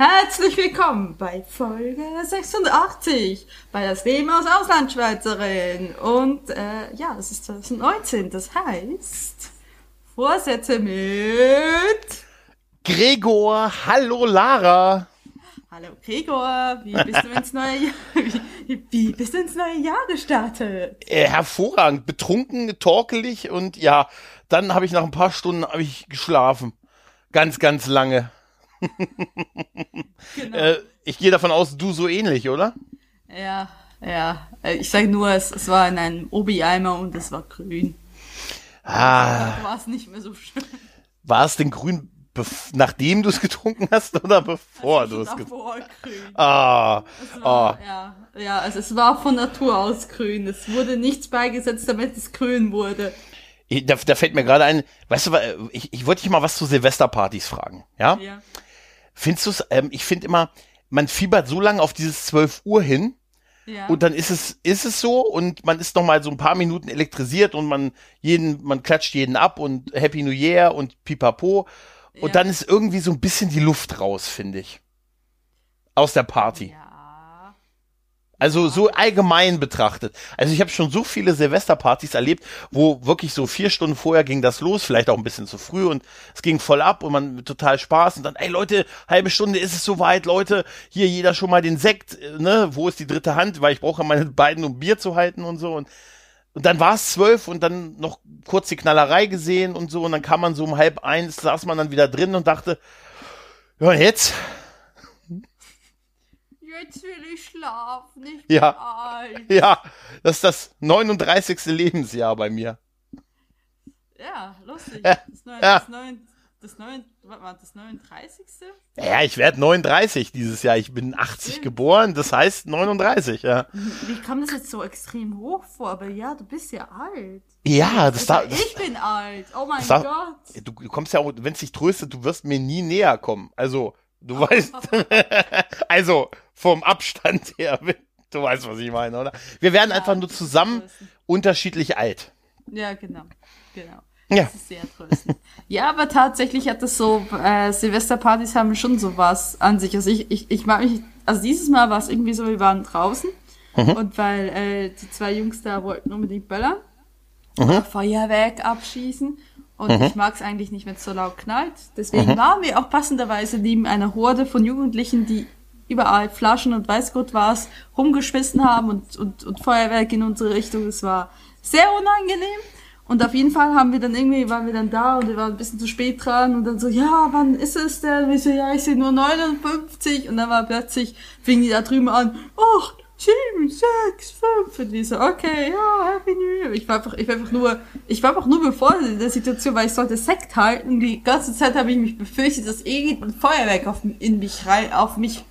Herzlich willkommen bei Folge 86 bei das Leben aus Auslandschweizerin. Und äh, ja, es ist 2019, das heißt Vorsätze mit Gregor. Hallo Lara. Hallo Gregor, wie bist du ins neue Jahr, wie, wie bist du ins neue Jahr gestartet? Äh, hervorragend, betrunken, torkelig und ja, dann habe ich nach ein paar Stunden hab ich geschlafen. Ganz, ganz lange. genau. äh, ich gehe davon aus, du so ähnlich, oder? Ja, ja. Äh, ich sage nur, es, es war in einem Obi-Eimer und es war grün. Ah. War es nicht mehr so schön. War es denn grün, nachdem du es getrunken hast oder bevor du es getrunken hast? Ah, es war, ah. Ja, ja, also es war von Natur aus grün. Es wurde nichts beigesetzt, damit es grün wurde. Da, da fällt mir gerade ein, weißt du, ich, ich wollte dich mal was zu Silvesterpartys fragen, ja? Ja. Findest du es, ähm, ich finde immer, man fiebert so lange auf dieses 12 Uhr hin, ja. Und dann ist es, ist es so und man ist noch mal so ein paar Minuten elektrisiert und man jeden, man klatscht jeden ab und Happy New Year und pipapo. Und ja. dann ist irgendwie so ein bisschen die Luft raus, finde ich. Aus der Party. Ja. Also so allgemein betrachtet. Also ich habe schon so viele Silvesterpartys erlebt, wo wirklich so vier Stunden vorher ging das los, vielleicht auch ein bisschen zu früh und es ging voll ab und man total Spaß und dann, ey Leute, halbe Stunde ist es soweit, Leute, hier jeder schon mal den Sekt, ne, wo ist die dritte Hand, weil ich brauche meine beiden, um Bier zu halten und so und und dann war es zwölf und dann noch kurz die Knallerei gesehen und so und dann kam man so um halb eins, saß man dann wieder drin und dachte, ja jetzt, jetzt will ich schlafen. Ich bin ja. alt. Ja, das ist das 39. Lebensjahr bei mir. Ja, lustig. Ja. Das, neun, ja. das, neun, das, neun, war das 39. Ja, ich werde 39 dieses Jahr. Ich bin 80 Stimmt. geboren, das heißt 39, ja. Wie kam das jetzt so extrem hoch vor? Aber ja, du bist ja alt. Ja, das da. Ich bin alt. Oh mein Gott. Du, du kommst ja auch, wenn es dich tröstet, du wirst mir nie näher kommen. Also, du weißt. also, vom Abstand her. Du weißt, was ich meine, oder? Wir werden ja, einfach nur zusammen unterschiedlich alt. Ja, genau. Genau. Ja. Das ist sehr tröstend. ja, aber tatsächlich hat das so, äh, Silvesterpartys haben schon sowas an sich. Also ich, ich, ich mag mich, also dieses Mal war es irgendwie so, wir waren draußen mhm. und weil äh, die zwei Jungs da wollten unbedingt böllern, mhm. Feuerwerk abschießen und mhm. ich mag es eigentlich nicht, wenn es so laut knallt. Deswegen mhm. waren wir auch passenderweise neben einer Horde von Jugendlichen, die überall Flaschen und weiß Gott was rumgeschmissen haben und, und, und Feuerwerk in unsere Richtung. Es war sehr unangenehm. Und auf jeden Fall haben wir dann irgendwie, waren wir dann da und wir waren ein bisschen zu spät dran und dann so, ja, wann ist es denn? Und wir so, ja, ich sehe nur 59 und dann war plötzlich, fing die da drüben an, ach, sieben, sechs, fünf. Und wir so, okay, ja, Happy New Year. Ich war einfach, ich war einfach nur, ich war einfach nur bevor in der Situation, weil ich sollte Sekt halten. Die ganze Zeit habe ich mich befürchtet, dass irgendein Feuerwerk auf, in mich rein, auf mich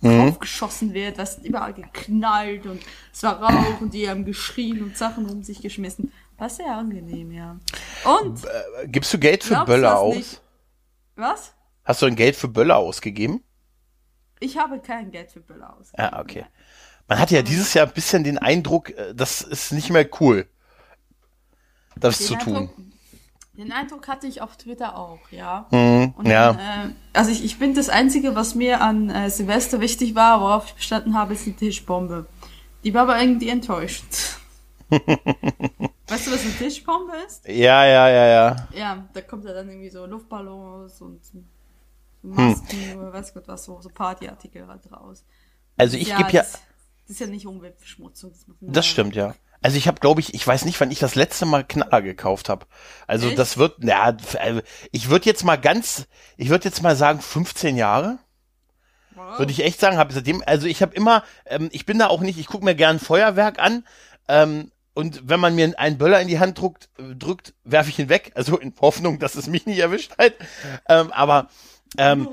mhm. draufgeschossen wird, was überall geknallt und es war Rauch und die haben geschrien und Sachen um sich geschmissen. War sehr angenehm, ja. Und äh, gibst du Geld für Böller aus? Nicht? Was? Hast du ein Geld für Böller ausgegeben? Ich habe kein Geld für Böller ausgegeben. Ja, okay. Man hat ja dieses Jahr ein bisschen den Eindruck, äh, das ist nicht mehr cool, das den zu Eindruck, tun. Den Eindruck hatte ich auf Twitter auch, ja. Mhm, ja. Äh, also ich, ich bin das Einzige, was mir an äh, Silvester wichtig war, worauf ich bestanden habe, ist die Tischbombe. Die war aber irgendwie enttäuscht. weißt du, was eine Tischbombe ist? Ja, ja, ja, ja. Ja, da kommt ja dann irgendwie so Luftballons und so Masken, hm. weiß Gott was, so, so Partyartikel halt raus. Also ich ja, gebe ja... Das, ist ja nicht Umweltverschmutzung. Das, das stimmt, ja. Also ich habe, glaube ich, ich weiß nicht, wann ich das letzte Mal Knaller gekauft habe. Also Echt? das wird, ja, also ich würde jetzt mal ganz, ich würde jetzt mal sagen 15 Jahre. Wow. Würde ich echt sagen, habe seitdem, also ich habe immer, ähm, ich bin da auch nicht, ich gucke mir gern Feuerwerk an. Ähm, und wenn man mir einen Böller in die Hand drückt, äh, drückt werfe ich ihn weg. Also in Hoffnung, dass es mich nicht erwischt hat. Ähm, aber ähm,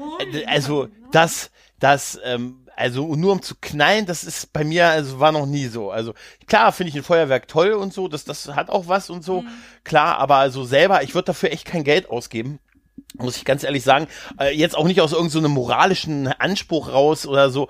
also das, das, ähm, also nur um zu knallen, das ist bei mir, also war noch nie so. Also klar finde ich ein Feuerwerk toll und so, das, das hat auch was und so, mhm. klar, aber also selber, ich würde dafür echt kein Geld ausgeben. Muss ich ganz ehrlich sagen, äh, jetzt auch nicht aus irgendeinem so moralischen Anspruch raus oder so.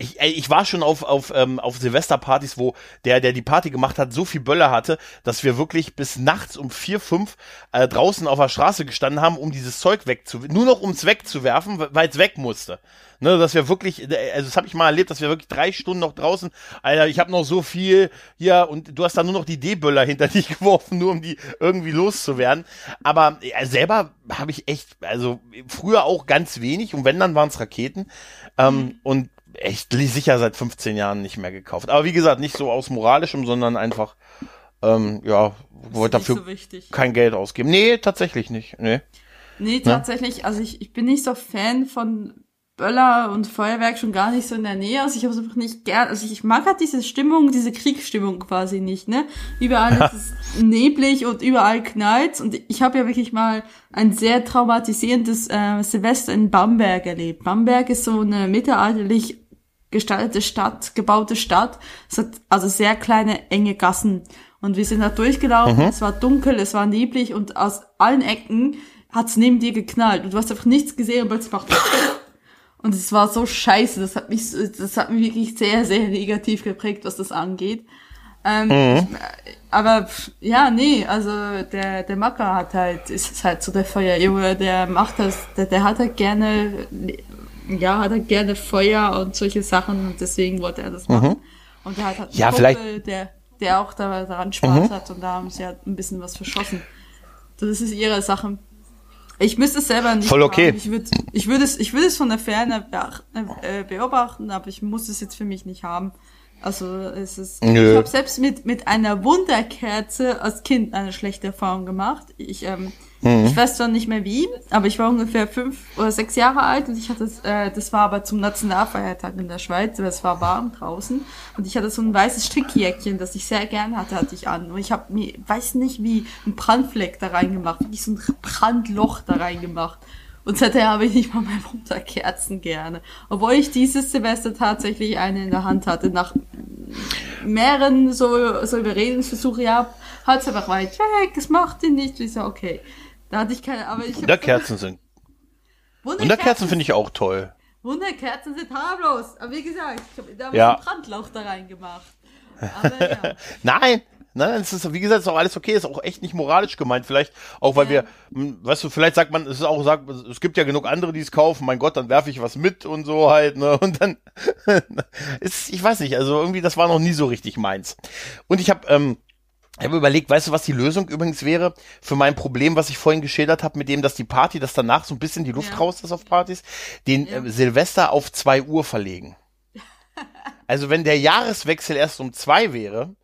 Ich, ich war schon auf, auf, ähm, auf Silvesterpartys, wo der, der die Party gemacht hat, so viel Böller hatte, dass wir wirklich bis nachts um vier, fünf äh, draußen auf der Straße gestanden haben, um dieses Zeug wegzuwerfen, nur noch ums wegzuwerfen, weil es weg musste. Ne, dass wir wirklich, also das habe ich mal erlebt, dass wir wirklich drei Stunden noch draußen, Alter, ich habe noch so viel hier und du hast da nur noch die D-Böller hinter dich geworfen, nur um die irgendwie loszuwerden. Aber ja, selber habe ich echt, also früher auch ganz wenig und wenn, dann waren es Raketen. Ähm, mhm. Und echt sicher seit 15 Jahren nicht mehr gekauft. Aber wie gesagt, nicht so aus moralischem, sondern einfach, ähm, ja, wollte dafür so kein Geld ausgeben. Nee, tatsächlich nicht. Nee. Nee, ne? tatsächlich, ja? also ich, ich bin nicht so Fan von Böller und Feuerwerk schon gar nicht so in der Nähe. Also ich habe es einfach nicht gern. Also ich, ich mag halt diese Stimmung, diese Kriegsstimmung quasi nicht, ne? Überall ist es neblig und überall knallt. Und ich habe ja wirklich mal ein sehr traumatisierendes äh, Silvester in Bamberg erlebt. Bamberg ist so eine mittelalterlich gestaltete Stadt, gebaute Stadt. Es hat also sehr kleine, enge Gassen. Und wir sind da durchgelaufen, mhm. es war dunkel, es war neblig und aus allen Ecken hat's neben dir geknallt. Und du hast einfach nichts gesehen und plötzlich macht und es war so scheiße, das hat mich, das hat mich wirklich sehr, sehr negativ geprägt, was das angeht. Ähm, mhm. Aber ja, nee, also der, der Macker hat halt, ist halt so der Feuerjunge, der macht das, der, der hat halt gerne, ja, hat halt gerne Feuer und solche Sachen und deswegen wollte er das machen. Mhm. Und er hat halt einen ja, Kumpel, vielleicht. der, der auch daran Spaß mhm. hat und da haben sie halt ein bisschen was verschossen. Das ist ihre Sache. Ich müsste es selber nicht Voll okay. Haben. Ich würde ich würde es, ich würde es von der Ferne äh, beobachten, aber ich muss es jetzt für mich nicht haben. Also es ist. Nö. Ich habe selbst mit mit einer Wunderkerze als Kind eine schlechte Erfahrung gemacht. Ich ähm, Mhm. Ich weiß zwar nicht mehr wie, aber ich war ungefähr fünf oder sechs Jahre alt und ich hatte, äh, das war aber zum Nationalfeiertag in der Schweiz, weil es war warm draußen und ich hatte so ein weißes Strickjäckchen, das ich sehr gern hatte, hatte ich an und ich habe mir, weiß nicht wie, ein Brandfleck da reingemacht, wirklich so ein Brandloch da reingemacht. Und seitdem habe ich nicht mal mehr Wunderkerzen gerne. Obwohl ich dieses Semester tatsächlich eine in der Hand hatte. Nach mehreren so, so Überredungsversuche, ja, hat es einfach weit weg, es macht ihn nicht. Ich so, okay. Da hatte ich keine, aber ich. Wunderkerzen sind. Wunderkerzen finde ich auch toll. Wunderkerzen sind harmlos. Aber wie gesagt, ich habe da ja. einen Brandlauch da reingemacht. Aber, ja. Nein, Nein, es ist, wie gesagt, ist auch alles okay, ist auch echt nicht moralisch gemeint. Vielleicht auch, weil ja. wir, hm, weißt du, vielleicht sagt man, es ist auch, sagt, es gibt ja genug andere, die es kaufen, mein Gott, dann werfe ich was mit und so halt, ne, und dann, ist, ich weiß nicht, also irgendwie, das war noch nie so richtig meins. Und ich habe, ähm, ich habe überlegt, weißt du, was die Lösung übrigens wäre für mein Problem, was ich vorhin geschildert habe, mit dem, dass die Party, dass danach so ein bisschen die Luft ja. raus ist auf Partys, den ja. äh, Silvester auf zwei Uhr verlegen. also wenn der Jahreswechsel erst um zwei wäre,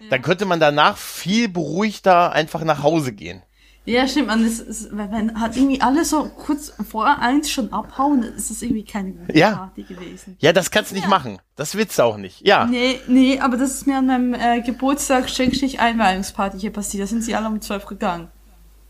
ja. dann könnte man danach viel beruhigter einfach nach Hause gehen. Ja, stimmt. Man, das ist, wenn hat irgendwie alle so kurz vor eins schon abhauen, ist es irgendwie keine gute ja. Party gewesen. Ja, das kannst du nicht ja. machen. Das willst du auch nicht. Ja. Nee, nee, aber das ist mir an meinem äh, Geburtstag Schenkstich Einweihungsparty hier passiert. Da sind sie alle um zwölf gegangen.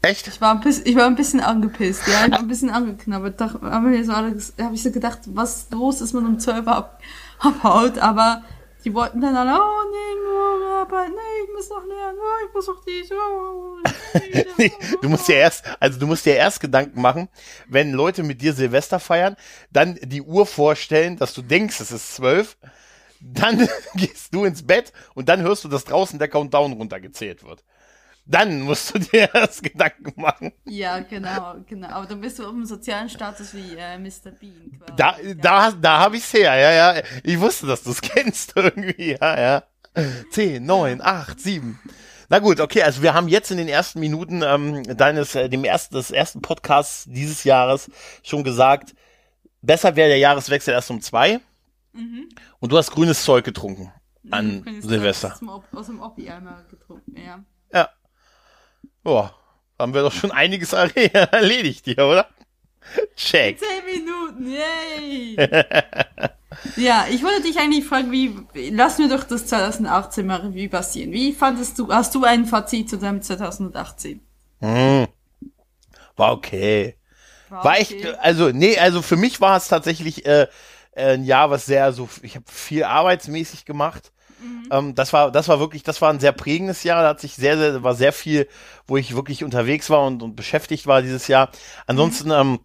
Echt? Ich war ein bisschen, ich war ein bisschen angepisst, ja, ich war ein bisschen angeknabbert. Da haben wir so alle, habe ich so gedacht, was los ist, man um zwölf ab, abhaut, aber die wollten dann alle, oh nee, nur Arbeit, nee, ich muss noch lernen, oh, ich muss noch dies, oh, nee, Du musst ja erst, also du musst dir erst Gedanken machen, wenn Leute mit dir Silvester feiern, dann die Uhr vorstellen, dass du denkst, es ist zwölf, dann gehst du ins Bett und dann hörst du, dass draußen der Countdown runtergezählt wird dann musst du dir erst Gedanken machen. Ja, genau, genau. Aber dann bist du auf einem sozialen Status wie äh, Mr. Bean. Quasi. Da, da, da habe ich's her, ja, ja. Ich wusste, dass du es kennst irgendwie, ja, ja. Zehn, neun, acht, sieben. Na gut, okay, also wir haben jetzt in den ersten Minuten ähm, deines, äh, dem ersten, des ersten Podcasts dieses Jahres schon gesagt, besser wäre der Jahreswechsel erst um zwei. Mhm. Und du hast grünes Zeug getrunken an Silvester. Aus dem Oppi-Eimer getrunken, ja. Ja. Boah, haben wir doch schon einiges erledigt hier, oder? Check. Zehn Minuten, yay! ja, ich wollte dich eigentlich fragen, wie, lass mir doch das 2018 mal Revue passieren. Wie fandest du, hast du ein Fazit zu deinem 2018? Hm. War okay. War, war echt, okay. also, nee, also für mich war es tatsächlich äh, ein Jahr, was sehr so, ich habe viel arbeitsmäßig gemacht. Mhm. Ähm, das war, das war wirklich, das war ein sehr prägendes Jahr. Da hat sich sehr, sehr, war sehr viel, wo ich wirklich unterwegs war und, und beschäftigt war dieses Jahr. Ansonsten mhm. ähm,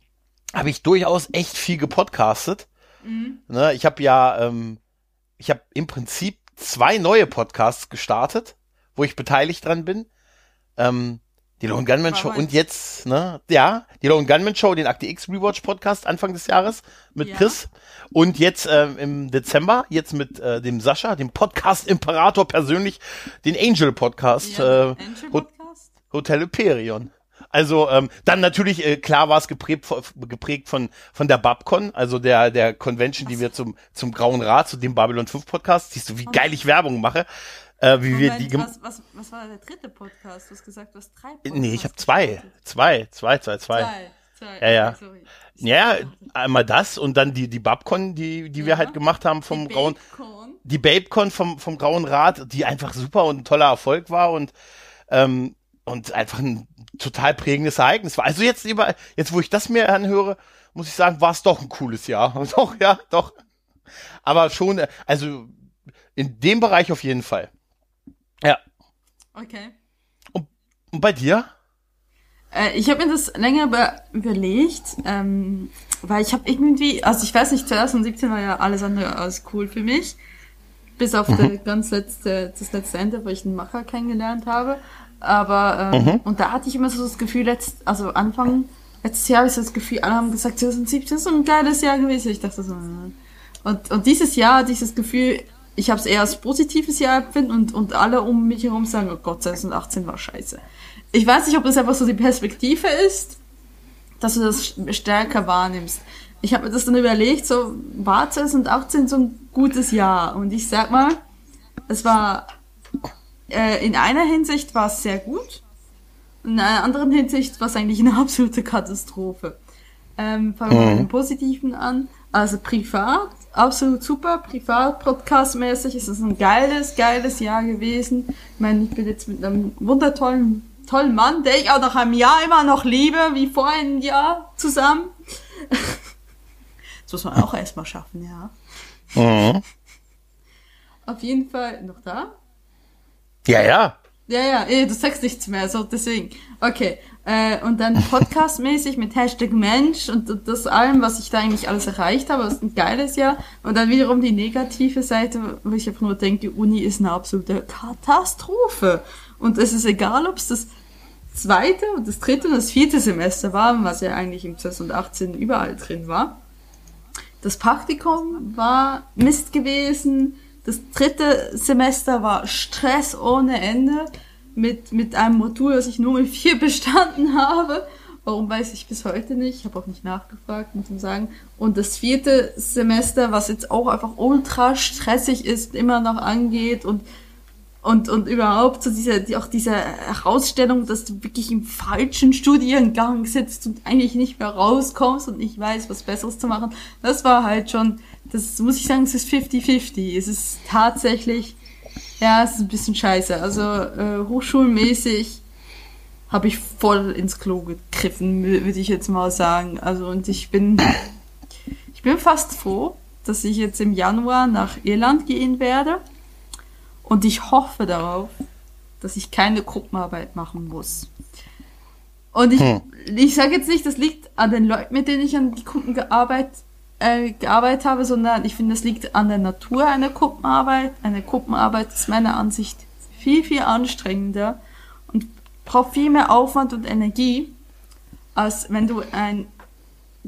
habe ich durchaus echt viel gepodcastet. Mhm. Ne, ich habe ja, ähm, ich habe im Prinzip zwei neue Podcasts gestartet, wo ich beteiligt dran bin. Ähm, die Lone Gunman Show und jetzt, ne, ja, die Lone Gunman Show, den Akte X Rewatch Podcast Anfang des Jahres mit ja. Chris und jetzt ähm, im Dezember, jetzt mit äh, dem Sascha, dem Podcast Imperator persönlich, den Angel Podcast, ja, äh, Angel Podcast? Hotel Hyperion. Also ähm, dann natürlich äh, klar war es geprägt, geprägt von von der Babcon, also der der Convention, die wir zum zum Grauen Rat, zu dem Babylon 5 Podcast. Siehst du, wie geil ich Werbung mache äh, wie Moment, wir die was, was, was war der dritte Podcast? Du hast gesagt, du hast drei Podcasts. Nee, ich habe zwei. Zwei, zwei, zwei, zwei. Zwei. Zwei. Ja, ja. Sorry. Ja, einmal das und dann die, die Babcon, die, die ja. wir halt gemacht haben vom die Grauen. Die Babecon vom, vom Grauen Rat, die einfach super und ein toller Erfolg war und, ähm, und einfach ein total prägendes Ereignis war. Also jetzt über, jetzt wo ich das mir anhöre, muss ich sagen, war es doch ein cooles Jahr. doch, ja, doch. Aber schon, also in dem Bereich auf jeden Fall. Ja. Okay. Und, und bei dir? Äh, ich habe mir das länger über, überlegt, ähm, weil ich habe irgendwie, also ich weiß nicht, 2017 war ja alles andere als cool für mich, bis auf mhm. ganz letzte, das letzte Ende, wo ich einen Macher kennengelernt habe. Aber ähm, mhm. und da hatte ich immer so das Gefühl, letzt, also Anfang letztes Jahr habe ich so das Gefühl, alle haben gesagt, 2017 ist so ein geiles Jahr gewesen. Ich dachte so, äh. und und dieses Jahr, dieses Gefühl, ich habe es eher als positives Jahr empfinden und, und alle um mich herum sagen, oh Gott, 2018 war scheiße. Ich weiß nicht, ob das einfach so die Perspektive ist, dass du das stärker wahrnimmst. Ich habe mir das dann überlegt, so war 2018 so ein gutes Jahr und ich sag mal, es war äh, in einer Hinsicht war es sehr gut, in einer anderen Hinsicht war es eigentlich eine absolute Katastrophe. Ähm, fangen wir mit dem Positiven an. Also privat absolut super, Privat-Podcast-mäßig ist es ein geiles, geiles Jahr gewesen. Ich meine, ich bin jetzt mit einem wundertollen, tollen Mann, der ich auch nach einem Jahr immer noch liebe, wie vor einem Jahr zusammen. das muss man auch erstmal schaffen, ja. Mhm. Auf jeden Fall noch da? Ja, ja. Ja, ja, eh, du sagst nichts mehr, so deswegen. Okay, äh, und dann podcastmäßig mit Hashtag Mensch und das allem, was ich da eigentlich alles erreicht habe, ist ein geiles Jahr. Und dann wiederum die negative Seite, wo ich einfach nur denke, Uni ist eine absolute Katastrophe. Und es ist egal, ob es das zweite und das dritte und das vierte Semester war, was ja eigentlich im 2018 überall drin war. Das Praktikum war Mist gewesen das dritte Semester war Stress ohne Ende mit, mit einem Modul, das ich nur mit vier bestanden habe. Warum weiß ich bis heute nicht. Ich habe auch nicht nachgefragt, muss man sagen. Und das vierte Semester, was jetzt auch einfach ultra stressig ist, immer noch angeht und und, und überhaupt so diese, die, auch diese Herausstellung, dass du wirklich im falschen Studiengang sitzt und eigentlich nicht mehr rauskommst und nicht weißt, was Besseres zu machen. Das war halt schon das muss ich sagen, es ist 50-50. Es ist tatsächlich, ja, es ist ein bisschen scheiße. Also äh, hochschulmäßig habe ich voll ins Klo gegriffen, würde ich jetzt mal sagen. Also und ich bin, ich bin fast froh, dass ich jetzt im Januar nach Irland gehen werde. Und ich hoffe darauf, dass ich keine Gruppenarbeit machen muss. Und ich, hm. ich sage jetzt nicht, das liegt an den Leuten, mit denen ich an die Gruppen gearbeitet äh, gearbeitet habe, sondern ich finde, es liegt an der Natur einer Gruppenarbeit. Eine Gruppenarbeit ist meiner Ansicht viel, viel anstrengender und braucht viel mehr Aufwand und Energie, als wenn du ein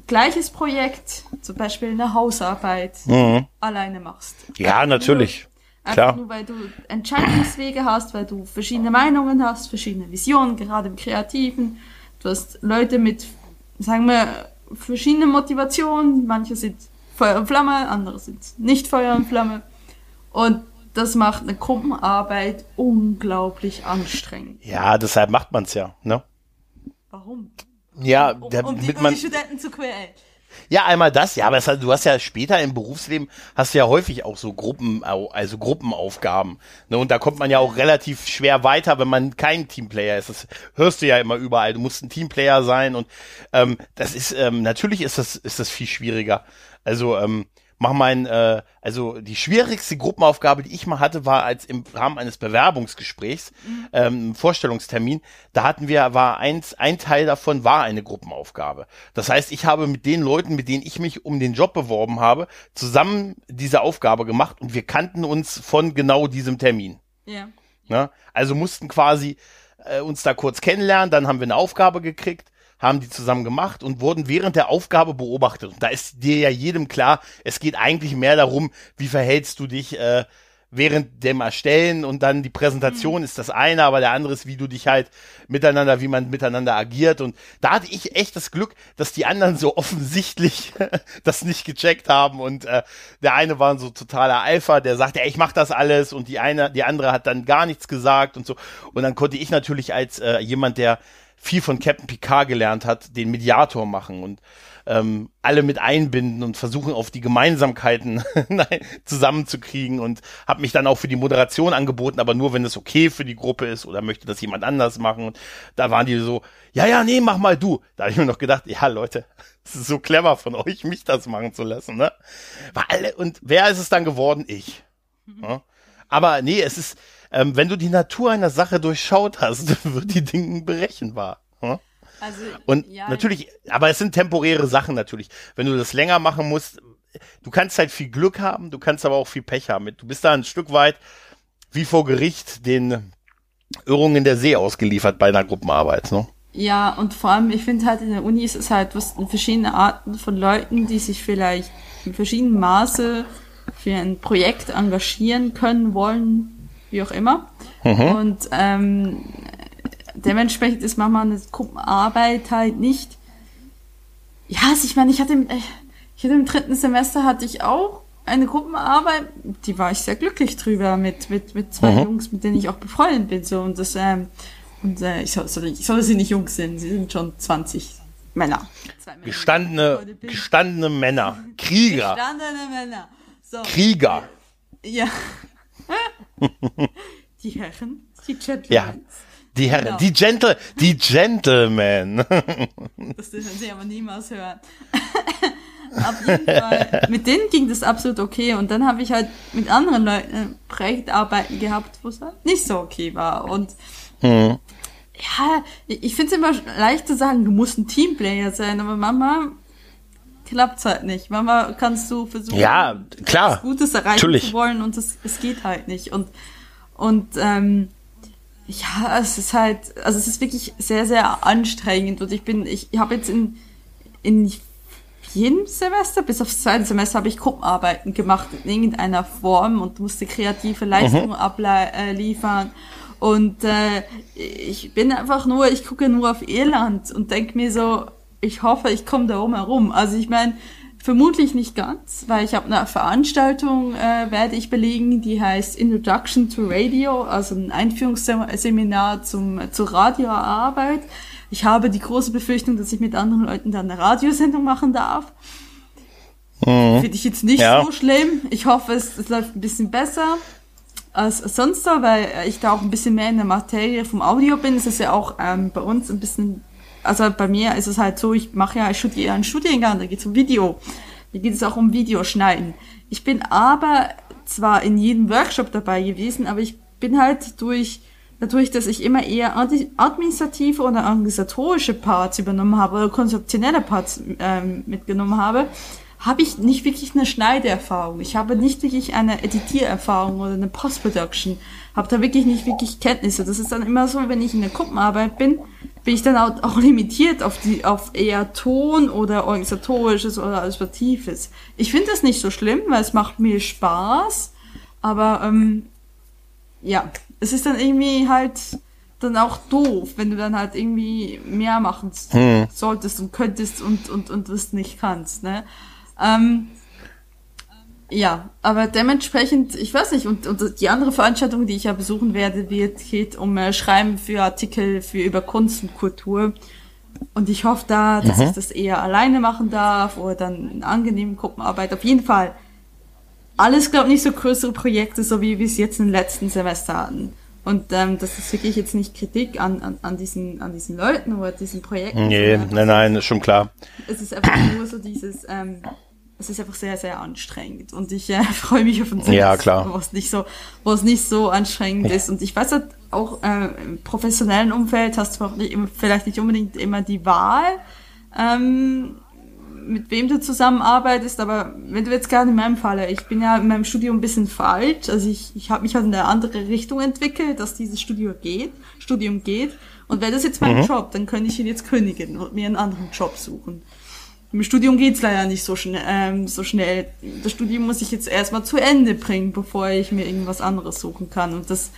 gleiches Projekt, zum Beispiel eine Hausarbeit, mhm. alleine machst. Ja, natürlich. Klar. nur weil du Entscheidungswege hast, weil du verschiedene Meinungen hast, verschiedene Visionen, gerade im Kreativen. Du hast Leute mit, sagen wir, verschiedene Motivationen. Manche sind Feuer und Flamme, andere sind nicht Feuer und Flamme. Und das macht eine Gruppenarbeit unglaublich anstrengend. Ja, deshalb macht man es ja, ne? Warum? Ja, um, um, um die, um die Studenten zu quälen. Ja, einmal das, ja, aber das, du hast ja später im Berufsleben hast du ja häufig auch so Gruppen, also Gruppenaufgaben. Ne? Und da kommt man ja auch relativ schwer weiter, wenn man kein Teamplayer ist. Das hörst du ja immer überall. Du musst ein Teamplayer sein und ähm, das ist ähm, natürlich ist das ist das viel schwieriger. Also ähm, mach mein, äh, also die schwierigste Gruppenaufgabe, die ich mal hatte, war als im Rahmen eines Bewerbungsgesprächs, mhm. ähm, Vorstellungstermin. Da hatten wir, war eins, ein Teil davon war eine Gruppenaufgabe. Das heißt, ich habe mit den Leuten, mit denen ich mich um den Job beworben habe, zusammen diese Aufgabe gemacht und wir kannten uns von genau diesem Termin. Ja. Ne? Also mussten quasi äh, uns da kurz kennenlernen, dann haben wir eine Aufgabe gekriegt haben die zusammen gemacht und wurden während der Aufgabe beobachtet. Und da ist dir ja jedem klar, es geht eigentlich mehr darum, wie verhältst du dich äh, während dem Erstellen und dann die Präsentation mhm. ist das eine, aber der andere ist, wie du dich halt miteinander, wie man miteinander agiert. Und da hatte ich echt das Glück, dass die anderen so offensichtlich das nicht gecheckt haben. Und äh, der eine war so totaler Alpha, der sagte, ey, ich mach das alles und die eine, die andere hat dann gar nichts gesagt und so. Und dann konnte ich natürlich als äh, jemand, der viel von Captain Picard gelernt hat, den Mediator machen und ähm, alle mit einbinden und versuchen auf die Gemeinsamkeiten zusammenzukriegen und habe mich dann auch für die Moderation angeboten, aber nur wenn es okay für die Gruppe ist oder möchte das jemand anders machen. Und da waren die so, ja, ja, nee, mach mal du. Da habe ich mir noch gedacht, ja, Leute, es ist so clever von euch, mich das machen zu lassen, ne? Alle, und wer ist es dann geworden? Ich. Mhm. Ja? Aber nee, es ist, ähm, wenn du die Natur einer Sache durchschaut hast, wird die Dinge berechenbar. Hm? Also, und ja, natürlich, aber es sind temporäre Sachen natürlich. Wenn du das länger machen musst, du kannst halt viel Glück haben, du kannst aber auch viel Pech haben. Du bist da ein Stück weit wie vor Gericht den Irrungen der See ausgeliefert bei einer Gruppenarbeit. Ne? Ja, und vor allem, ich finde halt in der Uni ist es halt was verschiedene Arten von Leuten, die sich vielleicht in verschiedenem Maße für ein Projekt engagieren können, wollen, wie auch immer. Mhm. Und ähm, dementsprechend ist manchmal eine Gruppenarbeit halt nicht. Ja, also ich meine, ich hatte, im, ich hatte im dritten Semester hatte ich auch eine Gruppenarbeit, die war ich sehr glücklich drüber mit mit mit zwei mhm. Jungs, mit denen ich auch befreundet bin so und das ähm, und äh, ich soll, soll ich soll sie nicht Jungs sind, sie sind schon 20 Männer. Männer gestandene gestandene Männer, Krieger. Gestandene Männer. So. Krieger. Ja. die Herren, die Gentlemen. Ja. Die Herren, genau. die Gentle, die Gentlemen. das dürfen sie aber niemals hören. Auf jeden Fall, mit denen ging das absolut okay. Und dann habe ich halt mit anderen Leuten Projektarbeiten gehabt, wo es halt nicht so okay war. Und hm. ja, ich finde es immer leicht zu sagen, du musst ein Teamplayer sein, aber Mama klappt's halt nicht. Manchmal kannst du versuchen, ja, klar, was Gutes erreichen natürlich. zu wollen und es, es geht halt nicht. Und, und ähm, ja, es ist halt, also es ist wirklich sehr, sehr anstrengend. Und ich bin, ich habe jetzt in, in jedem Semester, bis aufs zweite Semester, habe ich Gruppenarbeiten gemacht in irgendeiner Form und musste kreative Leistungen mhm. abliefern. Äh, und äh, ich bin einfach nur, ich gucke nur auf Irland und denke mir so, ich hoffe, ich komme da herum. Also ich meine, vermutlich nicht ganz, weil ich habe eine Veranstaltung, äh, werde ich belegen, die heißt Introduction to Radio, also ein Einführungsseminar zum, zur Radioarbeit. Ich habe die große Befürchtung, dass ich mit anderen Leuten dann eine Radiosendung machen darf. Mhm. Finde ich jetzt nicht ja. so schlimm. Ich hoffe, es, es läuft ein bisschen besser als sonst so, weil ich da auch ein bisschen mehr in der Materie vom Audio bin. Es ist ja auch ähm, bei uns ein bisschen also bei mir ist es halt so, ich mache ja ich studiere einen Studiengang, da geht es um Video. Da geht es auch um Videoschneiden. Ich bin aber zwar in jedem Workshop dabei gewesen, aber ich bin halt durch, dadurch, dass ich immer eher administrative oder organisatorische Parts übernommen habe oder konzeptionelle Parts ähm, mitgenommen habe, habe ich nicht wirklich eine Schneiderfahrung. Ich habe nicht wirklich eine Editiererfahrung oder eine Post-Production. Habe da wirklich nicht wirklich Kenntnisse. Das ist dann immer so, wenn ich in der Gruppenarbeit bin, bin ich dann auch, auch limitiert auf die, auf eher Ton oder organisatorisches oder administratives. Ich finde das nicht so schlimm, weil es macht mir Spaß. Aber ähm, ja, es ist dann irgendwie halt dann auch doof, wenn du dann halt irgendwie mehr machen hm. solltest und könntest und und und das nicht kannst, ne? Ähm, ja, aber dementsprechend, ich weiß nicht, und, und die andere Veranstaltung, die ich ja besuchen werde, wird, geht um äh, Schreiben für Artikel für über Kunst und Kultur. Und ich hoffe da, dass mhm. ich das eher alleine machen darf oder dann in angenehmen Gruppenarbeit. Auf jeden Fall. Alles, glaube ich, nicht so größere Projekte, so wie wir es jetzt im letzten Semester hatten. Und ähm, das ist wirklich jetzt nicht Kritik an, an, an, diesen, an diesen Leuten oder diesen Projekten. Nee, nein, nein, ist schon klar. Es ist einfach nur so dieses, ähm, es ist einfach sehr, sehr anstrengend. Und ich äh, freue mich auf ein Semester, ja, klar. wo es nicht so, wo es nicht so anstrengend ja. ist. Und ich weiß halt auch äh, im professionellen Umfeld hast du nicht, vielleicht nicht unbedingt immer die Wahl, ähm, mit wem du zusammenarbeitest, aber wenn du jetzt gerade in meinem Falle, ich bin ja in meinem Studium ein bisschen falsch, also ich, ich habe mich halt in eine andere Richtung entwickelt, dass dieses Studium geht, Studium geht. Und wäre das jetzt mein mhm. Job, dann könnte ich ihn jetzt kündigen und mir einen anderen Job suchen. Im Studium geht's leider nicht so schnell, ähm, so schnell. Das Studium muss ich jetzt erstmal zu Ende bringen, bevor ich mir irgendwas anderes suchen kann. Und das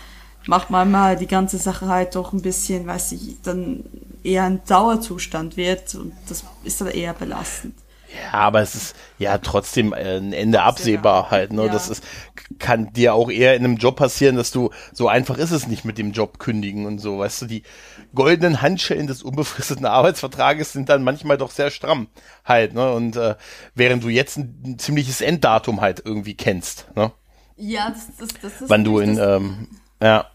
macht manchmal die ganze Sache halt doch ein bisschen, weiß ich, dann eher ein Dauerzustand wird und das ist dann eher belastend. Ja, aber es ist ja trotzdem äh, ein Ende absehbar halt. Ne? Ja. Das ist, kann dir auch eher in einem Job passieren, dass du so einfach ist es nicht mit dem Job kündigen und so. Weißt du, die goldenen Handschellen des unbefristeten Arbeitsvertrages sind dann manchmal doch sehr stramm halt. Ne? Und äh, während du jetzt ein, ein ziemliches Enddatum halt irgendwie kennst. Ne? Ja, das, das, das ist. Wann du in ähm, ja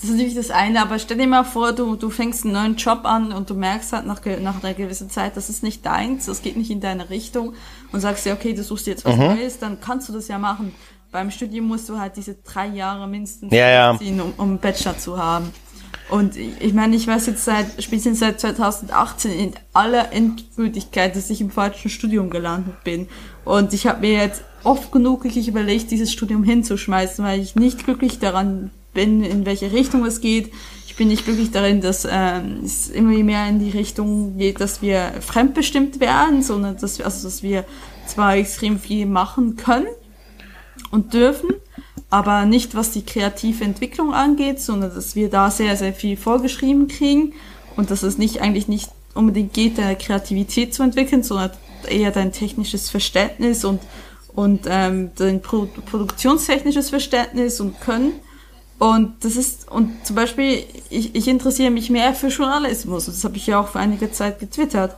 das ist natürlich das eine, aber stell dir mal vor, du, du fängst einen neuen Job an und du merkst halt nach, nach einer gewissen Zeit, das ist nicht deins, das geht nicht in deine Richtung und sagst dir, okay, du suchst jetzt was mhm. Neues, dann kannst du das ja machen. Beim Studium musst du halt diese drei Jahre mindestens ja, ja. ziehen, um, um einen Bachelor zu haben. Und ich meine, ich weiß jetzt seit, spätestens seit 2018 in aller Endgültigkeit, dass ich im falschen Studium gelandet bin. Und ich habe mir jetzt oft genug wirklich überlegt, dieses Studium hinzuschmeißen, weil ich nicht glücklich daran bin, in welche Richtung es geht. Ich bin nicht glücklich darin, dass äh, es immer mehr in die Richtung geht, dass wir fremdbestimmt werden, sondern dass wir, also dass wir zwar extrem viel machen können und dürfen, aber nicht was die kreative Entwicklung angeht, sondern dass wir da sehr, sehr viel vorgeschrieben kriegen und dass es nicht eigentlich nicht unbedingt geht, deine Kreativität zu entwickeln, sondern eher dein technisches Verständnis und, und ähm, dein Pro produktionstechnisches Verständnis und Können. Und das ist, und zum Beispiel, ich, ich interessiere mich mehr für Journalismus. Das habe ich ja auch vor einiger Zeit getwittert.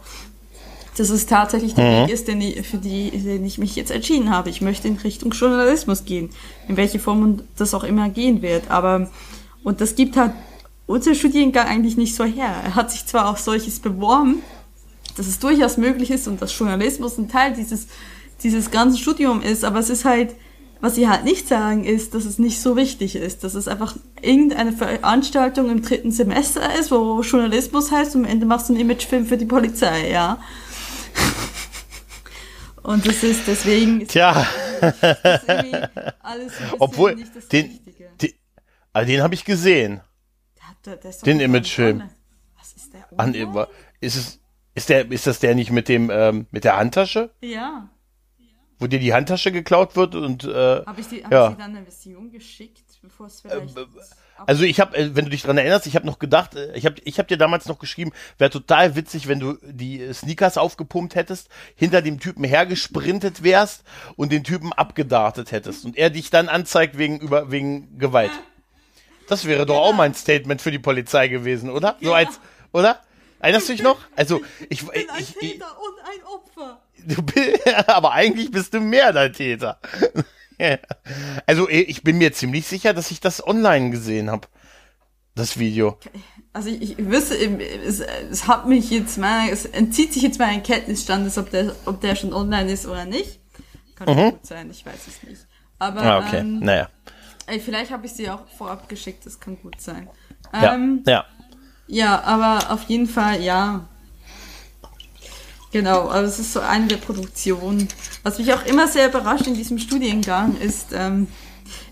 Das ist tatsächlich der mhm. Weg ist, den ich, für die, den ich mich jetzt entschieden habe. Ich möchte in Richtung Journalismus gehen. In welche Form das auch immer gehen wird. Aber, und das gibt halt unser Studiengang eigentlich nicht so her. Er hat sich zwar auch solches beworben, dass es durchaus möglich ist und dass Journalismus ein Teil dieses, dieses ganzen Studium ist, aber es ist halt, was sie halt nicht sagen, ist, dass es nicht so wichtig ist, dass es einfach irgendeine Veranstaltung im dritten Semester ist, wo Journalismus heißt und am Ende machst du einen Imagefilm für die Polizei, ja. Und das ist deswegen. Ist Tja. Das alles Obwohl, den, den, also den habe ich gesehen. Der, der den Imagefilm. Was ist der? An, ist es, ist der, ist das der nicht mit dem, ähm, mit der Handtasche? Ja wo dir die Handtasche geklaut wird und äh, habe ich, die, hab ja. ich dir dann eine Version geschickt, bevor es vielleicht äh, also ich habe, äh, wenn du dich dran erinnerst, ich habe noch gedacht, äh, ich habe ich hab dir damals noch geschrieben, wäre total witzig, wenn du die Sneakers aufgepumpt hättest, hinter dem Typen hergesprintet wärst und den Typen abgedartet hättest und er dich dann anzeigt wegen über wegen Gewalt. Das wäre doch auch mein Statement für die Polizei gewesen, oder? So als, oder? Erinnerst du dich noch? Also ich, ich bin ein ich, Täter und ein Opfer. Du bist, aber eigentlich bist du mehr der Täter. also ich bin mir ziemlich sicher, dass ich das online gesehen habe. Das Video. Also ich, ich wüsste, es, es hat mich jetzt mal, es entzieht sich jetzt mal ein Kenntnisstand, ob der, ob der schon online ist oder nicht. Kann mhm. gut sein, ich weiß es nicht. Aber ah, okay. ähm, naja. Ey, vielleicht habe ich sie auch vorab geschickt, das kann gut sein. Ähm, ja, ja. Ja, aber auf jeden Fall, ja. Genau, also es ist so eine der Produktionen. Was mich auch immer sehr überrascht in diesem Studiengang ist, ähm,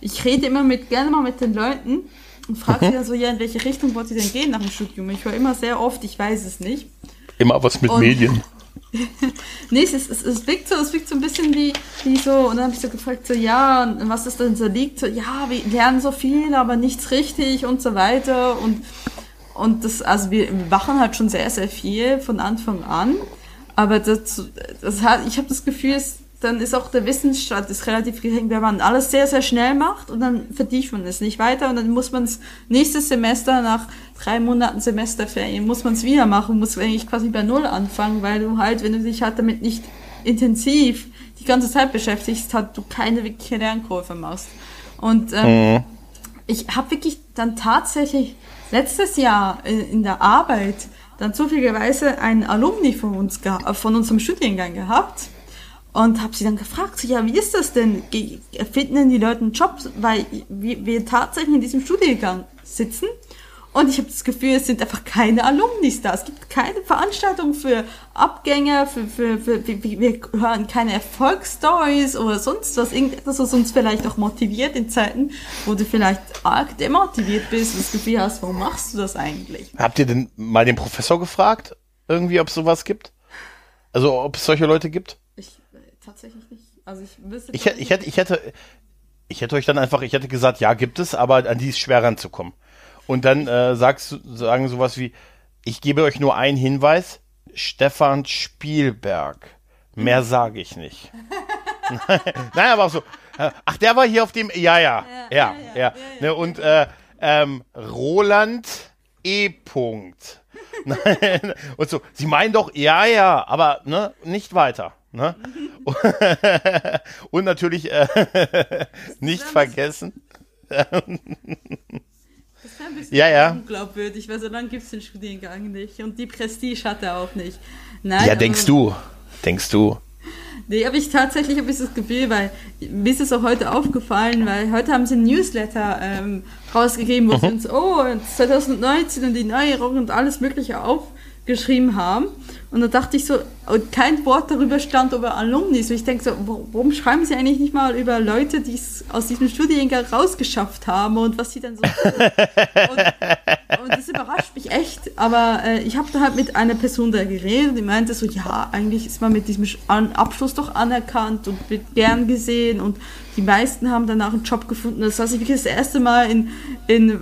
ich rede immer mit, gerne mal mit den Leuten und frage sie mhm. dann so, ja, in welche Richtung wollt ihr denn gehen nach dem Studium? Ich höre immer sehr oft, ich weiß es nicht. Immer was mit und, Medien. nee, es, ist, es, es wirkt so, es wirkt so ein bisschen wie, wie so, und dann habe ich so gefragt, so, ja, und was ist denn so liegt? So, ja, wir lernen so viel, aber nichts richtig und so weiter und und das, also wir machen halt schon sehr, sehr viel von Anfang an. Aber das, das hat, ich habe das Gefühl, es, dann ist auch der Wissensstand ist relativ gering, wenn man alles sehr, sehr schnell macht und dann vertieft man es nicht weiter und dann muss man es nächstes Semester nach drei Monaten Semesterferien muss man es wieder machen, muss eigentlich quasi bei Null anfangen, weil du halt, wenn du dich halt damit nicht intensiv die ganze Zeit beschäftigst, halt du keine wirkliche Lernkurve machst. Und ähm, mhm. ich habe wirklich dann tatsächlich letztes Jahr in der Arbeit dann zufälligerweise einen Alumni von uns, von unserem Studiengang gehabt. Und habe sie dann gefragt, ja, wie ist das denn? Finden denn die Leute einen Job? Weil wir tatsächlich in diesem Studiengang sitzen und ich habe das Gefühl, es sind einfach keine Alumnis da. Es gibt keine Veranstaltung für Abgänger, für, für, für, wir, wir hören keine Erfolgsstories oder sonst was, irgendetwas, was uns vielleicht auch motiviert in Zeiten, wo du vielleicht arg demotiviert bist und das Gefühl hast, warum machst du das eigentlich? Habt ihr denn mal den Professor gefragt, irgendwie, ob es sowas gibt? Also, ob es solche Leute gibt? Ich, äh, tatsächlich nicht. Also, ich wüsste. Ich, ich, hätte, ich hätte, ich hätte euch dann einfach, ich hätte gesagt, ja, gibt es, aber an die ist schwer ranzukommen. Und dann äh, sagst, sagen sowas wie, ich gebe euch nur einen Hinweis, Stefan Spielberg. Mehr sage ich nicht. Nein, aber auch so. Äh, ach, der war hier auf dem. Ja, ja, ja, ja. ja. Ne, und äh, ähm, Roland E. Punkt. und so, sie meinen doch, ja, ja, aber ne, nicht weiter. Ne? und natürlich äh, nicht vergessen. Das ist ein bisschen ja, ja. unglaubwürdig, weil so lange gibt es den Studiengang nicht. Und die Prestige hat er auch nicht. Nein, ja, denkst du. Denkst du. Nee, aber ich tatsächlich habe ich das Gefühl, weil mir ist es auch heute aufgefallen, weil heute haben sie ein Newsletter ähm, rausgegeben, wo mhm. sie uns, oh, 2019 und die Neuerungen und alles Mögliche aufgeschrieben haben. Und da dachte ich so, kein Wort darüber stand über Alumni. So ich denke so, warum schreiben sie eigentlich nicht mal über Leute, die es aus diesem Studiengang rausgeschafft haben und was sie dann so und, und, das überrascht mich echt. Aber äh, ich habe da halt mit einer Person da geredet, die meinte so, ja, eigentlich ist man mit diesem Abschluss doch anerkannt und wird gern gesehen und die meisten haben danach einen Job gefunden. Das heißt, ich wirklich das erste Mal in, in äh,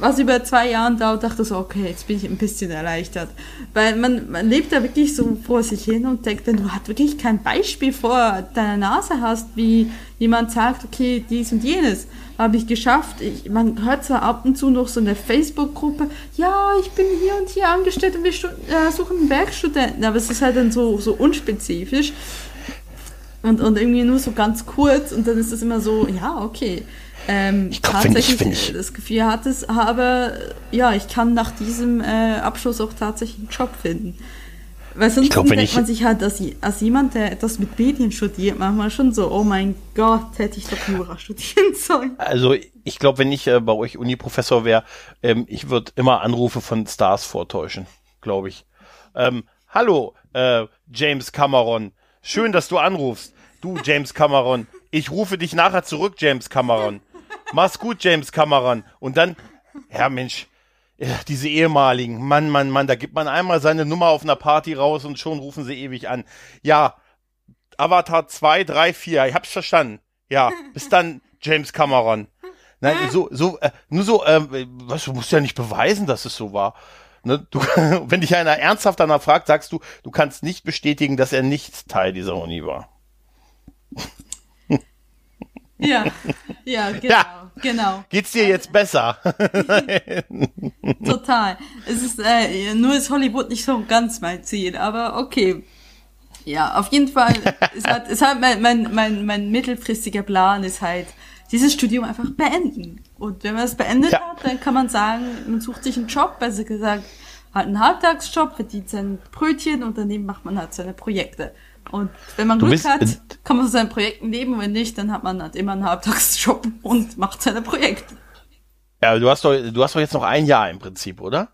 was über zwei Jahren dauert, dachte so, okay, jetzt bin ich ein bisschen erleichtert. Weil man, man lebt da wirklich so vor sich hin und denkt, wenn du halt wirklich kein Beispiel vor deiner Nase hast, wie jemand sagt, okay, dies und jenes habe ich geschafft. Ich, man hört zwar ab und zu noch so eine Facebook-Gruppe, ja, ich bin hier und hier angestellt und wir äh, suchen einen Werkstudenten, aber es ist halt dann so, so unspezifisch. Und, und irgendwie nur so ganz kurz und dann ist es immer so, ja, okay. Ähm, ich glaub, tatsächlich wenn ich, wenn ich das Gefühl hatte, aber ja, ich kann nach diesem äh, Abschluss auch tatsächlich einen Job finden. Weil sonst glaub, denkt man sich halt, dass als jemand, der etwas mit Medien studiert, manchmal schon so, oh mein Gott, hätte ich doch Jura studieren sollen. Also ich glaube, wenn ich äh, bei euch Uni-Professor wäre, ähm, ich würde immer Anrufe von Stars vortäuschen, glaube ich. Ähm, hallo, äh, James Cameron, schön, dass du anrufst. Du, James Cameron, ich rufe dich nachher zurück, James Cameron. Mach's gut, James Cameron. Und dann, ja Mensch, ja, diese ehemaligen, Mann, Mann, Mann, da gibt man einmal seine Nummer auf einer Party raus und schon rufen sie ewig an. Ja, Avatar 2, 3, 4, ich hab's verstanden. Ja, bis dann, James Cameron. Nein, so, so, äh, nur so, äh, was, du musst ja nicht beweisen, dass es so war. Ne, du, wenn dich einer ernsthaft danach fragt, sagst du, du kannst nicht bestätigen, dass er nicht Teil dieser Uni war. Ja, ja, genau, ja. genau. Geht's dir jetzt besser? Total. Es ist, äh, nur ist Hollywood nicht so ganz mein Ziel, aber okay. Ja, auf jeden Fall, es hat, es hat mein, mein, mein, mein mittelfristiger Plan ist halt, dieses Studium einfach beenden. Und wenn man es beendet ja. hat, dann kann man sagen, man sucht sich einen Job, besser gesagt, halt einen Halbtagsjob, verdient sein Brötchen und daneben macht man halt seine Projekte. Und wenn man Glück hat, kann man seinen Projekten leben. Wenn nicht, dann hat man halt immer einen Halbtagsjob und macht seine Projekte. Ja, du hast doch, du hast doch jetzt noch ein Jahr im Prinzip, oder?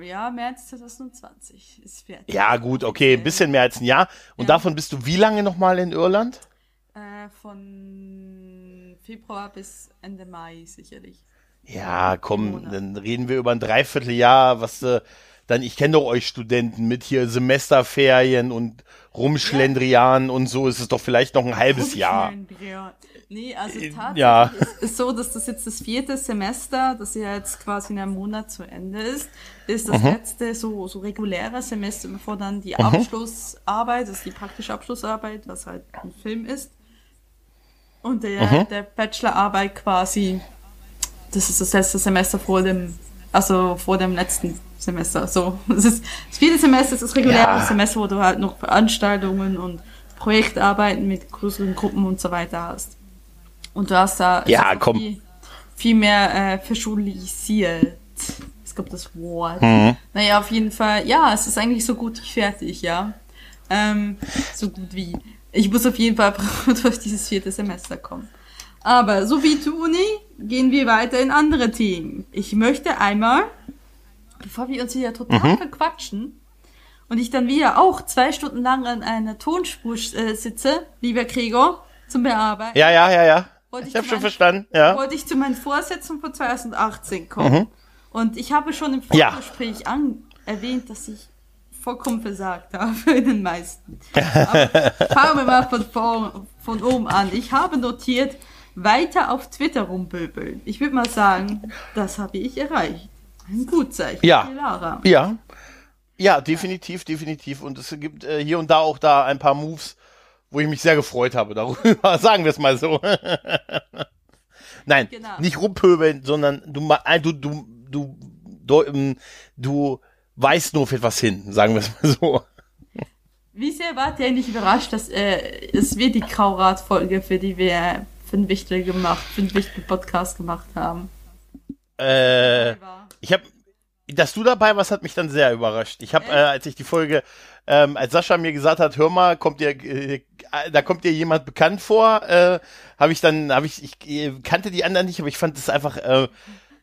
Ja, März 2020 ist fertig. Ja, gut, okay, ein bisschen mehr als ein Jahr. Und ja. davon bist du wie lange nochmal in Irland? Äh, von Februar bis Ende Mai sicherlich. Ja, komm, dann reden wir über ein Dreivierteljahr, was äh, dann, ich kenne doch euch Studenten mit hier Semesterferien und Rumschlendrian ja. und so, ist es doch vielleicht noch ein halbes Jahr. Nee, also äh, tatsächlich ja. ist so, dass das jetzt das vierte Semester, das ja jetzt quasi in einem Monat zu Ende ist, ist das mhm. letzte so, so reguläre Semester, bevor dann die mhm. Abschlussarbeit, das ist die praktische Abschlussarbeit, was halt ein Film ist. Und der, mhm. der Bachelorarbeit quasi, das ist das letzte Semester vor dem, also vor dem letzten Semester. So, es ist das vierte Semester ist das reguläre ja. Semester, wo du halt noch Veranstaltungen und Projektarbeiten mit größeren Gruppen und so weiter hast. Und du hast da ja, komm. Viel, viel mehr äh, verschulisiert. Es gibt das Wort. Mhm. Naja, auf jeden Fall, ja, es ist eigentlich so gut wie fertig, ja. Ähm, so gut wie. ich muss auf jeden Fall durch dieses vierte Semester kommen. Aber so wie zur Uni gehen wir weiter in andere Themen. Ich möchte einmal, bevor wir uns hier total mhm. verquatschen und ich dann wieder auch zwei Stunden lang an einer Tonspur äh, sitze, lieber Gregor, zum Bearbeiten. Ja, ja, ja, ja. ich habe schon verstanden, ja. Wollte ich zu meinen Vorsätzen von 2018 kommen. Mhm. Und ich habe schon im Vorgespräch ja. erwähnt, dass ich vollkommen versagt habe in den meisten. Aber fangen wir mal von, von, von oben an. Ich habe notiert, weiter auf Twitter rumböbeln. Ich würde mal sagen, das habe ich erreicht. Ein Gutzeichen. Ja. Lara. Ja. Ja, definitiv, definitiv. Und es gibt äh, hier und da auch da ein paar Moves, wo ich mich sehr gefreut habe darüber. Sagen wir es mal so. Nein, genau. nicht rumpöbeln, sondern du, du, du, du, du, ähm, du weist nur auf etwas hin, sagen wir es mal so. Wie sehr wart ihr eigentlich überrascht, dass äh, es wird die Kraurat-Folge, für die wir für ein Wichtel gemacht, für einen Wichtel Podcast gemacht haben? Äh, ich habe, dass du dabei warst, hat mich dann sehr überrascht. Ich habe, äh, als ich die Folge, ähm, als Sascha mir gesagt hat, hör mal, kommt dir, äh, da kommt dir jemand bekannt vor, äh, habe ich dann, habe ich, ich äh, kannte die anderen nicht, aber ich fand es einfach äh,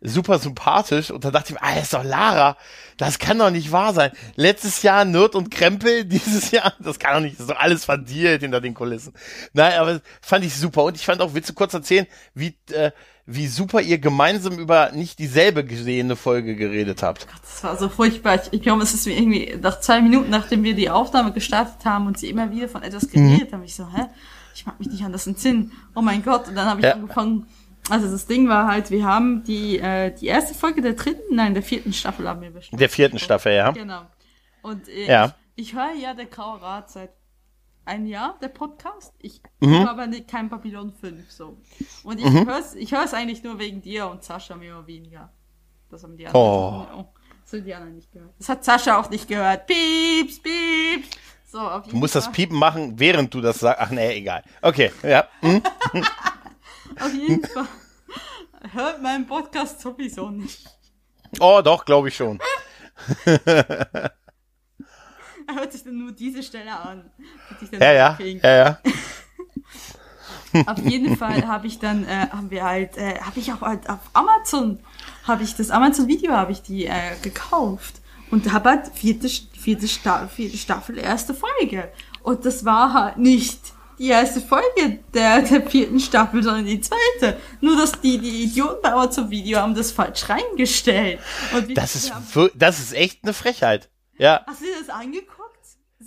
super sympathisch und dann dachte ich mir, ah, ist doch Lara, das kann doch nicht wahr sein. Letztes Jahr Nerd und Krempel, dieses Jahr, das kann doch nicht, das ist doch alles verdielt hinter den Kulissen. Nein, aber fand ich super und ich fand auch, willst du kurz erzählen, wie, äh, wie super ihr gemeinsam über nicht dieselbe gesehene Folge geredet habt. Das war so furchtbar. Ich, ich glaube, es ist mir irgendwie nach zwei Minuten, nachdem wir die Aufnahme gestartet haben und sie immer wieder von etwas geredet mhm. haben, ich so, hä? Ich mag mich nicht an das entsinnen. Oh mein Gott. Und dann habe ich ja. angefangen, also das Ding war halt, wir haben die, äh, die erste Folge der dritten, nein, der vierten Staffel haben wir besprochen. Der vierten Staffel, ja. Genau. Und äh, ja. ich, ich höre ja der Graue Rat seit ein Jahr, der Podcast. Ich mhm. höre aber nicht, kein Babylon 5, so. Und ich mhm. höre es eigentlich nur wegen dir und Sascha mir immer weniger. Das haben die anderen, oh. oh. das haben die anderen nicht gehört. Das hat Sascha auch nicht gehört. Pieps, pieps. So, du musst Fall. das Piepen machen, während du das sagst. Ach nee, egal. Okay, ja. Hm? Auf jeden Fall. Hört meinen Podcast sowieso nicht. Oh, doch, glaube ich schon. er hört sich dann nur diese Stelle an. Ja, ja, ja, ja. auf jeden Fall habe ich dann, äh, haben wir halt, äh, habe ich auch halt auf Amazon, habe ich das Amazon-Video, habe ich die äh, gekauft und habe halt vierte, vierte, Sta vierte Staffel, erste Folge. Und das war halt nicht die erste Folge der, der vierten Staffel, sondern die zweite. Nur, dass die, die Idioten bei Amazon Video haben das falsch reingestellt. das ist, haben, das ist echt eine Frechheit. Ja. Hast du dir das angeguckt?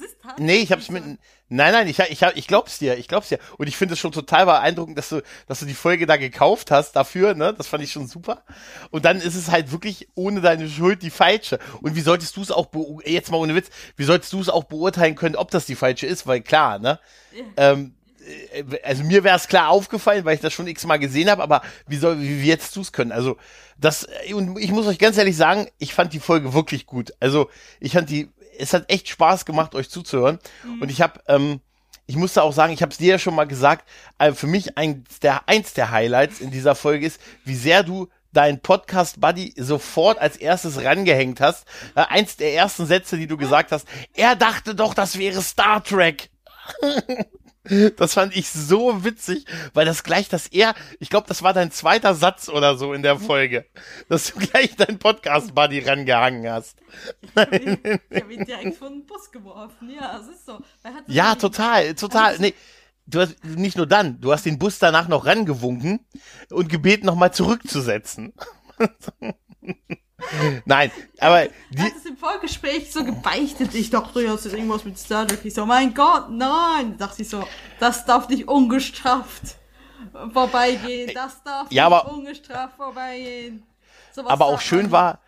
Ist nee, ich hab's mit, nein, nein, ich, ich, ich glaub's dir, ich glaub's dir. Und ich finde es schon total beeindruckend, dass du, dass du die Folge da gekauft hast dafür, ne? Das fand ich schon super. Und dann ist es halt wirklich ohne deine Schuld die falsche. Und wie solltest du es auch, jetzt mal ohne Witz, wie solltest du es auch beurteilen können, ob das die falsche ist? Weil klar, ne? Ja. Ähm, äh, also mir wäre es klar aufgefallen, weil ich das schon x-mal gesehen habe, aber wie soll, wie, wie jetzt du es können? Also das, und ich muss euch ganz ehrlich sagen, ich fand die Folge wirklich gut. Also ich fand die es hat echt Spaß gemacht, euch zuzuhören. Mhm. Und ich habe, ähm, ich musste auch sagen, ich habe es dir ja schon mal gesagt, äh, für mich eins der, eins der Highlights in dieser Folge ist, wie sehr du dein Podcast Buddy sofort als erstes rangehängt hast. Äh, eins der ersten Sätze, die du gesagt hast, er dachte doch, das wäre Star Trek. Das fand ich so witzig, weil das gleich das er, ich glaube, das war dein zweiter Satz oder so in der Folge, dass du gleich dein Podcast-Buddy rangehangen hast. Ich habe ihn, hab ihn direkt von den Bus geworfen, ja, es ist so. Ja, total, total, nee. Du hast nicht nur dann, du hast den Bus danach noch rangewunken und gebeten, nochmal zurückzusetzen. Nein, aber die. Hat es im Vorgespräch so gebeichtet, ich dachte, du hast irgendwas mit Star Trek. Ich so, mein Gott, nein. Da dachte ich so, das darf nicht ungestraft vorbeigehen. Das darf ja, nicht ungestraft vorbeigehen. So aber auch schön war,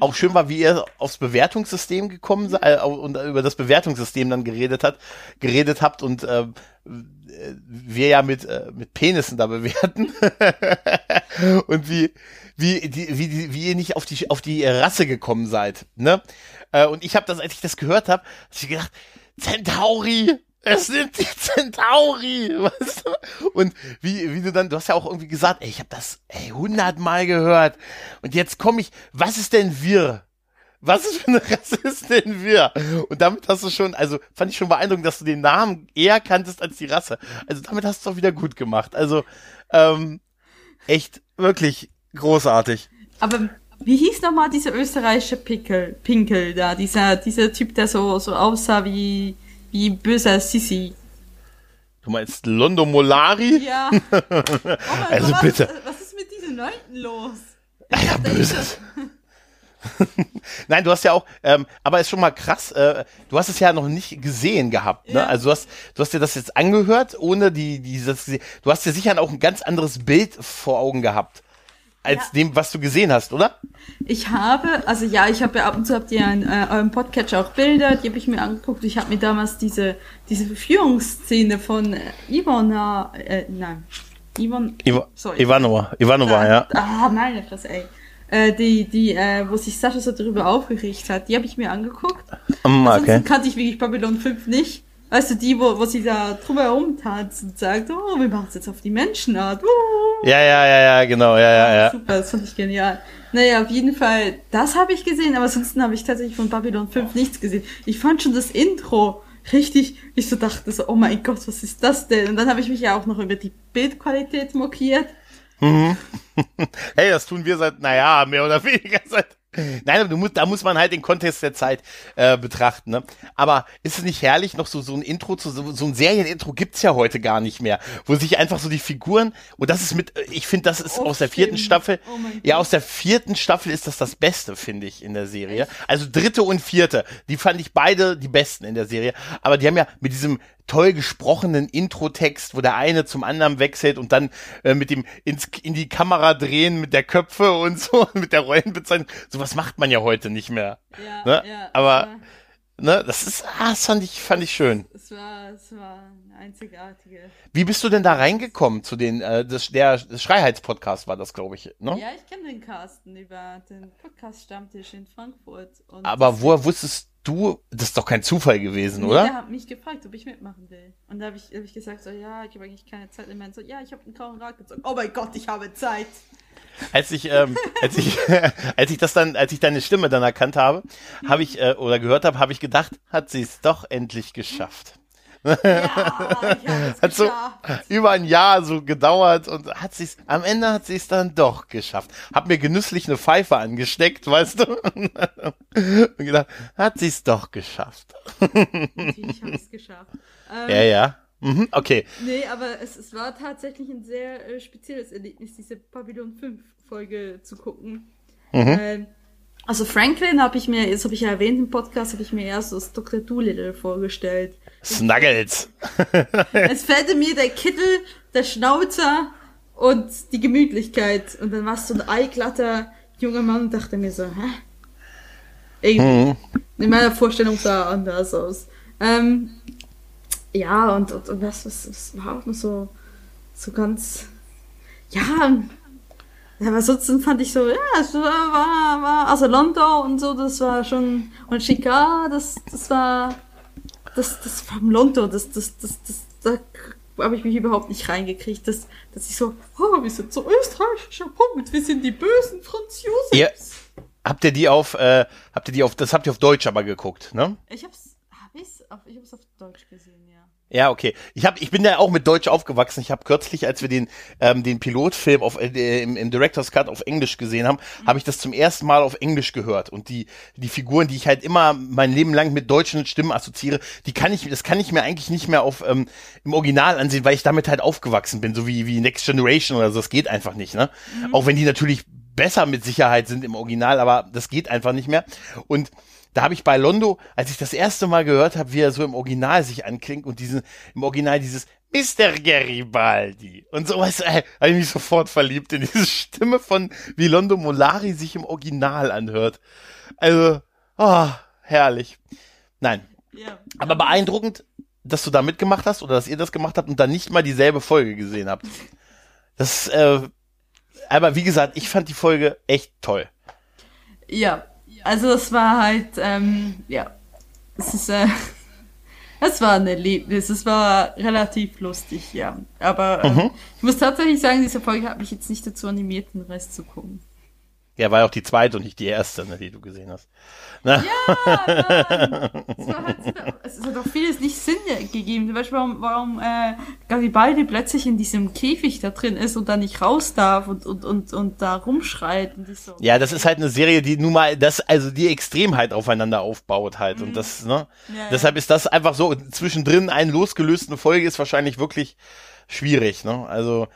auch schön war, wie ihr aufs Bewertungssystem gekommen seid äh, und über das Bewertungssystem dann geredet hat, geredet habt und äh, wir ja mit äh, mit Penissen da bewerten und wie wie, die, wie, wie ihr nicht auf die, auf die Rasse gekommen seid. Ne? Äh, und ich habe das, als ich das gehört habe, hab ich gedacht, Centauri, es sind die Centauri, weißt du? Und wie, wie du dann, du hast ja auch irgendwie gesagt, ey, ich habe das ey, hundertmal gehört. Und jetzt komme ich, was ist denn wir? was ist für eine Rasse denn wir? Und damit hast du schon, also fand ich schon beeindruckend, dass du den Namen eher kanntest als die Rasse. Also damit hast du es auch wieder gut gemacht. Also ähm, echt wirklich großartig. Aber wie hieß nochmal dieser österreichische Pickel, Pinkel da, dieser, dieser Typ, der so, so aussah wie, wie böser Sissi? Du meinst Londo Molari? Ja. Oh also Gott, bitte. Was, was, ist mit diesen Leuten los? Ich ja, böses. Nein, du hast ja auch, ähm, aber ist schon mal krass, äh, du hast es ja noch nicht gesehen gehabt, ne? Ja. Also du hast, du hast dir das jetzt angehört, ohne die, dieses, du hast dir sicher auch ein ganz anderes Bild vor Augen gehabt als ja. dem, was du gesehen hast, oder? Ich habe, also ja, ich habe ja ab und zu habt ihr in äh, eurem Podcatcher auch Bilder, die habe ich mir angeguckt. Ich habe mir damals diese diese Verführungsszene von äh, Ivona, äh, nein, Ivan, Iva, sorry. Ivanova, Ivanova, da, ja. Ah, meine Fresse, ey. Äh, die, die, äh, wo sich Sascha so darüber aufgeregt hat, die habe ich mir angeguckt. Um, okay. kannte ich wirklich Babylon 5 nicht. Weißt du, die, wo, wo sie da drumherum tanzt und sagt, oh, wir machen es jetzt auf die Menschenart. Uh. Ja, ja, ja, ja, genau, ja, ja, ja. Super, das fand ich genial. Naja, auf jeden Fall, das habe ich gesehen, aber ansonsten habe ich tatsächlich von Babylon 5 nichts gesehen. Ich fand schon das Intro richtig, ich so dachte so, oh mein Gott, was ist das denn? Und dann habe ich mich ja auch noch über die Bildqualität mokiert. Mhm. hey, das tun wir seit, naja, mehr oder weniger seit Nein, du musst, da muss man halt den Kontext der Zeit äh, betrachten. Ne? Aber ist es nicht herrlich, noch so, so ein Intro zu so, so ein Serienintro gibt's ja heute gar nicht mehr, wo sich einfach so die Figuren und das ist mit, ich finde, das ist oh, aus der vierten stimmt. Staffel, oh ja aus der vierten Staffel ist das das Beste, finde ich in der Serie. Also dritte und vierte, die fand ich beide die besten in der Serie. Aber die haben ja mit diesem toll gesprochenen Intro-Text, wo der eine zum anderen wechselt und dann äh, mit dem ins, in die Kamera drehen mit der Köpfe und so, mit der Rollenbezeichnung. Sowas macht man ja heute nicht mehr. Ja, ne? ja, Aber ne, das ist, ah, das fand ich, fand ich schön. Es war, es war eine einzigartige. Wie bist du denn da reingekommen zu den, äh, das, der Schreiheits-Podcast war das, glaube ich, ne? Ja, ich kenne den Carsten über den Podcast-Stammtisch in Frankfurt. Aber woher wusstest du, das ist doch kein Zufall gewesen, nee, oder? Der hat mich gefragt, ob ich mitmachen will. Und da habe ich, hab ich gesagt, so, ja, ich habe eigentlich keine Zeit. Und so, ja, ich habe einen grauen Rad gezogen. Oh mein Gott, ich habe Zeit. Als ich, ähm, als ich, als ich das dann, als ich deine Stimme dann erkannt habe, habe ich äh, oder gehört habe, habe ich gedacht, hat sie es doch endlich geschafft. Ja, hat so über ein Jahr so gedauert und hat sie's, am Ende hat sie es dann doch geschafft. Hab mir genüsslich eine Pfeife angesteckt, weißt du? und gedacht, hat sie es doch geschafft. Natürlich habe ich es geschafft. Ähm, ja, ja. Mhm, okay. Nee, aber es, es war tatsächlich ein sehr äh, spezielles Erlebnis, diese Pavillon 5 Folge zu gucken. Mhm. Ähm, also Franklin habe ich mir, jetzt habe ich ja erwähnt im Podcast, habe ich mir erst als Dr. Doolittle vorgestellt. Snuggles. es fällte mir der Kittel, der Schnauzer und die Gemütlichkeit. Und dann war es so ein eiglatter junger Mann und dachte mir so, hä? Irgendwie. Mhm. In meiner Vorstellung sah er anders aus. Ähm, ja, und, und, und das, das, das war auch nur so, so ganz, ja, ja, aber sonst fand ich so, ja, es war, war, war also London und so, das war schon, und Chicago, das, das war, das, das vom London, das, das, das, das, da habe ich mich überhaupt nicht reingekriegt, dass, dass ich so, oh, wir sind so österreichischer Punkt, wir sind die bösen Franzosen. Ja. Habt ihr die auf, äh, habt ihr die auf, das habt ihr auf Deutsch aber geguckt, ne? Ich hab's, hab ich's auf, ich hab's auf Deutsch gesehen, ja. Okay. Ich hab, ich bin ja auch mit Deutsch aufgewachsen. Ich habe kürzlich, als wir den ähm, den Pilotfilm auf äh, im, im Director's Cut auf Englisch gesehen haben, mhm. habe ich das zum ersten Mal auf Englisch gehört und die die Figuren, die ich halt immer mein Leben lang mit deutschen Stimmen assoziiere, die kann ich das kann ich mir eigentlich nicht mehr auf ähm, im Original ansehen, weil ich damit halt aufgewachsen bin, so wie wie Next Generation oder so. Das geht einfach nicht, ne? Mhm. Auch wenn die natürlich besser mit Sicherheit sind im Original, aber das geht einfach nicht mehr und da habe ich bei Londo, als ich das erste Mal gehört habe, wie er so im Original sich anklingt und diesen, im Original dieses Mr. Garibaldi und sowas, äh, habe ich mich sofort verliebt in diese Stimme von, wie Londo Molari sich im Original anhört. Also, oh, herrlich. Nein. Ja. Aber beeindruckend, dass du da mitgemacht hast oder dass ihr das gemacht habt und dann nicht mal dieselbe Folge gesehen habt. Das, äh, aber wie gesagt, ich fand die Folge echt toll. Ja, also es war halt, ähm, ja, es ist, äh, es war ein Erlebnis, es war relativ lustig, ja. Aber ähm, mhm. ich muss tatsächlich sagen, diese Folge hat mich jetzt nicht dazu animiert, den Rest zu gucken. Ja, war ja auch die zweite und nicht die erste, ne, die du gesehen hast. Na? Ja, nein. Es, war halt, es hat auch vieles nicht Sinn gegeben. Zum Beispiel, warum, warum äh, Garibaldi plötzlich in diesem Käfig da drin ist und da nicht raus darf und, und, und, und da rumschreit. Und so. Ja, das ist halt eine Serie, die nun mal, das, also die Extremheit aufeinander aufbaut halt. Mhm. Und das, ne? Ja, Deshalb ja. ist das einfach so, zwischendrin eine losgelöste Folge ist wahrscheinlich wirklich schwierig, ne? Also,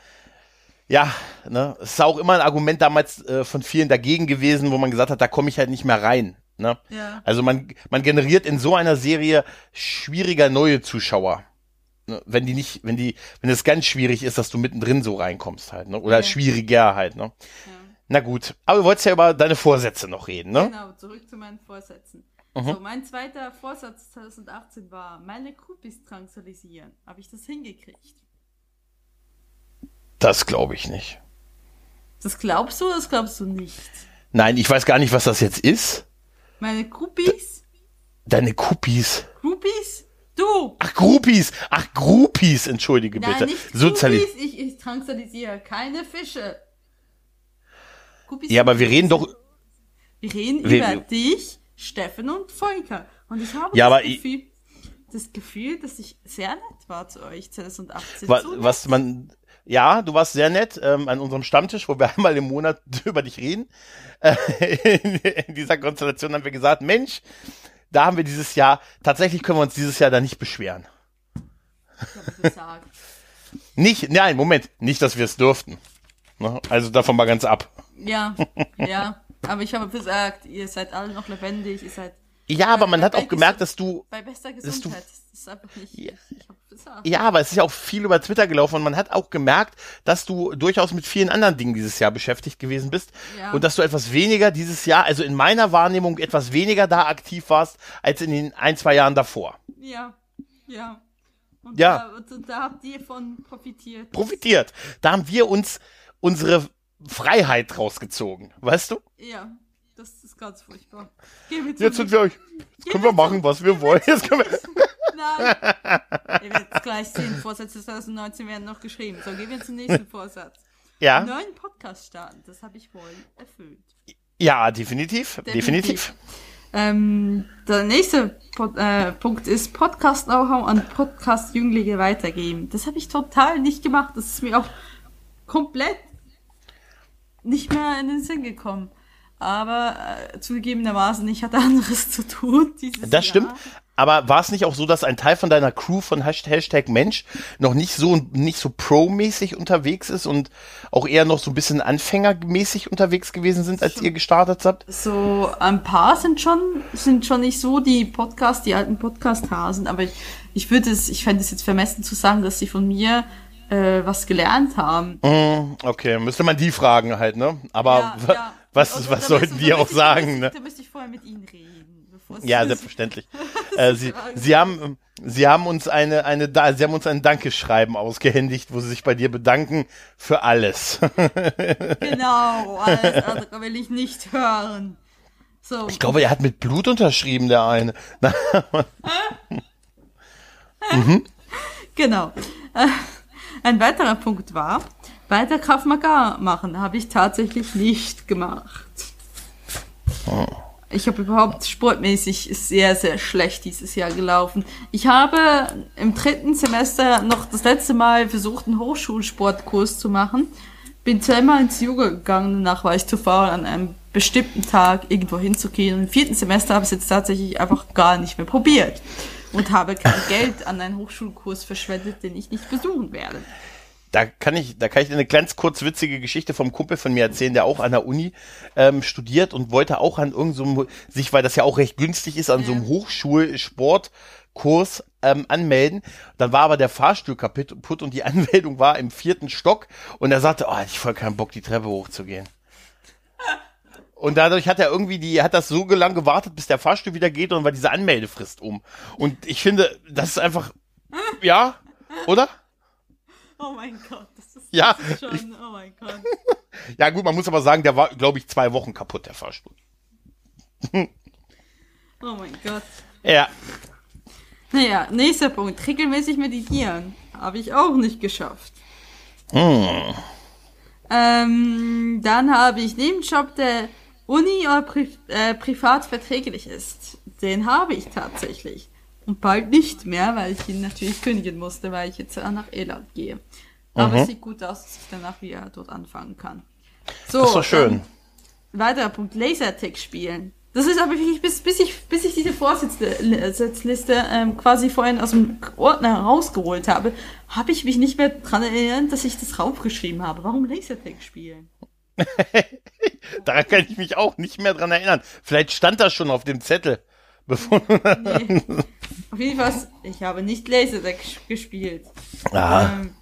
ja, ne, es ist auch immer ein Argument damals äh, von vielen dagegen gewesen, wo man gesagt hat, da komme ich halt nicht mehr rein. Ne? Ja. Also man, man generiert in so einer Serie schwieriger neue Zuschauer. Ne? Wenn die nicht, wenn die, wenn es ganz schwierig ist, dass du mittendrin so reinkommst halt, ne? Oder ja. schwieriger halt, ne? Ja. Na gut, aber du wolltest ja über deine Vorsätze noch reden, ne? Genau, zurück zu meinen Vorsätzen. Mhm. So, mein zweiter Vorsatz 2018 war, meine Groupies transalisieren. Habe ich das hingekriegt? Das glaube ich nicht. Das glaubst du oder das glaubst du nicht? Nein, ich weiß gar nicht, was das jetzt ist. Meine Groupies? Deine Groupies? Groupies? Du! Ach, Groupies! Ach, Groupies, entschuldige Nein, bitte. Nicht Sozialis ich, ich transalisiere keine Fische. Groupies ja, aber wir reden doch. Wir reden wir, über dich, Steffen und Volker. Und ich habe ja, das, Gefühl, das Gefühl, dass ich sehr nett war zu euch 2018. Was, so was man ja, du warst sehr nett ähm, an unserem Stammtisch, wo wir einmal im Monat über dich reden. Äh, in, in dieser Konstellation haben wir gesagt, Mensch, da haben wir dieses Jahr, tatsächlich können wir uns dieses Jahr da nicht beschweren. nicht, nein, Moment, nicht, dass wir es dürften. Ne? Also davon mal ganz ab. Ja, ja. Aber ich habe gesagt, ihr seid alle noch lebendig, ihr seid. Ja, aber man hat auch gemerkt, dass du. Bei bester Gesundheit. Das ist einfach nicht. Ja. Ja, aber es ist ja auch viel über Twitter gelaufen und man hat auch gemerkt, dass du durchaus mit vielen anderen Dingen dieses Jahr beschäftigt gewesen bist ja. und dass du etwas weniger dieses Jahr, also in meiner Wahrnehmung etwas weniger da aktiv warst als in den ein, zwei Jahren davor. Ja, ja. Und ja. Da, da habt ihr von profitiert. Profitiert. Da haben wir uns unsere Freiheit rausgezogen, weißt du? Ja, das ist ganz furchtbar. Jetzt sind wir euch. Jetzt können wir machen, was wir wollen. Jetzt können wir. Nein. Ihr werdet gleich sehen, Vorsätze 2019 werden noch geschrieben. So, gehen wir zum nächsten Vorsatz. Ja. Einen neuen Podcast starten, das habe ich wohl erfüllt. Ja, definitiv. Definitiv. definitiv. Ähm, der nächste Pod äh, Punkt ist Podcast-Know-how an Podcast-Jünglinge weitergeben. Das habe ich total nicht gemacht. Das ist mir auch komplett nicht mehr in den Sinn gekommen. Aber äh, zugegebenermaßen, ich hatte anderes zu tun. Dieses das Jahr. stimmt. Aber war es nicht auch so, dass ein Teil von deiner Crew von Hashtag Mensch noch nicht so nicht so pro-mäßig unterwegs ist und auch eher noch so ein bisschen anfängermäßig unterwegs gewesen sind, als ihr gestartet habt? So ein paar sind schon sind schon nicht so die Podcast, die alten Podcast-Hasen, aber ich, ich würde es, ich fände es jetzt vermessen zu sagen, dass sie von mir äh, was gelernt haben. Mm, okay, müsste man die fragen halt, ne? Aber ja, ja. was, und, was sollten die auch sagen, ne? Da müsste ich vorher mit ihnen reden. Ja, selbstverständlich. äh, sie, sie haben, sie haben uns eine, eine, sie haben uns ein Dankeschreiben ausgehändigt, wo sie sich bei dir bedanken für alles. genau, alles andere will ich nicht hören. So. Ich glaube, er hat mit Blut unterschrieben, der eine. mhm. Genau. Ein weiterer Punkt war, weiter Krav Maga machen, habe ich tatsächlich nicht gemacht. Oh ich habe überhaupt sportmäßig sehr, sehr schlecht dieses Jahr gelaufen. Ich habe im dritten Semester noch das letzte Mal versucht, einen Hochschulsportkurs zu machen. Bin zweimal ins Yoga gegangen, danach war ich zu faul, an einem bestimmten Tag irgendwo hinzugehen. Und im vierten Semester habe ich es jetzt tatsächlich einfach gar nicht mehr probiert. Und habe kein Geld an einen Hochschulkurs verschwendet, den ich nicht besuchen werde da kann ich, da kann ich eine ganz kurz witzige Geschichte vom Kumpel von mir erzählen, der auch an der Uni ähm, studiert und wollte auch an irgendeinem so sich, weil das ja auch recht günstig ist, an so einem Hochschulsportkurs ähm, anmelden. Dann war aber der Fahrstuhl kaputt und die Anmeldung war im vierten Stock und er sagte, oh, ich voll keinen Bock, die Treppe hochzugehen. Und dadurch hat er irgendwie die, hat das so lang gewartet, bis der Fahrstuhl wieder geht und war diese Anmeldefrist um. Und ich finde, das ist einfach, ja, oder? Oh mein Gott, das ist, ja, das ist schon, ich, oh mein Gott. ja gut, man muss aber sagen, der war, glaube ich, zwei Wochen kaputt, der Fahrstuhl. oh mein Gott. Ja. Naja, nächster Punkt. Regelmäßig meditieren. Habe ich auch nicht geschafft. Hm. Ähm, dann habe ich Nebenjob, der Uni oder Pri äh, privat verträglich ist. Den habe ich tatsächlich. Und bald nicht mehr, weil ich ihn natürlich kündigen musste, weil ich jetzt nach Irland gehe. Aber mhm. es sieht gut aus, dass ich danach wieder dort anfangen kann. So, das doch schön. Weiterer Punkt, Lasertag spielen. Das ist aber wirklich, bis, bis, ich, bis ich diese Vorsitzliste ähm, quasi vorhin aus dem Ordner rausgeholt habe, habe ich mich nicht mehr dran erinnert, dass ich das raufgeschrieben habe. Warum Lasertag spielen? Daran kann ich mich auch nicht mehr dran erinnern. Vielleicht stand das schon auf dem Zettel. Bevor nee. Auf jeden Fall, ich habe nicht Lasertag gespielt. Ah. Ähm,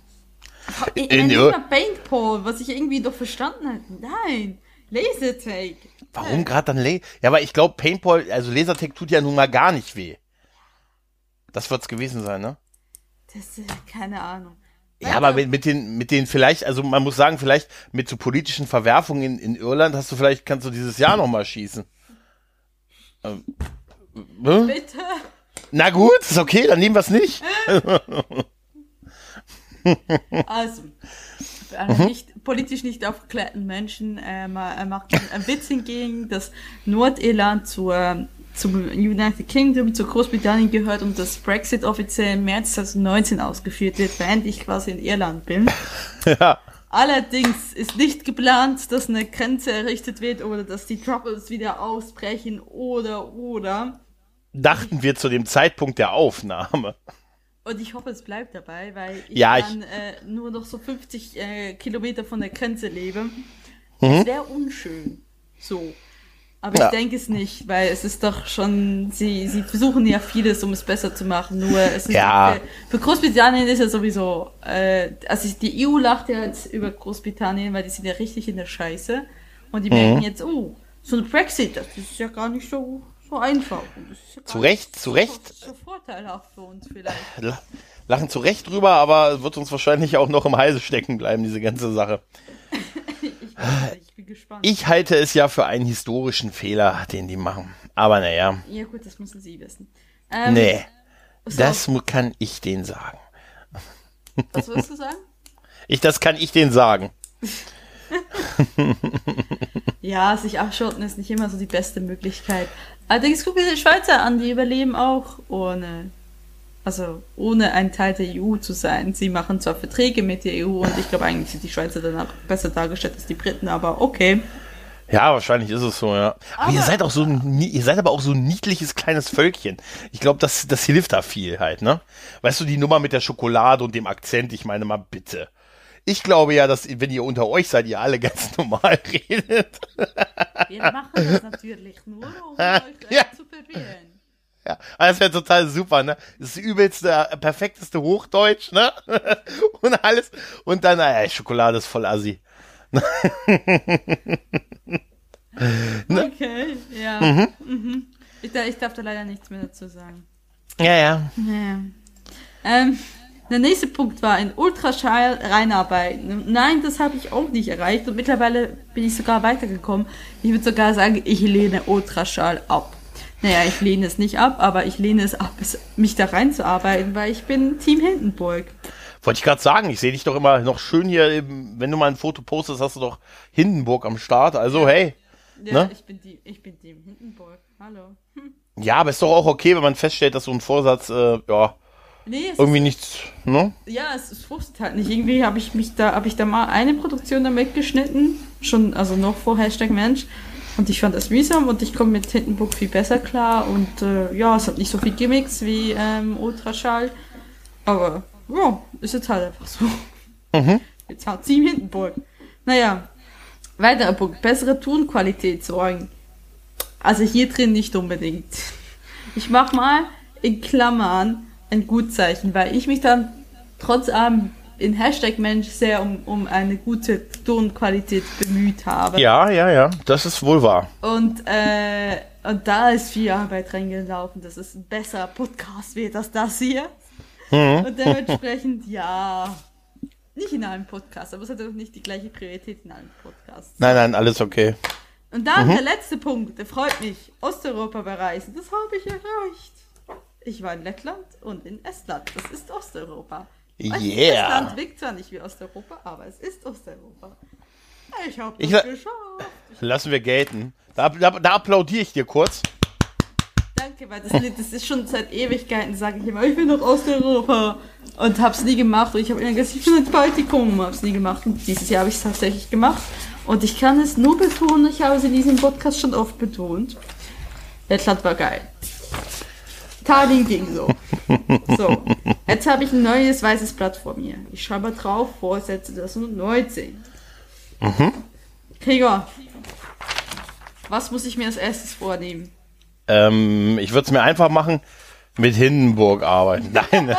ich, in, nicht mal Paintball, was ich irgendwie doch verstanden habe. Nein, Lasertag. Warum gerade dann Laser? Ja, aber ich glaube, Paintball, also Lasertag tut ja nun mal gar nicht weh. Das wird's gewesen sein, ne? Das ist keine Ahnung. Ja, aber mit, mit den, mit den vielleicht, also man muss sagen, vielleicht mit so politischen Verwerfungen in, in Irland hast du vielleicht, kannst du dieses Jahr nochmal schießen. Ähm, ne? Bitte. Na gut, ist okay, dann nehmen wir es nicht. also, für alle mhm. nicht, politisch nicht aufgeklärten Menschen äh, macht ein Witz hingegen, dass Nordirland zur zum United Kingdom, zu Großbritannien gehört und das Brexit offiziell im März 2019 ausgeführt wird, während ich quasi in Irland bin. Ja. Allerdings ist nicht geplant, dass eine Grenze errichtet wird oder dass die Troubles wieder ausbrechen oder oder. Dachten wir zu dem Zeitpunkt der Aufnahme. Und ich hoffe, es bleibt dabei, weil ich ja, dann äh, nur noch so 50 äh, Kilometer von der Grenze lebe. Mhm. Das wäre unschön. So. Aber ja. ich denke es nicht, weil es ist doch schon, sie, sie versuchen ja vieles, um es besser zu machen. Nur es ist ja. für, für Großbritannien ist ja sowieso, äh, also die EU lacht ja jetzt über Großbritannien, weil die sind ja richtig in der Scheiße. Und die mhm. merken jetzt, oh, so ein Brexit, das ist ja gar nicht so, so einfach. Ja zu Recht, zu Recht. So, so vorteilhaft für uns vielleicht. Lachen zu Recht drüber, aber wird uns wahrscheinlich auch noch im Halse stecken bleiben, diese ganze Sache. Ich, bin gespannt. Ich halte es ja für einen historischen Fehler, den die machen. Aber naja. Ja gut, das müssen Sie wissen. Ähm, nee, so. das kann ich denen sagen. Was willst du sagen? Ich, das kann ich denen sagen. ja, sich abschotten ist nicht immer so die beste Möglichkeit. Allerdings guck dir die Schweizer an, die überleben auch ohne also ohne ein Teil der EU zu sein. Sie machen zwar Verträge mit der EU und ich glaube eigentlich sind die Schweizer danach besser dargestellt als die Briten, aber okay. Ja, wahrscheinlich ist es so, ja. Aber, aber ihr seid auch so ein, ihr seid aber auch so ein niedliches kleines Völkchen. Ich glaube, das, das hilft da viel halt, ne? Weißt du, die Nummer mit der Schokolade und dem Akzent, ich meine mal bitte. Ich glaube ja, dass, wenn ihr unter euch seid, ihr alle ganz normal redet. Wir machen das natürlich nur, um euch ja. zu verwirren. Ja, das wäre total super, ne? Das übelste, perfekteste Hochdeutsch, ne? Und alles. Und dann, naja, Schokolade ist voll assi. ne? Okay, ja. Mhm. Mhm. Ich, ich, darf da leider nichts mehr dazu sagen. Ja, ja. ja. Ähm, der nächste Punkt war in Ultraschall reinarbeiten. Nein, das habe ich auch nicht erreicht und mittlerweile bin ich sogar weitergekommen. Ich würde sogar sagen, ich lehne Ultraschall ab. Naja, ich lehne es nicht ab, aber ich lehne es ab, mich da reinzuarbeiten, weil ich bin Team Hindenburg. Wollte ich gerade sagen, ich sehe dich doch immer noch schön hier, wenn du mal ein Foto postest, hast du doch Hindenburg am Start. Also hey. Ja, ne? ich, bin die, ich bin Team Hindenburg. Hallo. Hm. Ja, aber ist doch auch okay, wenn man feststellt, dass so ein Vorsatz, äh, ja, nee, irgendwie ist, nichts, ne? Ja, es, es fruchtet halt nicht. Irgendwie habe ich mich da, habe ich da mal eine Produktion damit geschnitten, schon, also noch vor Hashtag Mensch. Und ich fand das mühsam und ich komme mit Hindenburg viel besser klar. Und äh, ja, es hat nicht so viel Gimmicks wie ähm, Ultraschall. Aber ja, ist jetzt halt einfach so. Mhm. Jetzt hat sie Hindenburg. Naja, weiterer Punkt. Bessere Tonqualität sorgen. Also hier drin nicht unbedingt. Ich mach mal in Klammern ein Gutzeichen, weil ich mich dann trotz allem in Hashtag Mensch sehr um, um eine gute Tonqualität bemüht habe. Ja, ja, ja, das ist wohl wahr. Und, äh, und da ist viel Arbeit reingelaufen. Das ist ein besser Podcast wie das das hier. Mhm. Und dementsprechend, ja, nicht in einem Podcast, aber es hat auch nicht die gleiche Priorität in einem Podcast. Nein, nein, alles okay. Und dann mhm. der letzte Punkt, der freut mich. Osteuropa bereisen, das habe ich erreicht. Ich war in Lettland und in Estland. Das ist Osteuropa. Yeah. Das Land wirkt zwar nicht wie Osteuropa, aber es ist Osteuropa. Ich hab das geschafft. Lassen wir gelten. Da, da, da applaudiere ich dir kurz. Danke, weil das, das ist schon seit Ewigkeiten, sage ich immer, ich bin noch aus Europa und hab's nie gemacht. Und ich habe immer gesagt, ich bin ins Baltikum, hab's nie gemacht. Und dieses Jahr habe ich es tatsächlich gemacht. Und ich kann es nur betonen, ich habe es in diesem Podcast schon oft betont. Lettland war geil. Tallinn ging so. So, jetzt habe ich ein neues weißes Blatt vor mir. Ich schreibe drauf, Vorsätze 2019. Mhm. Krieger, was muss ich mir als erstes vornehmen? Ähm, ich würde es mir einfach machen, mit Hindenburg arbeiten. Nein.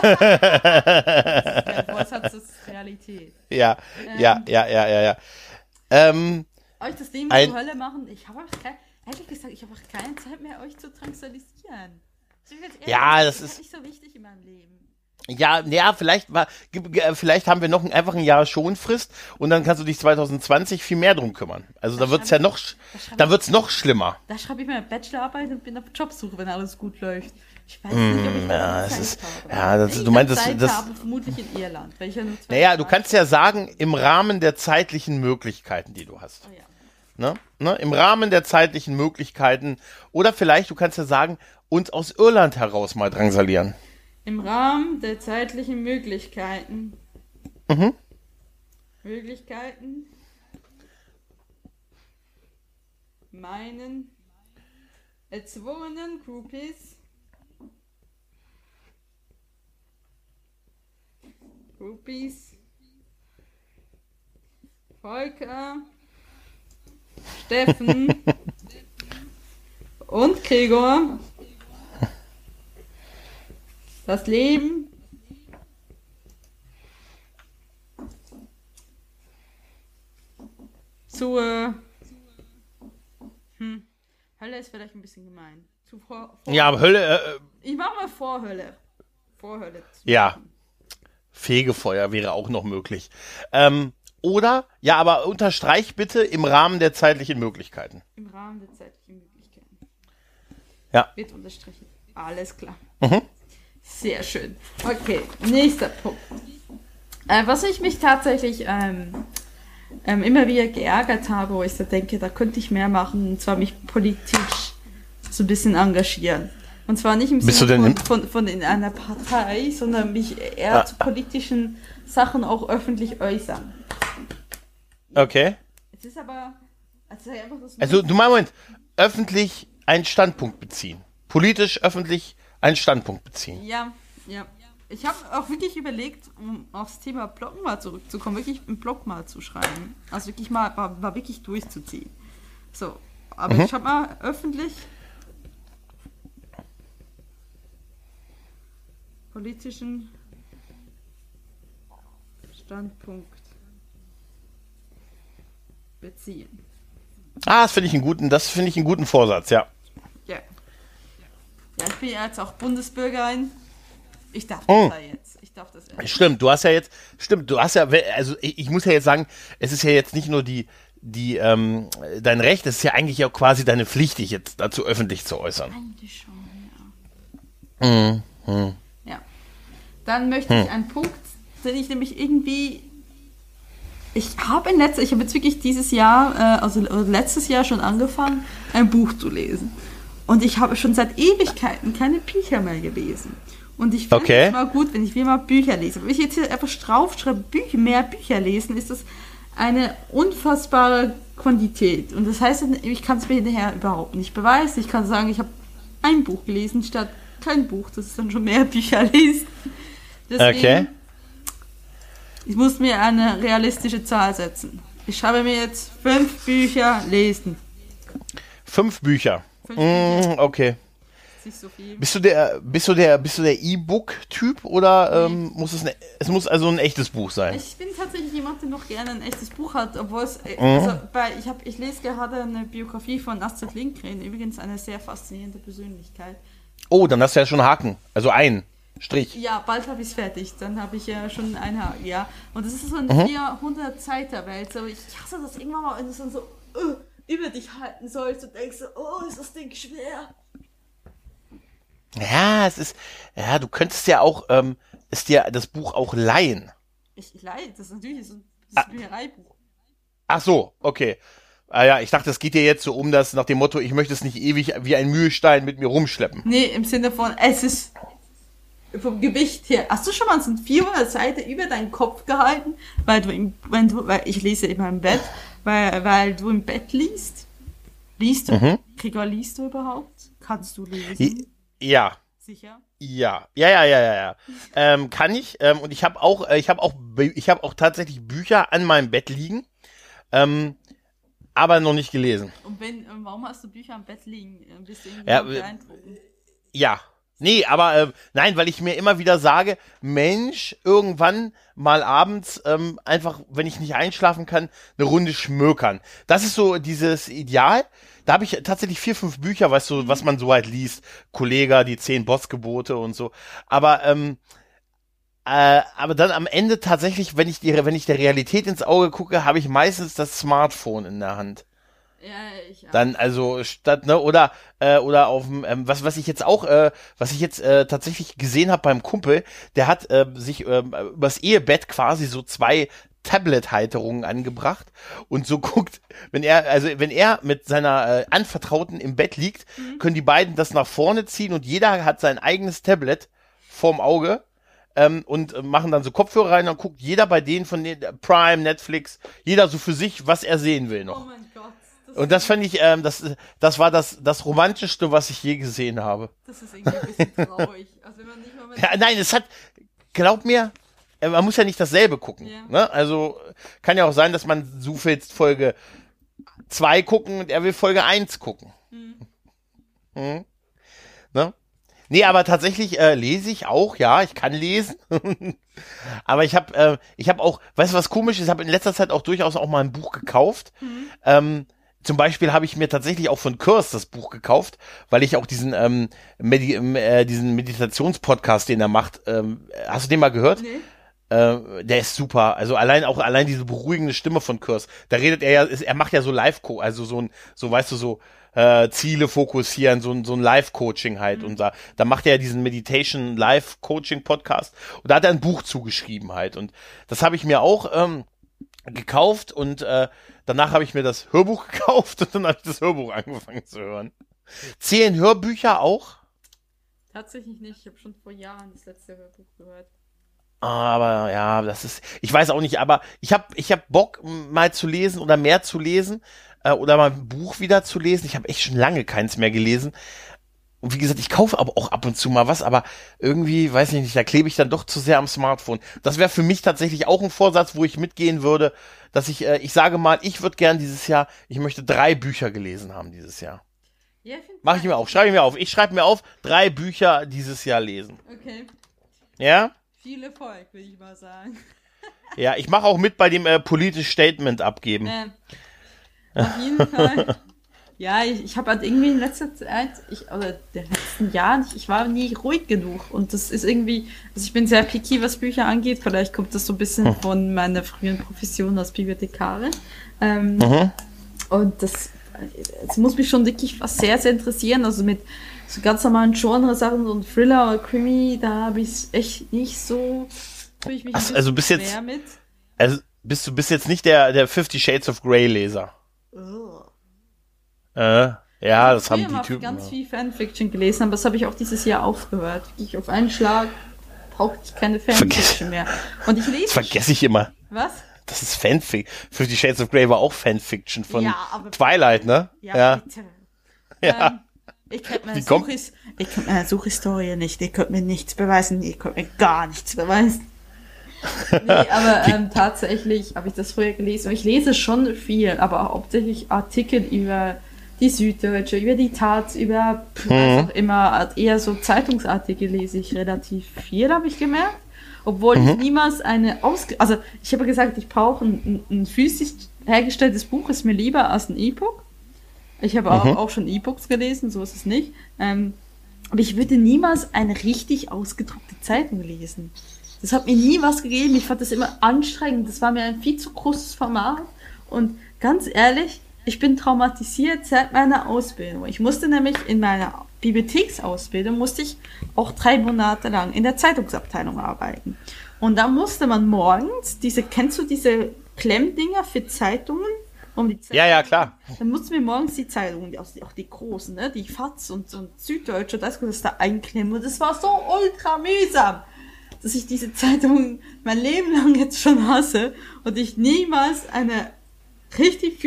Vorsatz ist Realität. Ja, ähm, ja, ja, ja, ja, ja. Ähm, euch das Leben zur Hölle machen? Ich habe ehrlich gesagt, ich habe auch keine Zeit mehr, euch zu transalisieren. Ja, das ist nicht so wichtig in meinem Leben. Ja, ja, vielleicht war, vielleicht haben wir noch ein, einfach ein Jahr Schonfrist und dann kannst du dich 2020 viel mehr drum kümmern. Also da, da wird's ja noch, da, wird's noch schlimmer. Da schreibe ich meine Bachelorarbeit und bin auf Jobsuche, wenn alles gut läuft. Ich weiß nicht, ob ich mm, ja, es ist, habe. Ja, das, ich du meinst, das, das habe, vermutlich in Irland. Weil ich ja nur naja, du kannst ja sagen, im Rahmen der zeitlichen Möglichkeiten, die du hast. Oh ja. Ne? Ne? Im Rahmen der zeitlichen Möglichkeiten. Oder vielleicht, du kannst ja sagen, uns aus Irland heraus mal drangsalieren. Im Rahmen der zeitlichen Möglichkeiten. Mhm. Möglichkeiten. Meinen erzwungenen Groupies. Groupies. Volker. Steffen. und Gregor das Leben zur hm, Hölle ist vielleicht ein bisschen gemein. Zu vor, vor ja, aber Hölle. Äh, äh ich mache mal Vorhölle. Vorhölle. Ja. Fegefeuer wäre auch noch möglich. Ähm, oder, ja, aber unterstreich bitte im Rahmen der zeitlichen Möglichkeiten. Im Rahmen der zeitlichen Möglichkeiten. Ja. Wird unterstrichen. Alles klar. Mhm. Sehr schön. Okay, nächster Punkt. Äh, was ich mich tatsächlich ähm, ähm, immer wieder geärgert habe, wo ich so denke, da könnte ich mehr machen, und zwar mich politisch so ein bisschen engagieren. Und zwar nicht im Sinne von, von, von, in einer Partei, sondern mich eher ah. zu politischen Sachen auch öffentlich äußern. Okay. Es ist aber. Also, also du meinst, Moment, öffentlich einen Standpunkt beziehen. Politisch öffentlich einen Standpunkt beziehen. Ja, ja. Ich habe auch wirklich überlegt, um aufs Thema Blog mal zurückzukommen, wirklich einen Blog mal zu schreiben. Also wirklich mal, war, war wirklich durchzuziehen. So, aber mhm. ich habe mal öffentlich politischen Standpunkt beziehen. Ah, das finde ich einen guten, das finde ich einen guten Vorsatz, ja. Ja, ich bin ja jetzt auch Bundesbürgerin. Ich darf das oh. da jetzt. Ich darf das jetzt. Stimmt, du hast ja jetzt, stimmt, du hast ja, also ich, ich muss ja jetzt sagen, es ist ja jetzt nicht nur die, die, ähm, dein Recht, es ist ja eigentlich auch quasi deine Pflicht, dich jetzt dazu öffentlich zu äußern. Eigentlich schon, ja. Mhm. Ja. Dann möchte hm. ich einen Punkt, den ich nämlich irgendwie ich habe in letzter, ich habe jetzt wirklich dieses Jahr, äh, also letztes Jahr schon angefangen, ein Buch zu lesen. Und ich habe schon seit Ewigkeiten keine Bücher mehr gelesen. Und ich finde okay. es mal gut, wenn ich wieder mal Bücher lese. Wenn ich jetzt hier einfach draufschreibe, Bücher, mehr Bücher lesen, ist das eine unfassbare Quantität. Und das heißt, ich kann es mir hinterher überhaupt nicht beweisen. Ich kann sagen, ich habe ein Buch gelesen statt kein Buch. Das ist dann schon mehr Bücher lesen. Deswegen, okay. Ich muss mir eine realistische Zahl setzen. Ich schreibe mir jetzt fünf Bücher lesen. Fünf Bücher. Mm, okay. So bist du der, bist du der, bist du der E-Book-Typ oder ähm, nee. muss es, ne, es muss also ein echtes Buch sein? Ich bin tatsächlich jemand, der noch gerne ein echtes Buch hat, obwohl es, äh, mhm. also bei, ich habe, ich lese gerade eine Biografie von Astrid Lindgren, übrigens eine sehr faszinierende Persönlichkeit. Oh, dann hast du ja schon Haken, also ein Strich. Ja, bald habe ich es fertig, dann habe ich ja schon einen Haken, ja. Und das ist so eine mhm. 400 Seiter so ich hasse das irgendwann mal, wenn es dann so uh, über dich halten sollst und denkst, oh, ist das Ding schwer. Ja, es ist, ja, du könntest ja auch, ähm, ist dir das Buch auch leihen. Ich leihe, das ist natürlich so ein, ein ah. Büchereibuch. Ach so, okay. Ah ja, ich dachte, es geht dir jetzt so um das nach dem Motto, ich möchte es nicht ewig wie ein Mühlstein mit mir rumschleppen. Nee, im Sinne von, es ist vom Gewicht her. Hast du schon mal so ein 400 Seiten über deinen Kopf gehalten, weil du im, wenn du, weil ich lese immer im Bett, weil, weil du im Bett liest? Liest du? Mhm. Gregor, liest du überhaupt? Kannst du lesen? Ja. Sicher? Ja, ja, ja, ja, ja, ja. ähm, kann ich. Ähm, und ich habe auch, äh, ich habe auch, ich habe auch tatsächlich Bücher an meinem Bett liegen. Ähm, aber noch nicht gelesen. Und wenn, warum hast du Bücher am Bett liegen? Bist du irgendwie ja, beeindruckend? Ja. Nee, aber äh, nein, weil ich mir immer wieder sage, Mensch, irgendwann mal abends ähm, einfach, wenn ich nicht einschlafen kann, eine Runde schmökern. Das ist so dieses Ideal. Da habe ich tatsächlich vier, fünf Bücher, weißt du, was man so halt liest. Kollega, die zehn Bossgebote und so. Aber ähm, äh, aber dann am Ende tatsächlich, wenn ich die, wenn ich der Realität ins Auge gucke, habe ich meistens das Smartphone in der Hand. Ja, ich auch. Dann also statt ne oder äh, oder auf dem ähm, was was ich jetzt auch äh, was ich jetzt äh, tatsächlich gesehen habe beim Kumpel, der hat äh, sich äh, übers Ehebett quasi so zwei Tablet-Halterungen angebracht und so guckt, wenn er, also wenn er mit seiner äh, Anvertrauten im Bett liegt, mhm. können die beiden das nach vorne ziehen und jeder hat sein eigenes Tablet vorm Auge ähm, und machen dann so Kopfhörer rein und guckt jeder bei denen von den äh, Prime, Netflix, jeder so für sich, was er sehen will noch. Oh und das fand ich, ähm, das, das war das, das romantischste, was ich je gesehen habe. Das ist irgendwie ein bisschen traurig. Also wenn man nicht mal ja, nein, es hat, glaub mir, äh, man muss ja nicht dasselbe gucken. Yeah. Ne? Also kann ja auch sein, dass man so willst Folge 2 gucken und er will Folge 1 gucken. Mhm. Mhm. Ne? Nee, aber tatsächlich äh, lese ich auch, ja, ich kann lesen. aber ich habe äh, ich habe auch, weißt du was komisch ist, ich habe in letzter Zeit auch durchaus auch mal ein Buch gekauft. Mhm. Ähm, zum Beispiel habe ich mir tatsächlich auch von Kurs das Buch gekauft, weil ich auch diesen ähm, Medi äh, diesen Meditationspodcast, den er macht, ähm, hast du den mal gehört? Nee. Äh, der ist super. Also allein auch allein diese beruhigende Stimme von Kurs. Da redet er ja, ist, er macht ja so Live-Co, also so ein, so weißt du so äh, Ziele fokussieren, so ein so ein Live-Coaching halt. Mhm. Und da, da macht er ja diesen Meditation Live-Coaching-Podcast. Und da hat er ein Buch zugeschrieben halt. Und das habe ich mir auch ähm, gekauft und äh, danach habe ich mir das Hörbuch gekauft und dann habe ich das Hörbuch angefangen zu hören. Zählen Hörbücher auch? Tatsächlich nicht. Ich habe schon vor Jahren das letzte Hörbuch gehört. Aber ja, das ist, ich weiß auch nicht, aber ich habe ich hab Bock mal zu lesen oder mehr zu lesen äh, oder mal ein Buch wieder zu lesen. Ich habe echt schon lange keins mehr gelesen. Und wie gesagt, ich kaufe aber auch ab und zu mal was, aber irgendwie, weiß ich nicht, da klebe ich dann doch zu sehr am Smartphone. Das wäre für mich tatsächlich auch ein Vorsatz, wo ich mitgehen würde, dass ich, äh, ich sage mal, ich würde gern dieses Jahr, ich möchte drei Bücher gelesen haben dieses Jahr. Ja, Mache ich mir auf, schreibe ich mir auf. Ich schreibe mir auf, drei Bücher dieses Jahr lesen. Okay. Ja? Viel Erfolg, will ich mal sagen. Ja, ich mache auch mit bei dem äh, politisch Statement abgeben. Äh, auf jeden Fall. Ja, ich, ich habe halt irgendwie in letzter Zeit, ich, oder den letzten Jahren, ich, ich, war nie ruhig genug. Und das ist irgendwie, also ich bin sehr picky, was Bücher angeht. Vielleicht kommt das so ein bisschen hm. von meiner frühen Profession als Bibliothekarin. Ähm, mhm. Und das, das muss mich schon wirklich was sehr, sehr interessieren. Also mit so ganz normalen Genre-Sachen, so ein Thriller oder Krimi, da habe ich echt nicht so, fühle ich mich Ach, also bist jetzt, mit. Also bist du bist jetzt nicht der, der Fifty Shades of Grey Leser. Oh. Äh, ja, das haben die Typen. Ich habe ganz ja. viel Fanfiction gelesen, aber das habe ich auch dieses Jahr aufgehört. Ich auf einen Schlag brauchte ich keine Fanfiction mehr. Und ich lese. Das vergesse ich immer. Was? Das ist Fanfiction. Fifty Shades of Grey war auch Fanfiction von ja, Twilight, ne? Ja, ja. bitte. Ja. Ähm, ich könnte meine, könnt meine Suchhistorie nicht. Ihr könnt mir nichts beweisen. Ihr könnt mir gar nichts beweisen. nee, aber ähm, tatsächlich habe ich das früher gelesen. Und ich lese schon viel, aber hauptsächlich Artikel über die Süddeutsche, über die Taz, über mhm. was auch immer. Eher so Zeitungsartikel lese ich relativ viel, habe ich gemerkt. Obwohl mhm. ich niemals eine Ausg Also ich habe gesagt, ich brauche ein, ein, physisch hergestelltes Buch, ist mir lieber als ein E-Book. Ich habe auch, mhm. auch schon E-Books gelesen, so ist es nicht. Ähm, aber ich würde niemals eine richtig ausgedruckte Zeitung lesen. Das hat mir nie was gegeben. Ich fand das immer anstrengend. Das war mir ein viel zu großes Format. Und ganz ehrlich, ich bin traumatisiert seit meiner Ausbildung. Ich musste nämlich in meiner Bibliotheksausbildung musste ich auch drei Monate lang in der Zeitungsabteilung arbeiten. Und da musste man morgens diese, kennst du diese Klemmdinger für Zeitungen? um die Zeitung. Ja, ja, klar. Dann mussten wir morgens die Zeitungen, auch die, großen, ne, die FATS und, und Süddeutsche, das, das da einklemmen. Und das war so ultra mühsam, dass ich diese Zeitung mein Leben lang jetzt schon hasse und ich niemals eine richtig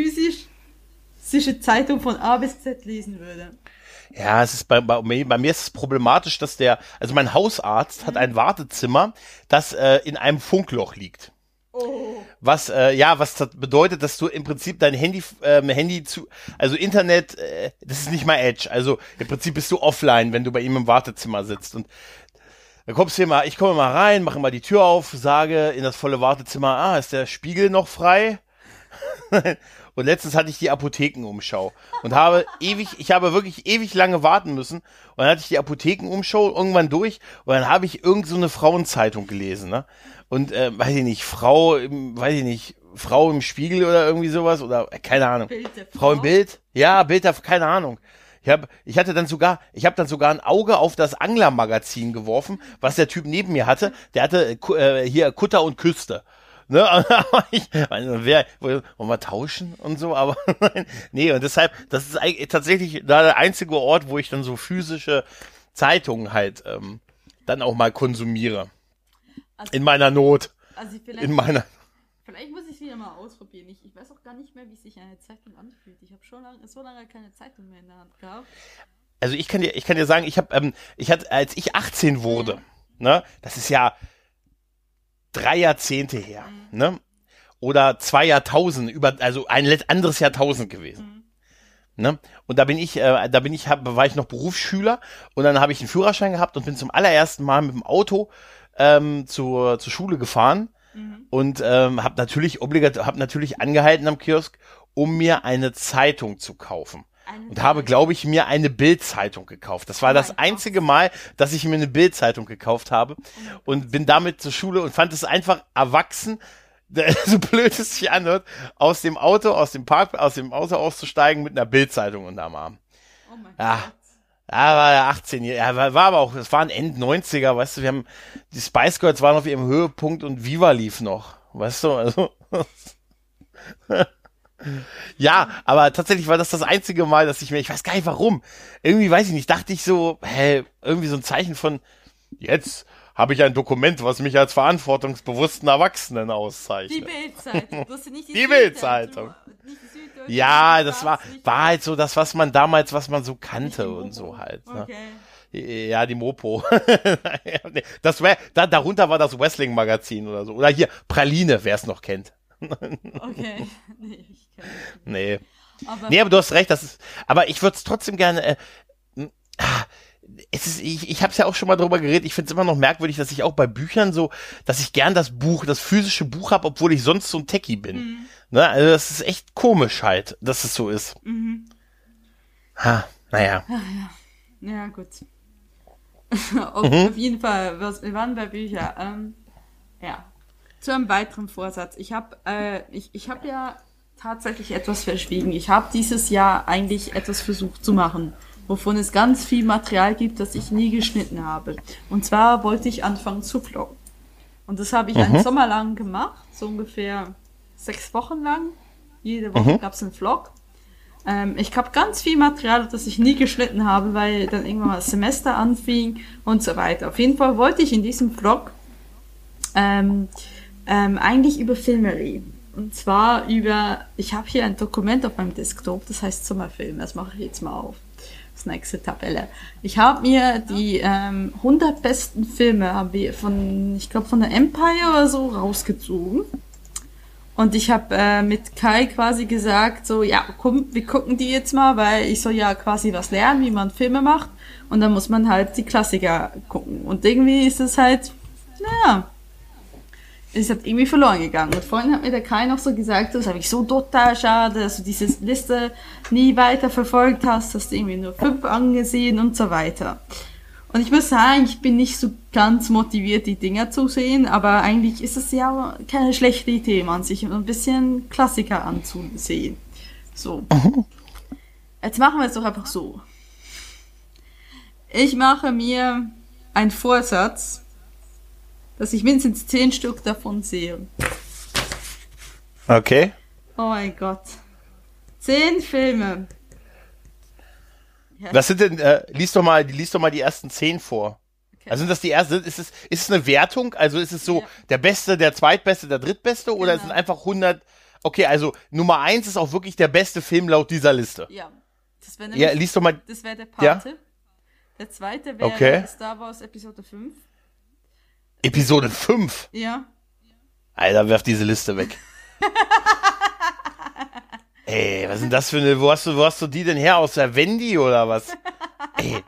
physische Zeitung von A bis Z lesen würde. Ja, es ist bei, bei, bei mir ist es problematisch, dass der, also mein Hausarzt mhm. hat ein Wartezimmer, das äh, in einem Funkloch liegt. Oh. Was äh, ja, was das bedeutet, dass du im Prinzip dein Handy, ähm, Handy zu, also Internet, äh, das ist nicht mal Edge. Also im Prinzip bist du offline, wenn du bei ihm im Wartezimmer sitzt und dann kommst du hier mal, ich komme mal rein, mache mal die Tür auf, sage in das volle Wartezimmer, ah, ist der Spiegel noch frei? Und letztens hatte ich die Apothekenumschau und habe ewig, ich habe wirklich ewig lange warten müssen. Und dann hatte ich die Apothekenumschau irgendwann durch und dann habe ich irgend so eine Frauenzeitung gelesen, ne? Und äh, weiß ich nicht, Frau, im, weiß ich nicht, Frau im Spiegel oder irgendwie sowas oder äh, keine Ahnung. Frau im Bild? Ja, Bild, keine Ahnung. Ich habe, ich hatte dann sogar, ich habe dann sogar ein Auge auf das Angler-Magazin geworfen, was der Typ neben mir hatte. Der hatte äh, hier Kutter und Küste. Ne? ich, also wer, wollen wir tauschen und so, aber nee, und deshalb, das ist eigentlich tatsächlich da der einzige Ort, wo ich dann so physische Zeitungen halt ähm, dann auch mal konsumiere. Also, in meiner Not. Also in meiner. Vielleicht muss ich wieder mal ausprobieren. Ich, ich weiß auch gar nicht mehr, wie sich eine Zeitung anfühlt. Ich habe schon lang, so lange keine Zeitung mehr in der Hand gehabt. Also ich kann dir, ich kann dir sagen, ich habe, ähm, ich hatte, als ich 18 wurde, mhm. ne, das ist ja, drei Jahrzehnte her, mhm. ne? Oder zwei Jahrtausend, über, also ein anderes Jahrtausend gewesen. Mhm. Ne? Und da bin ich, äh, da bin ich, hab, war ich noch Berufsschüler und dann habe ich einen Führerschein gehabt und bin zum allerersten Mal mit dem Auto ähm, zur, zur Schule gefahren mhm. und ähm, habe natürlich obligat, habe natürlich angehalten am Kiosk, um mir eine Zeitung zu kaufen und habe, glaube ich, mir eine Bildzeitung gekauft. Das war oh das einzige. Mal, dass ich mir eine Bildzeitung gekauft habe oh und bin damit zur Schule und fand es einfach erwachsen, so blöd es sich anhört, aus dem Auto, aus dem Park, aus dem Auto auszusteigen mit einer Bildzeitung unterm Arm. Oh mein ja. Gott. Ja, war ja 18 Jahre, ja, war aber auch, es waren End 90er, weißt du, wir haben, die Spice Girls waren auf ihrem Höhepunkt und Viva lief noch, weißt du, also. Ja, aber tatsächlich war das das einzige Mal, dass ich mir, ich weiß gar nicht warum, irgendwie weiß ich nicht, dachte ich so, hä, irgendwie so ein Zeichen von, jetzt habe ich ein Dokument, was mich als verantwortungsbewussten Erwachsenen auszeichnet. Die Bildzeitung, die, die Bildzeitung. Ja, das war, war halt so das, was man damals, was man so kannte und so halt. Ne? Okay. Ja, die Mopo. das wär, da, darunter war das Wrestling-Magazin oder so. Oder hier, Praline, wer es noch kennt. Okay. Nee, ich kenn nee. Aber nee, aber du hast recht, das ist, aber ich würde es trotzdem gerne, äh, ah, es ist, ich, ich habe es ja auch schon mal drüber geredet, ich finde es immer noch merkwürdig, dass ich auch bei Büchern so, dass ich gern das Buch, das physische Buch habe, obwohl ich sonst so ein Techie bin. Mhm. Ne? Also das ist echt komisch halt, dass es so ist. Mhm. Ha, naja. Ach, ja. ja, gut. auf, mhm. auf, jeden Fall, wir waren bei Büchern. Ähm, ja, zu einem weiteren Vorsatz. Ich habe äh, ich, ich hab ja tatsächlich etwas verschwiegen. Ich habe dieses Jahr eigentlich etwas versucht zu machen, wovon es ganz viel Material gibt, das ich nie geschnitten habe. Und zwar wollte ich anfangen zu vloggen. Und das habe ich mhm. einen Sommer lang gemacht, so ungefähr sechs Wochen lang. Jede Woche mhm. gab es einen Vlog. Ähm, ich habe ganz viel Material, das ich nie geschnitten habe, weil dann irgendwann mal das Semester anfing und so weiter. Auf jeden Fall wollte ich in diesem Vlog ähm, ähm, eigentlich über Filme reden. Und zwar über, ich habe hier ein Dokument auf meinem Desktop, das heißt Sommerfilme, das mache ich jetzt mal auf. Das nächste Tabelle. Ich habe mir die ähm, 100 besten Filme von, ich glaube von der Empire oder so rausgezogen. Und ich habe äh, mit Kai quasi gesagt, so, ja, komm, wir gucken die jetzt mal, weil ich soll ja quasi was lernen, wie man Filme macht. Und dann muss man halt die Klassiker gucken. Und irgendwie ist es halt, naja, ist halt irgendwie verloren gegangen. Und vorhin hat mir der Kai noch so gesagt, das habe ich so total schade, dass du diese Liste nie weiter verfolgt hast, hast du irgendwie nur fünf angesehen und so weiter. Und ich muss sagen, ich bin nicht so ganz motiviert, die Dinger zu sehen, aber eigentlich ist es ja keine schlechte Idee, man sich ein bisschen Klassiker anzusehen. So. Jetzt machen wir es doch einfach so. Ich mache mir einen Vorsatz, dass ich mindestens zehn Stück davon sehe. Okay. Oh mein Gott. Zehn Filme. Was sind denn, äh, lies doch mal, lies doch mal die ersten zehn vor. Okay. Also sind das die ersten, ist es, ist es eine Wertung? Also ist es so ja. der Beste, der Zweitbeste, der Drittbeste genau. oder sind einfach 100, okay, also Nummer eins ist auch wirklich der beste Film laut dieser Liste. Ja. Das wäre ja, lies doch mal. Das wäre der Pate. Ja? Der zweite wäre okay. Star Wars Episode 5. Episode 5? Ja. Alter, werf diese Liste weg. Ey, was ist denn das für eine, wo hast du, wo hast du die denn her? Aus der Wendy oder was? Ey.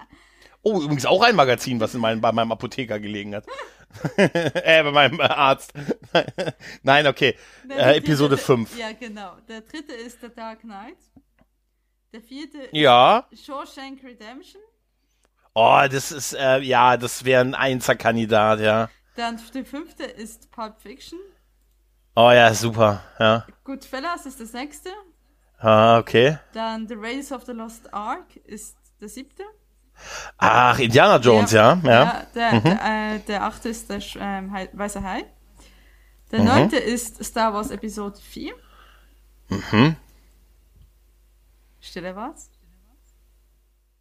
Oh, übrigens auch ein Magazin, was in meinem, bei meinem Apotheker gelegen hat. äh, bei meinem Arzt. Nein, okay. Äh, Episode 5. Ja, genau. Der dritte ist The Dark Knight. Der vierte ja. ist Shawshank Redemption. Oh, das ist, äh, ja, das wäre ein Einzelkandidat, ja. Dann der fünfte ist Pulp Fiction. Oh ja, super, ja. Goodfellas ist das nächste. Ah, okay. Dann The Race of the Lost Ark ist der siebte. Ach, Indiana Jones, ja. Ja, ja. der, mhm. der, äh, der, achte ist der ähm, Weiße Hai. Der mhm. neunte ist Star Wars Episode 4. Mhm. Stille was?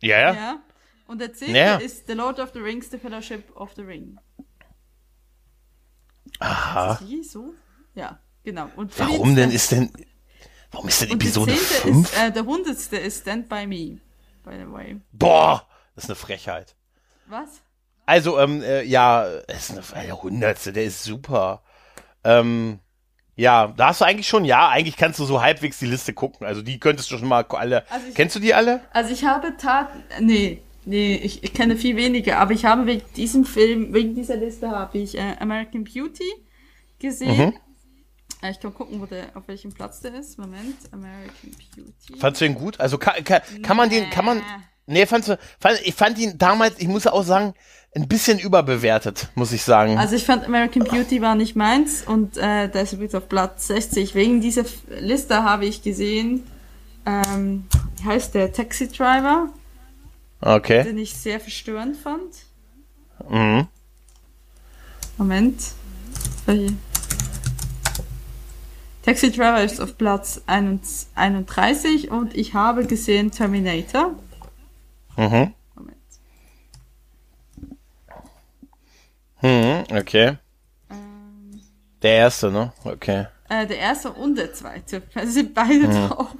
Ja, ja. ja. Und der zehnte ja. ist The Lord of the Rings, The Fellowship of the Ring. Aha. Ist das so? Ja, genau. Und Warum denn ist denn Warum ist denn Episode 5? Ist, äh, der hundertste ist Stand By Me, by the way. Boah, das ist eine Frechheit. Was? Also, ähm, äh, ja, ist eine, der hundertste, der ist super. Ähm, ja, da hast du eigentlich schon, ja, eigentlich kannst du so halbwegs die Liste gucken. Also die könntest du schon mal alle. Also ich, Kennst du die alle? Also ich habe tat, nee, nee, ich, ich kenne viel weniger, aber ich habe wegen diesem Film, wegen dieser Liste habe ich äh, American Beauty gesehen. Mhm. Ja, ich kann gucken, wo der, auf welchem Platz der ist. Moment, American Beauty. Fandst du ihn gut? Also kann, kann, kann man den, kann man. Nee, fandst du, fand, ich fand ihn damals, ich muss auch sagen, ein bisschen überbewertet, muss ich sagen. Also ich fand American Beauty war nicht meins und äh, der ist übrigens auf Platz 60. Wegen dieser Liste habe ich gesehen, ähm, wie heißt der Taxi Driver? Okay. Den ich sehr verstörend fand. Mhm. Moment. Taxi Driver ist auf Platz 31 und ich habe gesehen Terminator. Mhm. Moment. Hm, okay. Ähm, der erste, ne? Okay. Äh, der erste und der zweite. Also sind beide mhm. drauf.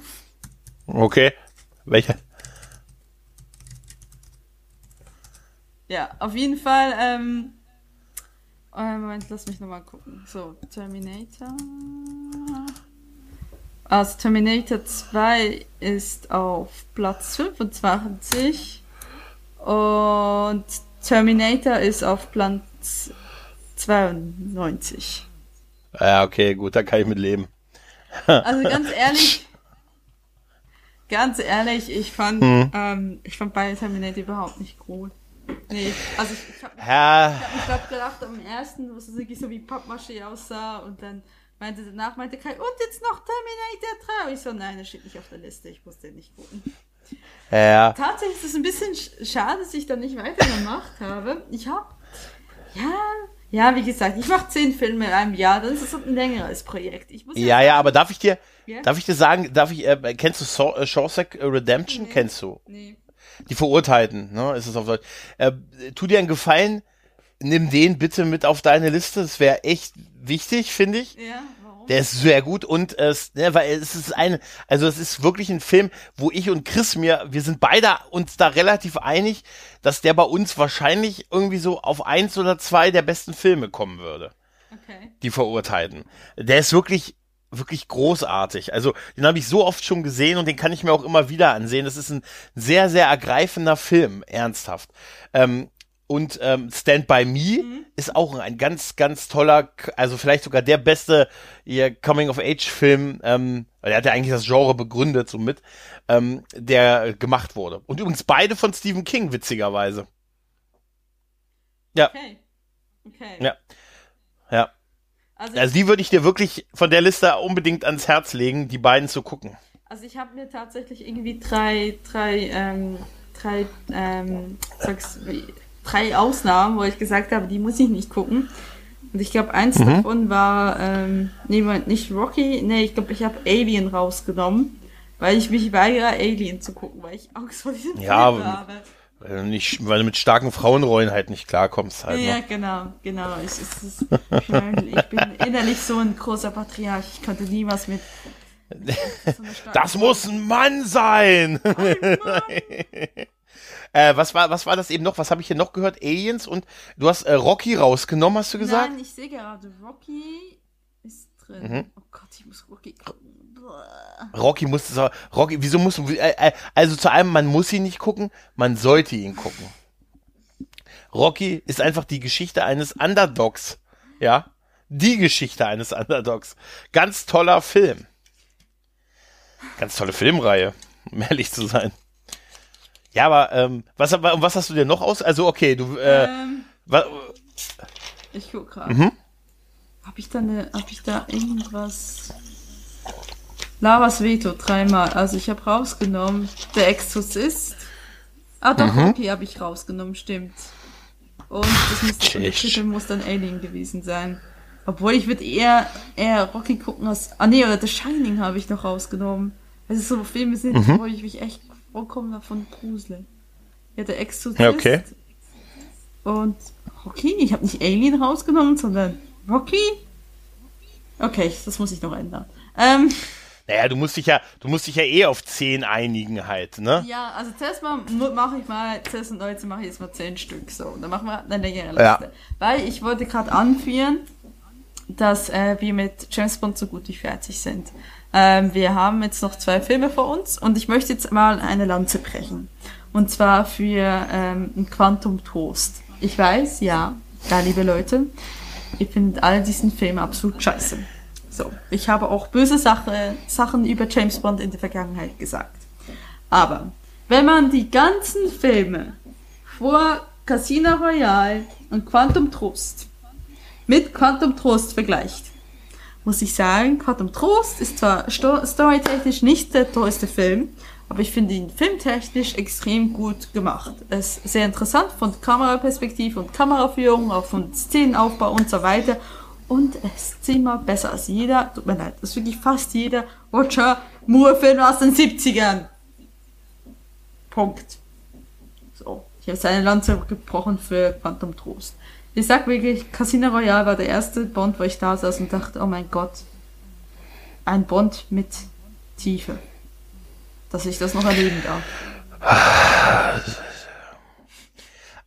Okay. Welcher? Ja, auf jeden Fall ähm, äh, Moment, lass mich nochmal gucken. So, Terminator. Also Terminator 2 ist auf Platz 25 und Terminator ist auf Platz 92. Ja, okay, gut, da kann ich mit leben. Also ganz ehrlich, ganz ehrlich, ich fand, hm. ähm, ich fand beide Terminator überhaupt nicht gut. Nee, also ich, ich habe ja. hab mich gerade gedacht am ersten, wo es wirklich so wie Pappmaché aussah und dann meinte danach meinte Kai, und jetzt noch Terminator 3. Und ich so, nein, das steht nicht auf der Liste, ich muss den nicht gucken. Ja. Tatsächlich ist es ein bisschen schade, dass ich da nicht weitergemacht habe. Ich habe, ja, ja, wie gesagt, ich mache zehn Filme in einem Jahr, das ist ein längeres Projekt. Ich muss ja, ja, ja, aber darf ich dir, yeah? darf ich dir sagen, darf ich, äh, kennst du Saw, äh, Shawshank Redemption? Nee. Kennst du? Nee die Verurteilten, ne, ist es auf Deutsch. Äh, tu dir einen Gefallen, nimm den bitte mit auf deine Liste. Das wäre echt wichtig, finde ich. Ja, warum? Der ist sehr gut und es, ne, weil es ist ein, also es ist wirklich ein Film, wo ich und Chris mir, wir sind beide uns da relativ einig, dass der bei uns wahrscheinlich irgendwie so auf eins oder zwei der besten Filme kommen würde. Okay. Die Verurteilten. Der ist wirklich wirklich großartig. Also den habe ich so oft schon gesehen und den kann ich mir auch immer wieder ansehen. Das ist ein sehr, sehr ergreifender Film, ernsthaft. Ähm, und ähm, Stand By Me mhm. ist auch ein ganz, ganz toller, also vielleicht sogar der beste Coming-of-Age-Film, ähm, er hat ja eigentlich das Genre begründet, so mit, ähm, der gemacht wurde. Und übrigens beide von Stephen King, witzigerweise. Ja. Okay. Okay. Ja. Ja. Also, also die würde ich dir wirklich von der Liste unbedingt ans Herz legen, die beiden zu gucken. Also ich habe mir tatsächlich irgendwie drei, drei, ähm, drei, ähm, sag's, drei Ausnahmen, wo ich gesagt habe, die muss ich nicht gucken. Und ich glaube, eins mhm. davon war, ähm, nee, nicht Rocky, nee, ich glaube, ich habe Alien rausgenommen, weil ich mich weigere, Alien zu gucken, weil ich Angst vor diesem ja, Film habe. Weil du, nicht, weil du mit starken Frauenrollen halt nicht klarkommst halt. Ja, ne? genau, genau. Ich, ich, ich, ich bin innerlich so ein großer Patriarch. Ich konnte nie was mit. So das muss ein Mann sein! Ein Mann. äh, was war, was war das eben noch? Was habe ich hier noch gehört? Aliens und du hast äh, Rocky rausgenommen, hast du gesagt? Nein, ich sehe gerade Rocky ist drin. Mhm. Oh Gott, ich muss Rocky gucken. Rocky muss Rocky, wieso muss äh, äh, also zu einem, man muss ihn nicht gucken, man sollte ihn gucken. Rocky ist einfach die Geschichte eines Underdogs, ja, die Geschichte eines Underdogs. Ganz toller Film, ganz tolle Filmreihe, um ehrlich zu sein. Ja, aber ähm, was, was hast du dir noch aus? Also okay, du. Äh, ähm, ich guck gerade. Mhm. Hab ich da eine, hab ich da irgendwas? Lavas Veto dreimal. Also ich habe rausgenommen Der Exorzist. Ah doch, mhm. okay, habe ich rausgenommen, stimmt. Und das muss, der muss dann Alien gewesen sein. Obwohl ich würde eher, eher Rocky gucken als. Ah nee, oder The Shining habe ich noch rausgenommen. Das ist so Filme sind, mhm. wo ich mich echt vollkommen davon grusle. Ja, der Exorzist. Ja, okay. Und Rocky? Ich habe nicht Alien rausgenommen, sondern Rocky? Okay, das muss ich noch ändern. Ähm, naja, du musst dich ja, du musst dich ja eh auf 10 einigen halt, ne? Ja, also zuerst mal mache ich mal, zuerst und heute mache ich jetzt mal 10 Stück so. Und dann machen wir eine längere Liste. Ja. Weil ich wollte gerade anführen, dass äh, wir mit James Bond so gut wie fertig sind. Ähm, wir haben jetzt noch zwei Filme vor uns und ich möchte jetzt mal eine Lanze brechen. Und zwar für ähm, Quantum Toast. Ich weiß, ja, ja, liebe Leute, ihr findet all diesen Film absolut scheiße. So, ich habe auch böse Sache, Sachen über James Bond in der Vergangenheit gesagt. Aber wenn man die ganzen Filme vor Casino Royale und Quantum Trost mit Quantum Trost vergleicht, muss ich sagen, Quantum Trost ist zwar storytechnisch nicht der tollste Film, aber ich finde ihn filmtechnisch extrem gut gemacht. Es ist sehr interessant von Kameraperspektive und Kameraführung, auch von Szenenaufbau und so weiter. Und es zehnmal besser als jeder, tut mir leid, ist wirklich fast jeder Roger Moore-Film aus den 70ern. Punkt. So, ich habe seine Lanze gebrochen für Quantum Trost. Ich sag wirklich, Casino Royale war der erste Bond, wo ich da saß und dachte, oh mein Gott, ein Bond mit Tiefe. Dass ich das noch erleben darf.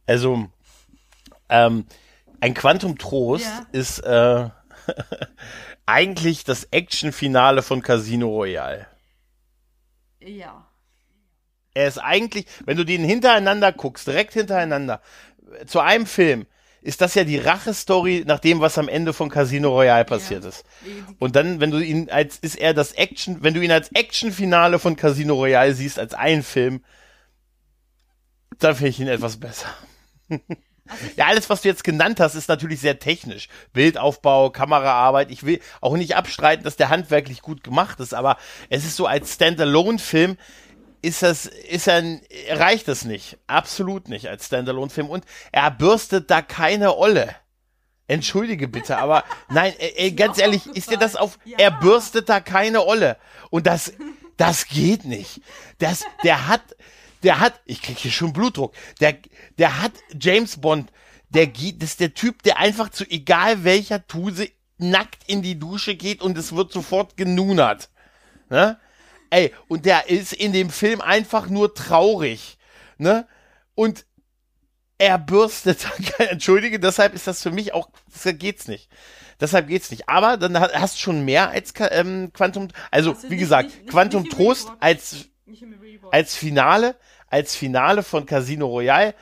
Also, ähm, ein Quantum Trost ja. ist äh, eigentlich das Action-Finale von Casino Royale. Ja. Er ist eigentlich, wenn du den hintereinander guckst, direkt hintereinander, zu einem Film, ist das ja die Rache-Story nach dem, was am Ende von Casino Royale passiert ja. ist. Und dann, wenn du ihn als, ist er das Action, wenn du ihn als Action-Finale von Casino Royale siehst, als einen Film, dann finde ich ihn etwas besser. Ja, alles, was du jetzt genannt hast, ist natürlich sehr technisch. Bildaufbau, Kameraarbeit. Ich will auch nicht abstreiten, dass der handwerklich gut gemacht ist, aber es ist so als Standalone-Film ist das, ist er, reicht es nicht. Absolut nicht als Standalone-Film. Und er bürstet da keine Olle. Entschuldige bitte, aber nein, ey, ganz ehrlich, ist dir das auf, ja. er bürstet da keine Olle. Und das, das geht nicht. Das, der hat, der hat, ich krieg hier schon Blutdruck, der, der hat James Bond, der geht, das ist der Typ, der einfach zu egal welcher Tuse nackt in die Dusche geht und es wird sofort genunert. Ne? Ey, und der ist in dem Film einfach nur traurig. Ne? Und er bürstet, entschuldige, deshalb ist das für mich auch, das geht's nicht. Deshalb geht's nicht. Aber dann hast du schon mehr als ähm, Quantum, also, also wie nicht, gesagt, nicht, nicht, Quantum Trost als, als Finale, als Finale von Casino Royale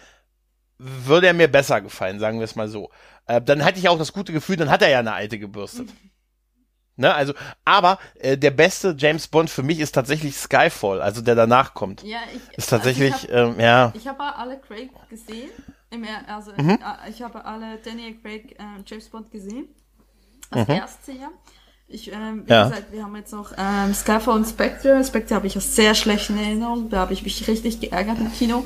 würde er mir besser gefallen, sagen wir es mal so. Äh, dann hatte ich auch das gute Gefühl, dann hat er ja eine alte gebürstet. Ne, also, aber äh, der beste James Bond für mich ist tatsächlich Skyfall, also der danach kommt. Ja, ich, ist tatsächlich, also ich hab, ähm, ja. Ich habe alle Craig gesehen, also mhm. Äh, ich habe alle Daniel Craig äh, James Bond gesehen, das mhm. erste Jahr. Ich, ähm, wie ja. gesagt, wir haben jetzt noch ähm, Skyfall und Spectre. Spectre habe ich aus sehr schlechten Erinnerungen. Da habe ich mich richtig geärgert im Kino.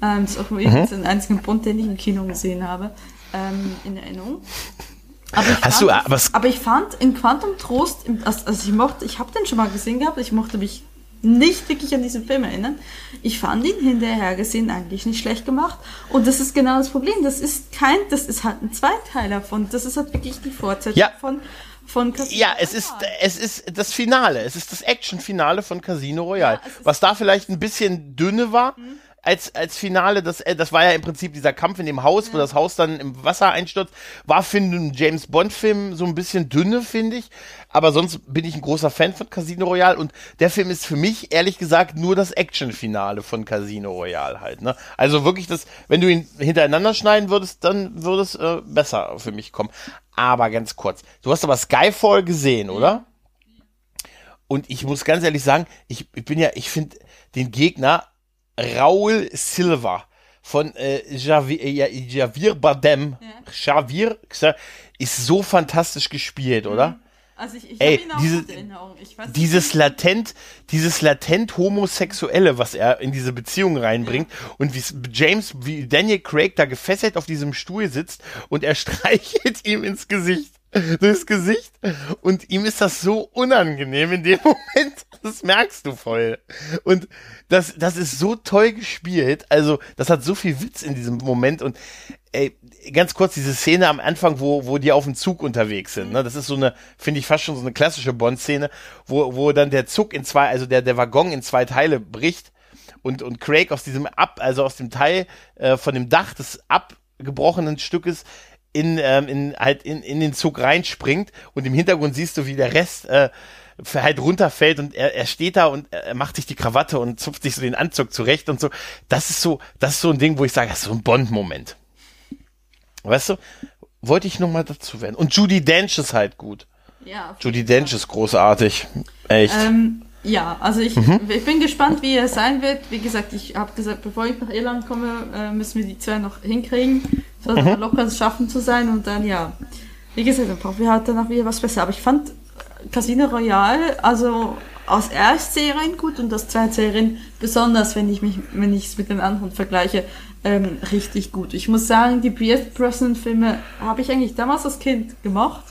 Ähm, das ist auch mhm. den einzigen Bond, den ich im Kino gesehen habe, ähm, in Erinnerung. Aber ich, Hast fand, du, was? aber ich fand in Quantum Trost, also, also ich mochte, ich habe den schon mal gesehen gehabt, ich mochte mich nicht wirklich an diesen Film erinnern. Ich fand ihn hinterher gesehen eigentlich nicht schlecht gemacht. Und das ist genau das Problem. Das ist kein, das ist halt ein Zweiteiler von, das ist halt wirklich die Fortsetzung ja. von, von Casino Ja, es ist, es ist das Finale. Es ist das Action-Finale von Casino Royale. Ja, was da vielleicht ein bisschen dünne war, mhm als, als Finale, das, äh, das war ja im Prinzip dieser Kampf in dem Haus, ja. wo das Haus dann im Wasser einstürzt, war für einen James Bond-Film so ein bisschen dünne, finde ich. Aber sonst bin ich ein großer Fan von Casino Royale und der Film ist für mich, ehrlich gesagt, nur das Action-Finale von Casino Royale halt. Ne? Also wirklich das, wenn du ihn hintereinander schneiden würdest, dann würde es äh, besser für mich kommen. Aber ganz kurz, du hast aber Skyfall gesehen, oder? Und ich muss ganz ehrlich sagen, ich, ich bin ja, ich finde den Gegner Raul Silva von äh, Javier, äh, Javier Bardem. Ja. Javier ist so fantastisch gespielt, oder? Mhm. Also ich, ich Ey, diese, weiß, dieses latent, dieses latent homosexuelle, was er in diese Beziehung reinbringt und wie James, wie Daniel Craig da gefesselt auf diesem Stuhl sitzt und er streichelt ihm ins Gesicht durchs Gesicht. Und ihm ist das so unangenehm in dem Moment, das merkst du voll. Und das, das ist so toll gespielt, also das hat so viel Witz in diesem Moment. Und ey, ganz kurz diese Szene am Anfang, wo, wo die auf dem Zug unterwegs sind, ne? das ist so eine, finde ich fast schon so eine klassische Bond-Szene, wo, wo dann der Zug in zwei, also der, der Waggon in zwei Teile bricht und, und Craig aus diesem ab, also aus dem Teil äh, von dem Dach des abgebrochenen Stückes in, ähm, in, halt in, in den Zug reinspringt und im Hintergrund siehst du, wie der Rest äh, halt runterfällt und er, er steht da und er macht sich die Krawatte und zupft sich so den Anzug zurecht und so. Das ist so, das ist so ein Ding, wo ich sage, das ist so ein Bond-Moment. Weißt du, wollte ich noch mal dazu werden. Und Judy Dench ist halt gut. Ja. Judy Dench ist großartig. Echt. Ähm, ja, also ich, mhm. ich bin gespannt, wie er sein wird. Wie gesagt, ich habe gesagt, bevor ich nach Irland komme, äh, müssen wir die zwei noch hinkriegen. Soll mhm. locker schaffen zu sein und dann, ja, wie gesagt, dann brauchen wir halt danach wieder was besser. Aber ich fand Casino Royale, also aus erst Serien gut und aus zweite Serien besonders, wenn ich mich, wenn ich es mit den anderen vergleiche, ähm, richtig gut. Ich muss sagen, die Pierce Brosnan Filme habe ich eigentlich damals als Kind gemacht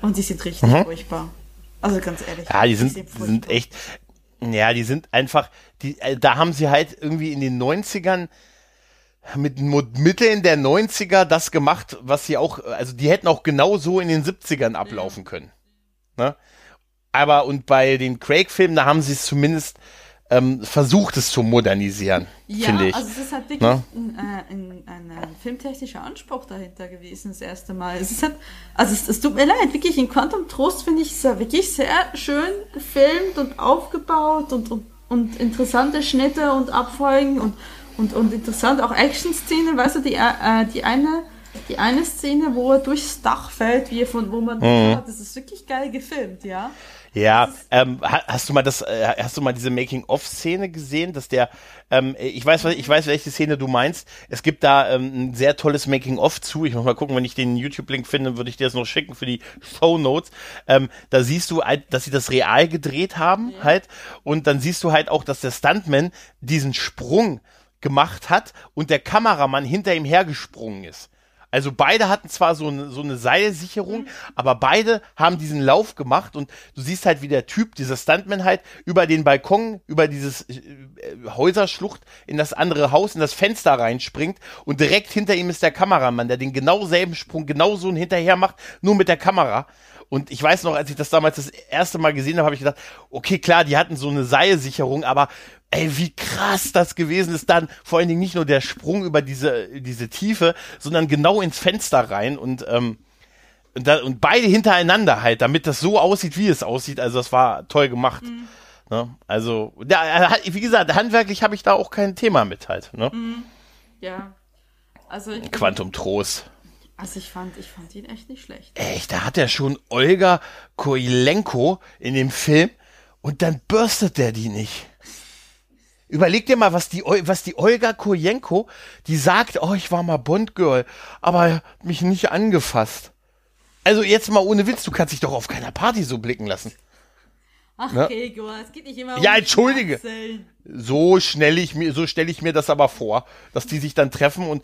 und die sind richtig mhm. furchtbar. Also ganz ehrlich. Ja, die sind, die sind echt, ja, die sind einfach, die, äh, da haben sie halt irgendwie in den 90ern mit Mitteln der 90er das gemacht, was sie auch, also die hätten auch genau so in den 70ern ablaufen können. Ne? Aber und bei den Craig-Filmen, da haben sie es zumindest ähm, versucht es zu modernisieren, ja, finde ich. also es ist halt wirklich ne? ein, äh, ein, ein, ein, filmtechnischer Anspruch dahinter gewesen, das erste Mal. Es ist halt, also es, es tut mir leid, wirklich in Quantum Trost finde ich es ja wirklich sehr schön gefilmt und aufgebaut und, und, und interessante Schnitte und Abfolgen und, und, und interessant auch Action-Szenen, weißt du, die, äh, die eine die eine Szene, wo er durchs Dach fällt, wie von wo man mhm. das ist wirklich geil gefilmt, ja. Ja, ähm, hast du mal das, äh, hast du mal diese Making-of-Szene gesehen, dass der, ähm, ich weiß, ich weiß, welche Szene du meinst. Es gibt da ähm, ein sehr tolles Making-of zu. Ich muss mal gucken, wenn ich den YouTube-Link finde, würde ich dir das noch schicken für die Show Notes. Ähm, da siehst du, halt, dass sie das real gedreht haben, ja. halt, und dann siehst du halt auch, dass der Stuntman diesen Sprung gemacht hat und der Kameramann hinter ihm hergesprungen ist. Also beide hatten zwar so eine, so eine Seilsicherung, mhm. aber beide haben diesen Lauf gemacht und du siehst halt, wie der Typ, dieser Stuntman halt, über den Balkon, über dieses äh, Häuserschlucht in das andere Haus, in das Fenster reinspringt und direkt hinter ihm ist der Kameramann, der den genau selben Sprung, genau so hinterher macht, nur mit der Kamera. Und ich weiß noch, als ich das damals das erste Mal gesehen habe, habe ich gedacht, okay, klar, die hatten so eine Seilsicherung, aber ey, wie krass das gewesen ist dann, vor allen Dingen nicht nur der Sprung über diese, diese Tiefe, sondern genau ins Fenster rein und, ähm, und, da, und beide hintereinander halt, damit das so aussieht, wie es aussieht. Also das war toll gemacht. Mhm. Ne? Also, da, wie gesagt, handwerklich habe ich da auch kein Thema mit halt. Ne? Mhm. Ja. Also ich Quantum Trost. Also ich fand, ich fand ihn echt nicht schlecht. Echt, da hat er schon Olga Koilenko in dem Film und dann bürstet der die nicht. Überleg dir mal, was die, was die Olga Kojenko, die sagt, oh, ich war mal Bond-Girl, aber mich nicht angefasst. Also jetzt mal ohne Witz, du kannst dich doch auf keiner Party so blicken lassen. Ach, ne? Gregor, es geht nicht immer um Ja, entschuldige. So schnell ich mir, so stelle ich mir das aber vor, dass die sich dann treffen und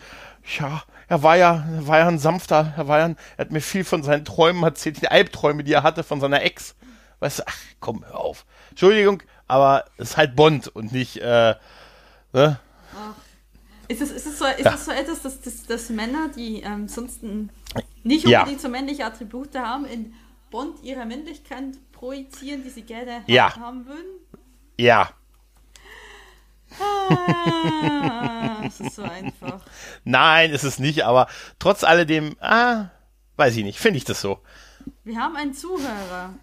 ja, er war ja, er war ja ein sanfter, er war ja, ein, er hat mir viel von seinen Träumen erzählt, die Albträume, die er hatte von seiner Ex. Weißt du, ach komm, hör auf. Entschuldigung, aber es ist halt Bond und nicht, äh, ne? Ist es, ist es, so, ist ja. es so etwas, dass, dass, dass Männer, die ähm, sonst nicht unbedingt ja. so männliche Attribute haben, in Bond ihre Männlichkeit projizieren, die sie gerne ja. haben würden? Ja. Ah, es ist so einfach. Nein, ist es nicht, aber trotz alledem, ah, weiß ich nicht, finde ich das so. Wir haben einen Zuhörer.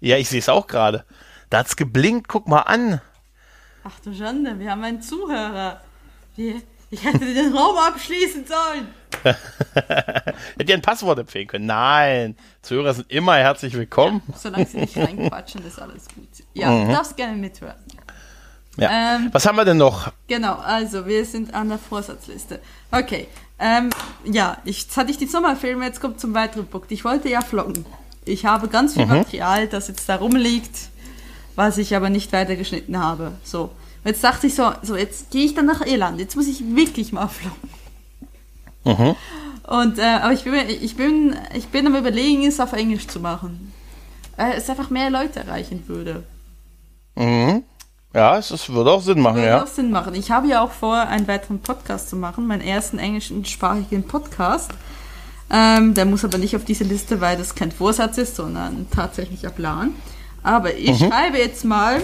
Ja, ich sehe es auch gerade. Da hat's geblinkt, guck mal an. Ach du Schande, wir haben einen Zuhörer. Wir, ich hätte den Raum abschließen sollen. Hätte ihr ein Passwort empfehlen können. Nein, Zuhörer sind immer herzlich willkommen. Ja, solange sie nicht reinquatschen, ist alles gut. Ja, mhm. darfst gerne mithören. Ja. Ähm, Was haben wir denn noch? Genau, also wir sind an der Vorsatzliste. Okay, ähm, ja, ich, jetzt hatte ich die Sommerfilme, jetzt kommt zum weiteren Punkt. Ich wollte ja vloggen. Ich habe ganz viel mhm. Material, das jetzt da rumliegt, was ich aber nicht weiter geschnitten habe. So, jetzt dachte ich so, so jetzt gehe ich dann nach Irland. Jetzt muss ich wirklich mal vloggen. Mhm. Und, äh, aber ich bin, ich bin, ich bin am überlegen, es auf Englisch zu machen. Weil es einfach mehr Leute erreichen würde. Mhm. Ja, es, es würde auch Sinn machen, würde ja. auch Sinn machen. Ich habe ja auch vor, einen weiteren Podcast zu machen, meinen ersten englischsprachigen Podcast. Ähm, der muss aber nicht auf diese Liste, weil das kein Vorsatz ist, sondern ein tatsächlicher Plan. Aber ich mhm. schreibe jetzt mal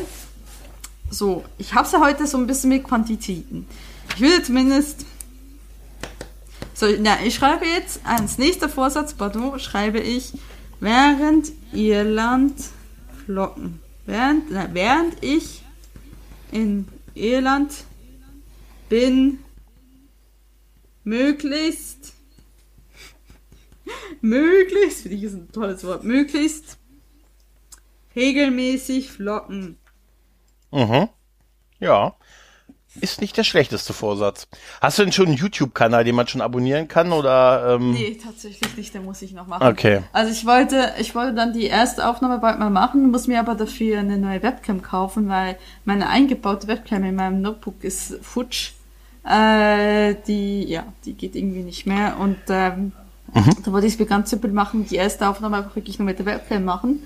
so, ich habe es ja heute so ein bisschen mit Quantitäten. Ich würde zumindest so, na, ich schreibe jetzt als nächster Vorsatz, pardon, schreibe ich während Irland Flocken. Während, na, während ich in Irland bin, möglichst, möglichst, finde ich ist ein tolles Wort, möglichst regelmäßig flocken. Mhm. Ja. Ist nicht der schlechteste Vorsatz. Hast du denn schon einen YouTube-Kanal, den man schon abonnieren kann oder? Ähm? Nee, tatsächlich nicht. Den muss ich noch machen. Okay. Also ich wollte, ich wollte dann die erste Aufnahme bald mal machen, muss mir aber dafür eine neue Webcam kaufen, weil meine eingebaute Webcam in meinem Notebook ist futsch. Äh, die, ja, die geht irgendwie nicht mehr und ähm, mhm. da wollte ich es mir ganz simpel machen, die erste Aufnahme einfach wirklich nur mit der Webcam machen.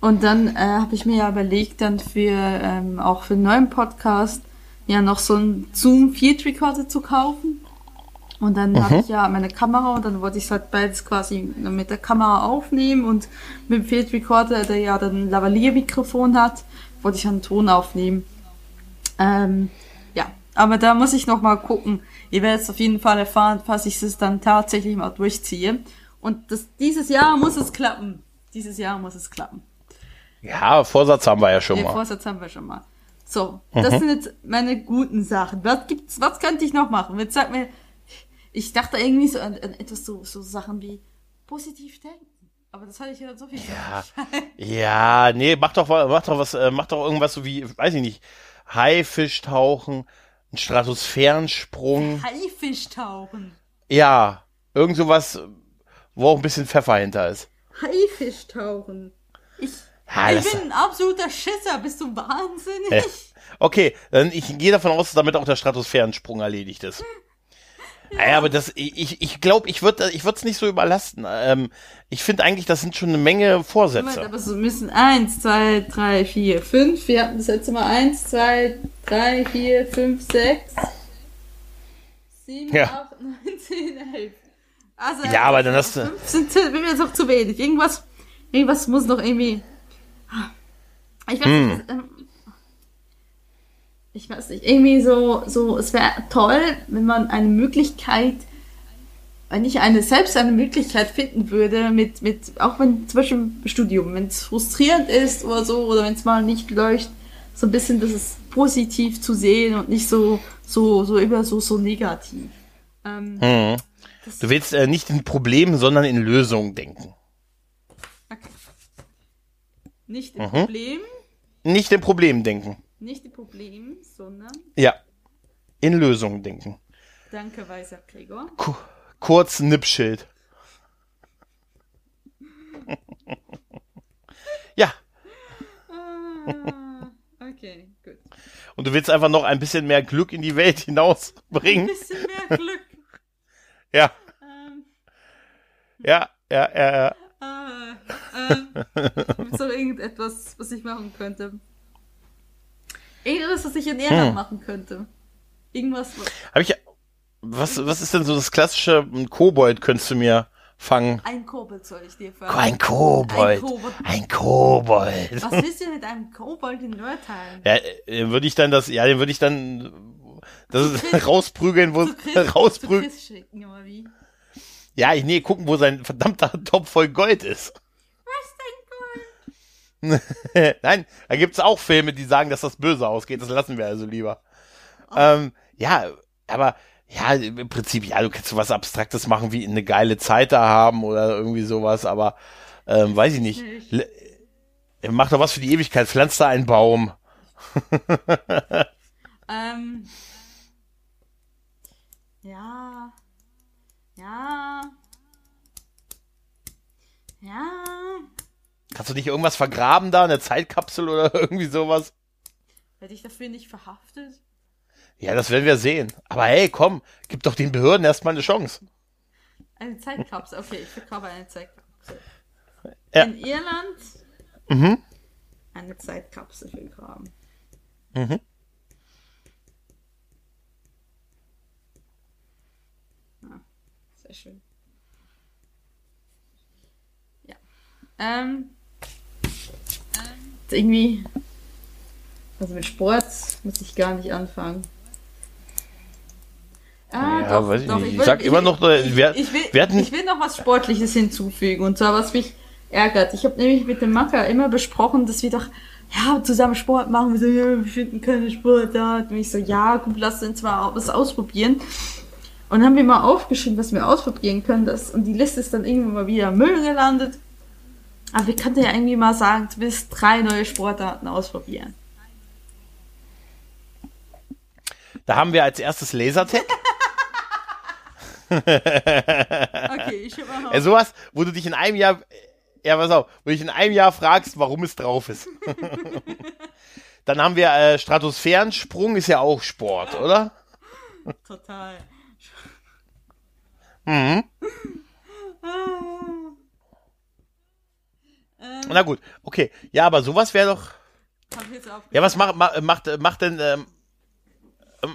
Und dann äh, habe ich mir ja überlegt, dann für ähm, auch für einen neuen Podcast ja noch so einen Zoom Field Recorder zu kaufen. Und dann mhm. habe ich ja meine Kamera und dann wollte ich halt beides quasi mit der Kamera aufnehmen und mit dem Field Recorder, der ja dann ein Lavalier-Mikrofon hat, wollte ich einen Ton aufnehmen. Ähm, ja, aber da muss ich noch mal gucken. Ihr werdet es auf jeden Fall erfahren, falls ich es dann tatsächlich mal durchziehe. Und das, dieses Jahr muss es klappen. Dieses Jahr muss es klappen. Ja, Vorsatz haben wir ja schon Den mal. Vorsatz haben wir schon mal. So, das mhm. sind jetzt meine guten Sachen. Was gibt's, was könnte ich noch machen? Jetzt sag mir, ich dachte irgendwie so an, an etwas so, so Sachen wie positiv denken. Aber das hatte ich ja so viel. Ja, ja, nee, mach doch, mach doch was, äh, mach doch irgendwas so wie, weiß ich nicht, Haifischtauchen, ein Stratosphärensprung. Haifischtauchen. Ja, irgend sowas, wo auch ein bisschen Pfeffer hinter ist. Haifischtauchen. Ich ja, ich bin ein absoluter Schisser, bist du wahnsinnig? Äh, okay, dann ich gehe davon aus, dass damit auch der Stratosphärensprung erledigt ist. Ja. Naja, aber das, ich, ich glaube, ich würde ich es nicht so überlasten. Ähm, ich finde eigentlich, das sind schon eine Menge Vorsätze. Aber so müssen eins, zwei, drei, vier, fünf. Wir hatten das letzte Mal eins, zwei, drei, vier, fünf, sechs, sieben, ja. acht, neun, zehn, elf. Also, ja, aber dann hast du. Fünf sind, sind mir jetzt auch zu wenig. Irgendwas, irgendwas muss noch irgendwie ich weiß hm. nicht, ähm, ich weiß nicht, irgendwie so, so, es wäre toll, wenn man eine Möglichkeit, wenn ich eine, selbst eine Möglichkeit finden würde, mit, mit, auch wenn zum Beispiel im Studium, wenn es frustrierend ist oder so, oder wenn es mal nicht läuft, so ein bisschen das ist positiv zu sehen und nicht so, so, so immer so, so negativ. Ähm, hm. Du willst äh, nicht in Problemen, sondern in Lösungen denken. Nicht im mhm. Problem. Nicht im Problem denken. Nicht im Problem, sondern. Ja. In Lösungen denken. Danke, weißer Gregor. Ku kurz Nippschild. ja. Ah, okay, gut. Und du willst einfach noch ein bisschen mehr Glück in die Welt hinausbringen. Ein bisschen mehr Glück. ja. Ähm. Ja, ja, ja, ja. Gibt es noch irgendetwas, was ich machen könnte? Irgendwas, was ich in Irland hm. machen könnte. Irgendwas. Habe ich. Was, was ist denn so das klassische Kobold, könntest du mir fangen? Ein Kobold soll ich dir fangen. Ein Kobold. Ein Kobold. Ein Kobold. Was willst du mit einem Kobold in Nordheim? Ja, den äh, würde ich dann das, ja, den würde ich dann das rausprügeln, wo rausprügeln. Ja, ich nee, gucken, wo sein verdammter Topf voll Gold ist. Nein, da gibt's auch Filme, die sagen, dass das böse ausgeht. Das lassen wir also lieber. Oh. Ähm, ja, aber ja, im Prinzip, ja, du kannst so was Abstraktes machen, wie eine geile Zeit da haben oder irgendwie sowas, aber ähm, weiß ich nicht. nicht. Mach doch was für die Ewigkeit, pflanz da einen Baum. ähm, ja. Ja. Ja. Kannst du nicht irgendwas vergraben da, eine Zeitkapsel oder irgendwie sowas? Werde ich dafür nicht verhaftet? Ja, das werden wir sehen. Aber hey, komm, gib doch den Behörden erstmal eine Chance. Eine Zeitkapsel, okay, ich vergrabe eine Zeitkapsel. Ja. In Irland mhm. eine Zeitkapsel vergraben. Mhm. Ja, sehr schön. Ja. Ähm, irgendwie, also mit Sport muss ich gar nicht anfangen. Ah, ja, doch, weiß ich doch. nicht. Ich, ich sag ich, immer noch, äh, wir, ich, will, wir hatten, ich will noch was Sportliches hinzufügen und zwar was mich ärgert. Ich habe nämlich mit dem Macker immer besprochen, dass wir doch ja, zusammen Sport machen. Wir so, ja, wir finden keine Sportart. Und ich so, ja, gut, lass uns mal was ausprobieren. Und dann haben wir mal aufgeschrieben, was wir ausprobieren können. Das, und die Liste ist dann irgendwann mal wieder Müll gelandet. Aber wir könnten ja irgendwie mal sagen, du willst drei neue Sportarten ausprobieren. Da haben wir als erstes Lasertag. okay, ich hab mal ja, sowas, wo du dich in einem Jahr, ja, pass auf, wo du dich in einem Jahr fragst, warum es drauf ist. Dann haben wir äh, Stratosphärensprung, ist ja auch Sport, oder? Total. Mhm. Ähm, Na gut, okay. Ja, aber sowas wäre doch. Ja, was macht, macht, macht denn, ähm,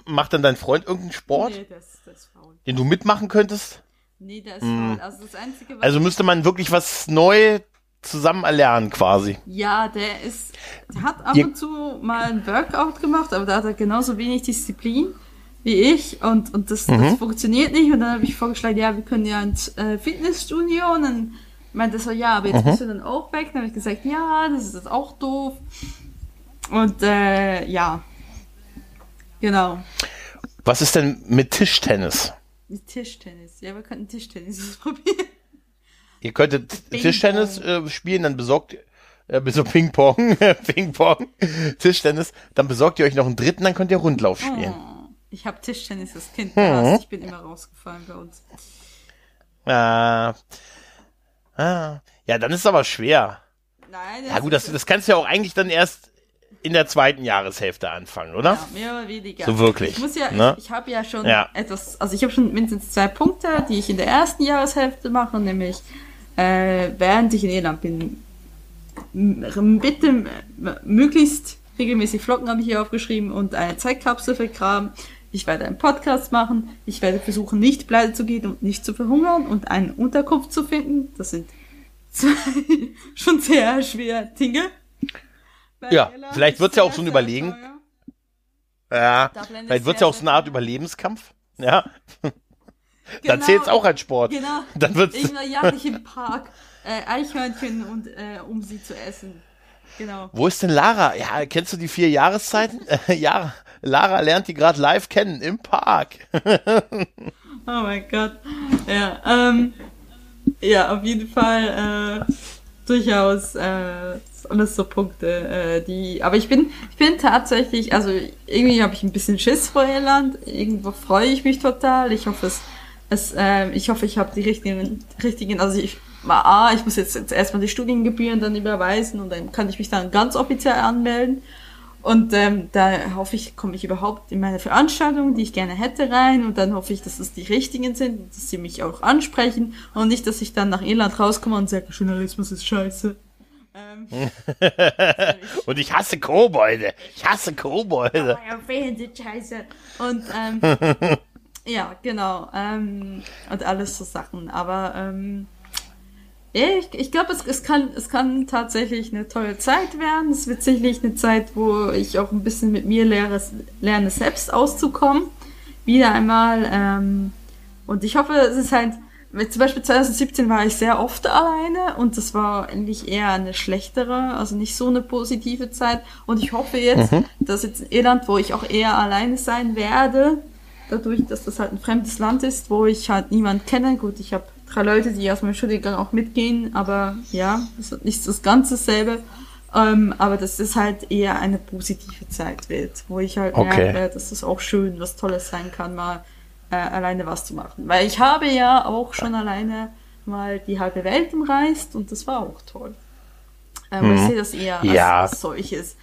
macht denn dein Freund irgendeinen Sport? Nee, das, das ist faul. Den du mitmachen könntest? Nee, der ist hm. faul. Also das Einzige, Also müsste man wirklich was neu zusammen erlernen quasi. Ja, der ist, der hat ab Ihr und zu mal ein Workout gemacht, aber da hat er genauso wenig Disziplin wie ich und, und das, mhm. das funktioniert nicht. Und dann habe ich vorgeschlagen, ja, wir können ja ins äh, Fitnessstudio und dann meinte so, ja, aber jetzt mhm. bist du dann auch weg. Dann habe ich gesagt, ja, das ist auch doof. Und äh, ja, genau. Was ist denn mit Tischtennis? Mit Tischtennis, ja, wir könnten Tischtennis probieren. Ihr könntet Tischtennis äh, spielen, dann besorgt äh, so Ping-Pong, Ping-Pong, Tischtennis, dann besorgt ihr euch noch einen dritten, dann könnt ihr Rundlauf spielen. Oh, ich habe Tischtennis das Kind mhm. ich bin immer rausgefallen bei uns. Äh, Ah, ja, dann ist es aber schwer. Nein. Ja gut, das, das kannst du ja auch eigentlich dann erst in der zweiten Jahreshälfte anfangen, oder? Ja, mehr oder weniger. So wirklich. Ich muss ja, ne? ich, ich habe ja schon ja. etwas, also ich habe schon mindestens zwei Punkte, die ich in der ersten Jahreshälfte mache, nämlich äh, während ich in Irland bin, bitte möglichst regelmäßig Flocken habe ich hier aufgeschrieben und eine Zeitkapsel vergraben. Ich werde einen Podcast machen. Ich werde versuchen, nicht pleite zu gehen und nicht zu verhungern und eine Unterkunft zu finden. Das sind zwei schon sehr schwere Dinge. Ja, vielleicht wird es ja auch so ein Überlegen. Ja, vielleicht wird es ja auch so eine Art Überlebenskampf. Ja. Genau, dann zählt es auch als Sport. Genau. Dann wird's Irgendwann ich im Park äh, Eichhörnchen und äh, um sie zu essen. Genau. Wo ist denn Lara? Ja, kennst du die vier Jahreszeiten? Äh, ja, Lara lernt die gerade live kennen im Park. oh mein Gott. Ja, ähm, ja, auf jeden Fall äh, durchaus äh, alles so Punkte, äh, die. Aber ich bin, ich bin tatsächlich, also irgendwie habe ich ein bisschen Schiss vor Irland. Irgendwo freue ich mich total. Ich hoffe es, es äh, ich hoffe, ich habe die richtigen, richtigen. Also ich A, ich muss jetzt, jetzt erstmal die Studiengebühren dann überweisen und dann kann ich mich dann ganz offiziell anmelden. Und ähm, da hoffe ich, komme ich überhaupt in meine Veranstaltung, die ich gerne hätte, rein. Und dann hoffe ich, dass es die richtigen sind, dass sie mich auch ansprechen. Und nicht, dass ich dann nach Irland rauskomme und sage, Journalismus ist scheiße. Ähm, und ich hasse Kobolde. Ich hasse Kobolde. Oh, Scheiße. Und ähm, ja, genau. Ähm, und alles so Sachen. Aber ähm, ich, ich glaube, es, es, kann, es kann tatsächlich eine tolle Zeit werden. Es wird sicherlich eine Zeit, wo ich auch ein bisschen mit mir lehre, lerne, selbst auszukommen. Wieder einmal. Ähm, und ich hoffe, es ist halt zum Beispiel 2017 war ich sehr oft alleine und das war eigentlich eher eine schlechtere, also nicht so eine positive Zeit. Und ich hoffe jetzt, mhm. dass jetzt in Irland, wo ich auch eher alleine sein werde, dadurch, dass das halt ein fremdes Land ist, wo ich halt niemand kenne. Gut, ich habe drei Leute, die aus meinem Studiengang auch mitgehen, aber ja, das ist nicht das ganze selbe. Ähm, aber dass es halt eher eine positive Zeit wird, wo ich halt okay. merke, dass das auch schön, was Tolles sein kann, mal äh, alleine was zu machen. Weil ich habe ja auch schon alleine mal die halbe Welt umreist und das war auch toll. Ähm, hm. Ich sehe das eher als, ja. als solches.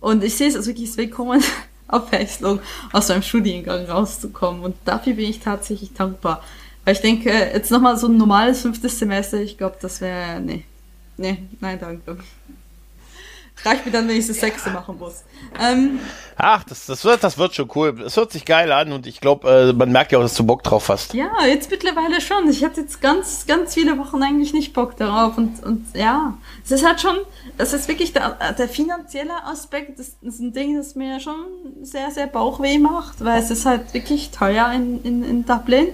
Und ich sehe es als wirklich willkommen Abwechslung aus meinem Studiengang rauszukommen. Und dafür bin ich tatsächlich dankbar. Weil ich denke, jetzt nochmal so ein normales fünftes Semester, ich glaube, das wäre, nee. Nee, nein, danke. Reicht mir dann, wenn ich das sechste machen muss. Ähm, Ach, das, das, wird, das wird schon cool. Es hört sich geil an und ich glaube, äh, man merkt ja auch, dass du Bock drauf hast. Ja, jetzt mittlerweile schon. Ich hatte jetzt ganz, ganz viele Wochen eigentlich nicht Bock darauf und, und ja, es ist halt schon, das ist wirklich der, der finanzielle Aspekt, das ist ein Ding, das mir schon sehr, sehr Bauchweh macht, weil es ist halt wirklich teuer in, in, in Dublin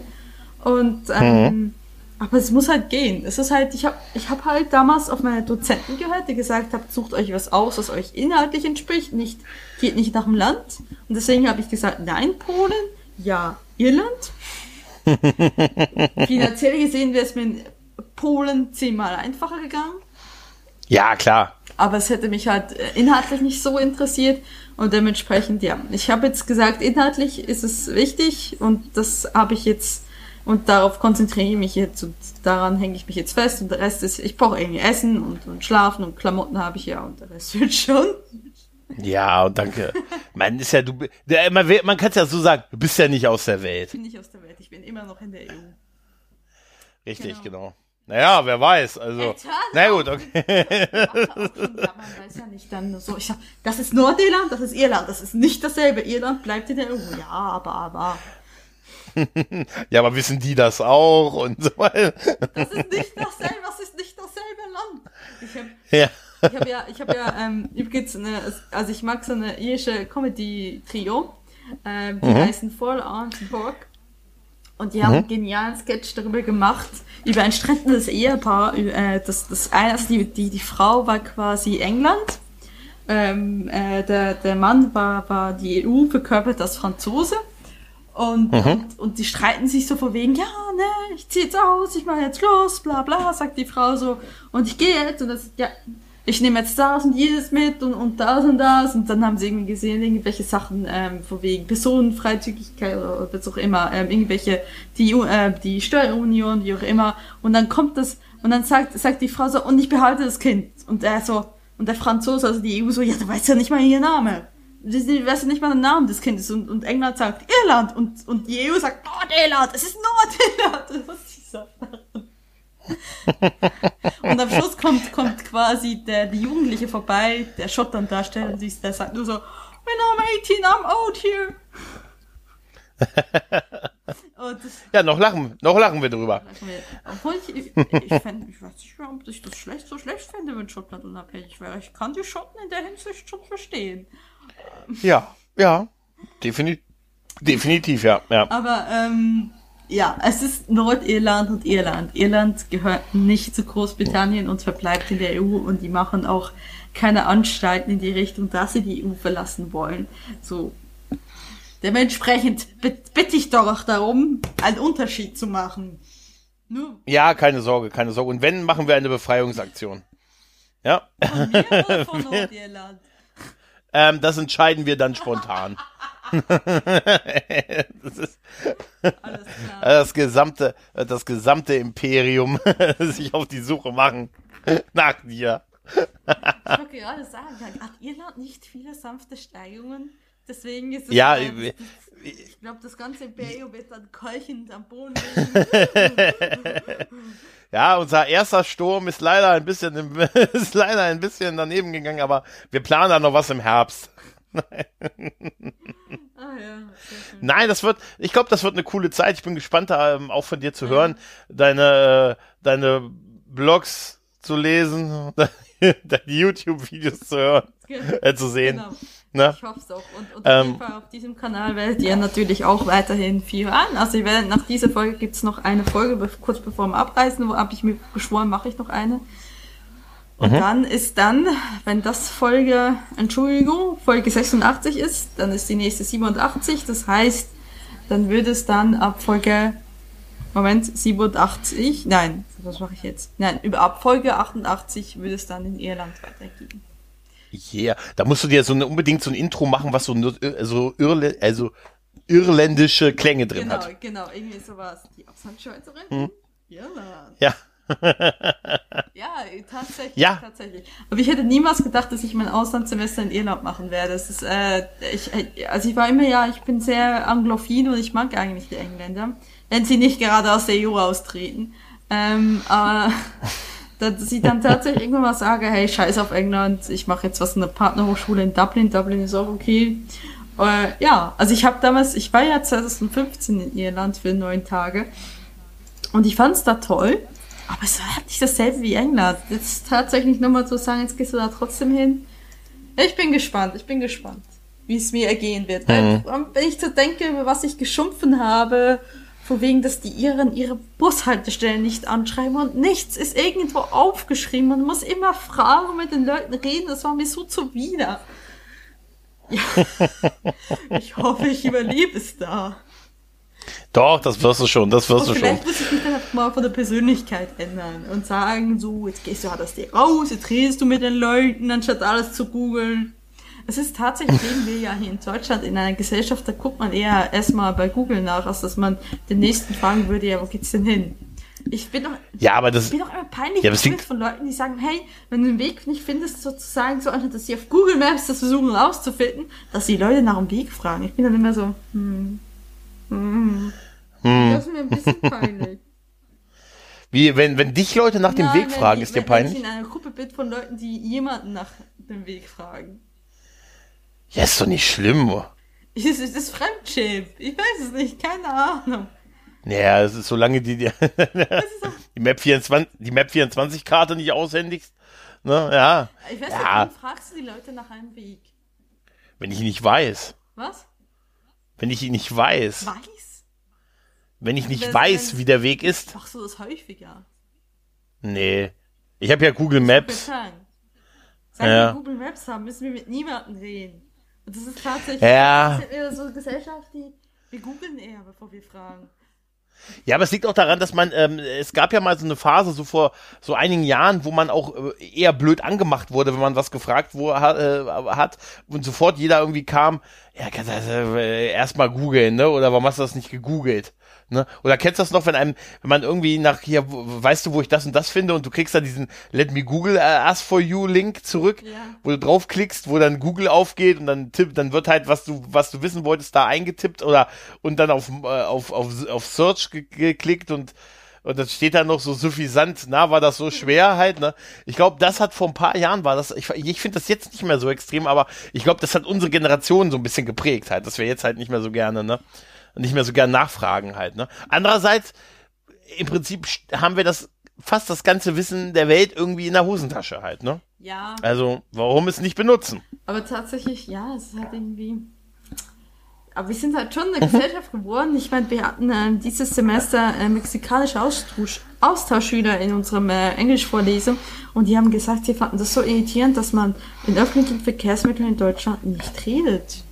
und ähm, mhm aber es muss halt gehen. Es ist halt, ich habe ich hab halt damals auf meine Dozenten gehört, die gesagt haben, sucht euch was aus, was euch inhaltlich entspricht, nicht, geht nicht nach dem Land. Und deswegen habe ich gesagt, nein, Polen, ja, Irland. Finanziell gesehen wäre es mir in Polen zehnmal einfacher gegangen. Ja, klar. Aber es hätte mich halt äh, inhaltlich nicht so interessiert und dementsprechend, ja. Ich habe jetzt gesagt, inhaltlich ist es wichtig und das habe ich jetzt und darauf konzentriere ich mich jetzt und daran hänge ich mich jetzt fest und der Rest ist, ich brauche irgendwie Essen und, und Schlafen und Klamotten habe ich ja und der Rest wird schon. Ja, und danke. man ist ja, du, man, man kann es ja so sagen, du bist ja nicht aus der Welt. Ich bin nicht aus der Welt, ich bin immer noch in der EU. Richtig, genau. genau. Naja, wer weiß, also. Na gut, okay. man weiß ja nicht dann so. Ich sag, das ist Nordirland, das ist Irland, das ist nicht dasselbe. Irland bleibt in der EU. Ja, aber, aber ja, aber wissen die das auch und so weiter? Das ist nicht dasselbe, das ist nicht dasselbe Land. Ich habe ja. Ich hab ja, ich habe ja, ähm, übrigens eine, also ich mag so eine irische Comedy-Trio, ähm, die mhm. heißen Fall Arms Borg. Und die haben mhm. einen genialen Sketch darüber gemacht, über ein strendendes Ehepaar. Äh, das, das eine, also die, die, die Frau war quasi England. Ähm, äh, der, der Mann war, war die EU verkörpert als Franzose. Und, mhm. und, und die streiten sich so vor wegen, ja, ne, ich zieh jetzt aus, ich mach jetzt los, bla bla, sagt die Frau so. Und ich gehe jetzt und das, ja, ich nehme jetzt das und jedes mit und, und das und das. Und dann haben sie irgendwie gesehen, irgendwelche Sachen, ähm, vor wegen Personenfreizügigkeit oder was auch immer, ähm, irgendwelche, die, äh, die Steuerunion, wie auch immer. Und dann kommt das, und dann sagt, sagt die Frau so, und ich behalte das Kind. Und er so, und der Franzose, also die EU so, ja, du weißt ja nicht mal ihr Name sie weiß nicht mal den Namen des Kindes und, und England sagt Irland und, und die EU sagt Nordirland, es ist Nordirland. Was ist und am Schluss kommt, kommt quasi der, die Jugendliche vorbei, der Schottland darstellt und sie, der sagt nur so, when I'm 18, I'm old here. ja, noch lachen, noch lachen wir drüber. Obwohl ich, ich, ich, fänd, ich weiß nicht, warum ich das schlecht so schlecht fände, wenn Schottland unabhängig wäre. Ich kann die Schotten in der Hinsicht schon verstehen. Ja, ja, definitiv, definitiv, ja, ja. Aber ähm, ja, es ist Nordirland und Irland. Irland gehört nicht zu Großbritannien und verbleibt in der EU und die machen auch keine Anstalten in die Richtung, dass sie die EU verlassen wollen. So. Dementsprechend bitte ich doch darum, einen Unterschied zu machen. Nur ja, keine Sorge, keine Sorge. Und wenn, machen wir eine Befreiungsaktion. Ja. Von von Nordirland? Ähm, das entscheiden wir dann spontan. das ist das gesamte, das gesamte Imperium sich auf die Suche machen nach dir. ich wollte gerade sagen, hat Irland nicht viele sanfte Steigungen? Deswegen ist es. Ja, halt, ich, ich glaube, das ganze Imperium wird dann keuchend am Boden Ja, unser erster Sturm ist leider ein bisschen, im, ist leider ein bisschen daneben gegangen, aber wir planen da noch was im Herbst. ah, ja, Nein, das wird, ich glaube, das wird eine coole Zeit. Ich bin gespannt, da ähm, auch von dir zu hören, deine, äh, deine Blogs zu lesen, deine YouTube-Videos zu hören, äh, zu sehen. Genau. Ne? Ich hoffe es auch. Und, und auf jeden ähm, Fall auf diesem Kanal werdet ihr natürlich auch weiterhin viel hören. Also ihr werdet, nach dieser Folge gibt's noch eine Folge, kurz bevor wir abreisen, wo habe ich mir geschworen, mache ich noch eine. Und mhm. dann ist dann, wenn das Folge, Entschuldigung, Folge 86 ist, dann ist die nächste 87. Das heißt, dann würde es dann ab Folge, Moment, 87, nein, was mache ich jetzt? Nein, über ab Folge 88 würde es dann in Irland weitergehen. Yeah, da musst du dir so eine, unbedingt so ein Intro machen, was so, so Irle, also irländische Klänge drin genau, hat. Genau, genau, irgendwie sowas. Die Auslandschweizerin? Hm. Irland. Ja. ja, tatsächlich, ja. tatsächlich. Aber ich hätte niemals gedacht, dass ich mein Auslandssemester in Irland machen werde. Das ist, äh, ich, also ich war immer ja, ich bin sehr anglophil und ich mag eigentlich die Engländer, wenn sie nicht gerade aus der EU austreten. Ähm, aber dass ich dann tatsächlich irgendwann mal sage, hey, scheiß auf England, ich mache jetzt was in der Partnerhochschule in Dublin, Dublin ist auch okay. Äh, ja, also ich habe damals, ich war ja 2015 in Irland für neun Tage und ich fand es da toll, aber es war halt nicht dasselbe wie England. Jetzt tatsächlich nochmal zu sagen, jetzt gehst du da trotzdem hin. Ich bin gespannt, ich bin gespannt, wie es mir ergehen wird. Mhm. Wenn ich so denke, über was ich geschumpfen habe, von wegen, dass die Iren ihre Bushaltestellen nicht anschreiben und nichts ist irgendwo aufgeschrieben. Man muss immer fragen, mit den Leuten reden. Das war mir so zuwider. Ja. ich hoffe, ich überlebe es da. Doch, das wirst du schon, das wirst du schon. Vielleicht muss ich mich dann mal von der Persönlichkeit ändern und sagen, so, jetzt gehst du halt aus dir raus, jetzt redest du mit den Leuten, anstatt alles zu googeln. Es ist tatsächlich, leben wir ja hier in Deutschland in einer Gesellschaft, da guckt man eher erstmal bei Google nach, als dass man den nächsten fragen würde, ja, wo geht's denn hin? Ich bin doch, ja, aber das, ich bin doch immer peinlich ja, von Leuten, die sagen, hey, wenn du den Weg nicht findest, sozusagen so anstatt dass sie auf Google Maps das versuchen rauszufinden, dass die Leute nach dem Weg fragen. Ich bin dann immer so, hm, hm, hm. Das ist mir ein bisschen peinlich. Wie, wenn, wenn dich Leute nach dem Weg fragen, die, ist dir peinlich? Wenn ich in einer Gruppe bin von Leuten, die jemanden nach dem Weg fragen. Ja, ist doch nicht schlimm. Ist, ist das Fremdschämen? Ich weiß es nicht, keine Ahnung. Naja, es ist solange die, die, die Map 24, die Map 24 Karte nicht aushändigst, ne, ja. Ich weiß ja. nicht, warum fragst du die Leute nach einem Weg? Wenn ich ihn nicht weiß. Was? Wenn ich ihn nicht weiß. Weiß? Wenn ich nicht weiß, wie der Weg ist. Ach so, das häufiger. Nee. Ich habe ja Google Maps. Seit ja. wir Google Maps haben, müssen wir mit niemandem reden. Das ist tatsächlich ja. so eine Gesellschaft, die wir googeln eher, bevor wir fragen. Ja, aber es liegt auch daran, dass man, ähm, es gab ja mal so eine Phase, so vor so einigen Jahren, wo man auch äh, eher blöd angemacht wurde, wenn man was gefragt wo, äh, hat und sofort jeder irgendwie kam, ja, kannst du äh, erstmal googeln, ne? Oder warum hast du das nicht gegoogelt? Ne? Oder kennst du das noch, wenn einem, wenn man irgendwie nach hier, weißt du, wo ich das und das finde und du kriegst dann diesen Let me Google uh, Ask for You Link zurück, ja. wo du draufklickst, wo dann Google aufgeht und dann tipp, dann wird halt, was du, was du wissen wolltest, da eingetippt oder und dann auf, äh, auf, auf, auf Search geklickt und und dann steht da noch so suffisant, na, war das so schwer halt, ne? Ich glaube, das hat vor ein paar Jahren war das, ich, ich finde das jetzt nicht mehr so extrem, aber ich glaube, das hat unsere Generation so ein bisschen geprägt halt, dass wir jetzt halt nicht mehr so gerne, ne? Nicht mehr so gern nachfragen halt. Ne? Andererseits, im Prinzip haben wir das fast das ganze Wissen der Welt irgendwie in der Hosentasche halt, ne? Ja. Also, warum es nicht benutzen? Aber tatsächlich, ja, es ist halt irgendwie. Aber wir sind halt schon eine. Gesellschaft geworden. Ich meine, wir hatten äh, dieses Semester äh, mexikanische Austausch, Austauschschüler in unserem äh, Englischvorlesung und die haben gesagt, sie fanden das so irritierend, dass man in öffentlichen Verkehrsmitteln in Deutschland nicht redet.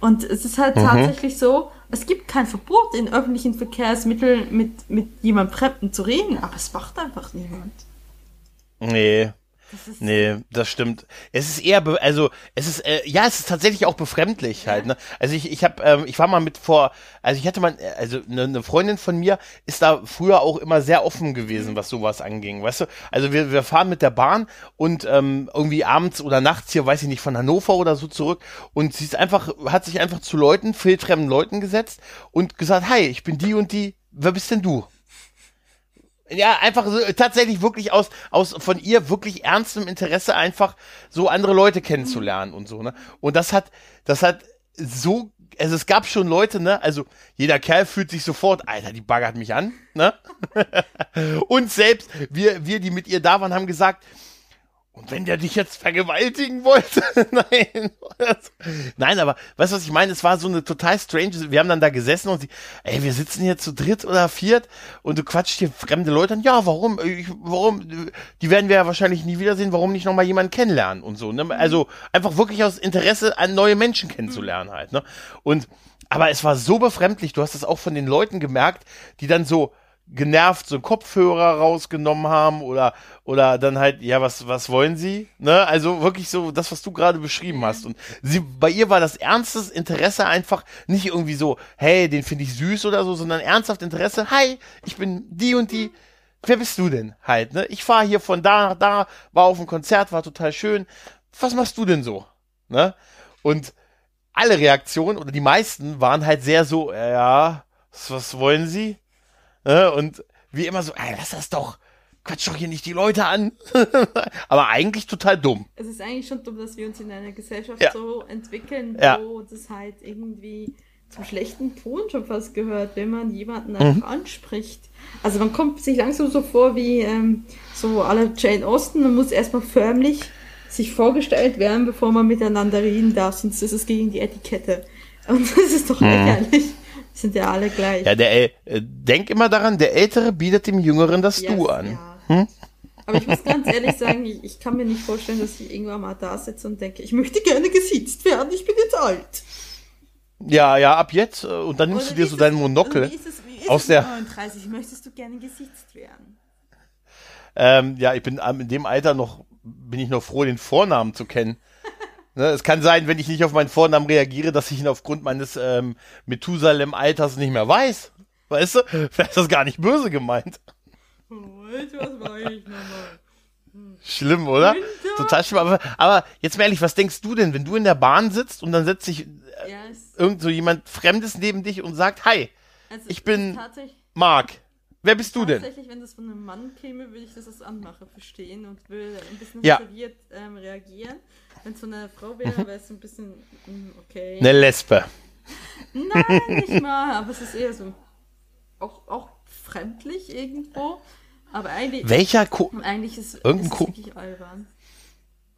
Und es ist halt mhm. tatsächlich so, es gibt kein Verbot, in öffentlichen Verkehrsmitteln mit, mit jemandem Fremden zu reden, aber es macht einfach niemand. Nee. Das nee, das stimmt. Es ist eher, also es ist, äh, ja, es ist tatsächlich auch befremdlich halt. Ne? Also ich, ich habe, ähm, ich war mal mit vor, also ich hatte mal, also eine, eine Freundin von mir ist da früher auch immer sehr offen gewesen, mhm. was sowas anging, weißt du? Also wir, wir fahren mit der Bahn und ähm, irgendwie abends oder nachts hier, weiß ich nicht, von Hannover oder so zurück und sie ist einfach, hat sich einfach zu Leuten, wildfremden Leuten gesetzt und gesagt, hi, ich bin die und die, wer bist denn du? Ja, einfach so, tatsächlich wirklich aus, aus von ihr wirklich ernstem Interesse einfach so andere Leute kennenzulernen und so, ne? Und das hat, das hat so, also es gab schon Leute, ne? Also jeder Kerl fühlt sich sofort, Alter, die baggert mich an, ne? und selbst wir, wir, die mit ihr da waren, haben gesagt, und wenn der dich jetzt vergewaltigen wollte? Nein. Nein, aber weißt du, was ich meine? Es war so eine total strange, wir haben dann da gesessen und sie, ey, wir sitzen hier zu dritt oder viert und du quatscht hier fremde Leute an. Ja, warum? Ich, warum? Die werden wir ja wahrscheinlich nie wiedersehen. Warum nicht nochmal jemanden kennenlernen und so, ne? Also einfach wirklich aus Interesse an neue Menschen kennenzulernen halt, ne? Und, aber es war so befremdlich. Du hast es auch von den Leuten gemerkt, die dann so, genervt so Kopfhörer rausgenommen haben oder oder dann halt ja was was wollen sie? Ne? Also wirklich so das was du gerade beschrieben hast. Und sie bei ihr war das ernstes Interesse einfach nicht irgendwie so hey den finde ich süß oder so sondern ernsthaft Interesse hi ich bin die und die. Wer bist du denn halt ne? Ich fahre hier von da nach da war auf dem Konzert war total schön. Was machst du denn so? Ne? Und alle Reaktionen oder die meisten waren halt sehr so ja was, was wollen sie? Und wie immer so, ey, lass das doch. Quatsch doch hier nicht die Leute an. Aber eigentlich total dumm. Es ist eigentlich schon dumm, dass wir uns in einer Gesellschaft ja. so entwickeln, ja. wo das halt irgendwie zum schlechten Ton schon fast gehört, wenn man jemanden einfach mhm. anspricht. Also man kommt sich langsam so vor wie ähm, so alle Jane Austen, man muss erstmal förmlich sich vorgestellt werden, bevor man miteinander reden darf, sonst ist es gegen die Etikette. Und das ist doch mhm. Sind ja alle gleich. Ja, der, äh, denk immer daran, der Ältere bietet dem Jüngeren das yes, Du an. Ja. Hm? Aber ich muss ganz ehrlich sagen, ich, ich, kann mir nicht vorstellen, dass ich irgendwann mal da sitze und denke, ich möchte gerne gesiezt werden, ich bin jetzt alt. Ja, ja, ab jetzt. Äh, und dann nimmst Oder du dir so deinen Monokel. Wie ist es, wie ist aus der 39, möchtest du gerne gesiezt werden? Ähm, ja, ich bin in dem Alter noch, bin ich noch froh, den Vornamen zu kennen. Ne, es kann sein, wenn ich nicht auf meinen Vornamen reagiere, dass ich ihn aufgrund meines ähm, Methusalem-Alters nicht mehr weiß. Weißt du? Vielleicht ist das gar nicht böse gemeint. Oh, was war ich nochmal? Schlimm, oder? Winter? Total schlimm. Aber, aber jetzt mal ehrlich, was denkst du denn, wenn du in der Bahn sitzt und dann setzt sich äh, ja, irgend so jemand Fremdes neben dich und sagt, hi, also ich bin Marc. Wer bist du denn? Tatsächlich, wenn das von einem Mann käme, würde ich das als Anmache verstehen und würde ein bisschen ja. ähm, reagieren. Wenn es so eine Frau wäre, wäre es ein bisschen hm, okay. Eine Lesbe. Nein, nicht mal, aber es ist eher so auch, auch fremdlich irgendwo. Aber eigentlich, Welcher Ko eigentlich ist, Irgendein ist es wirklich albern.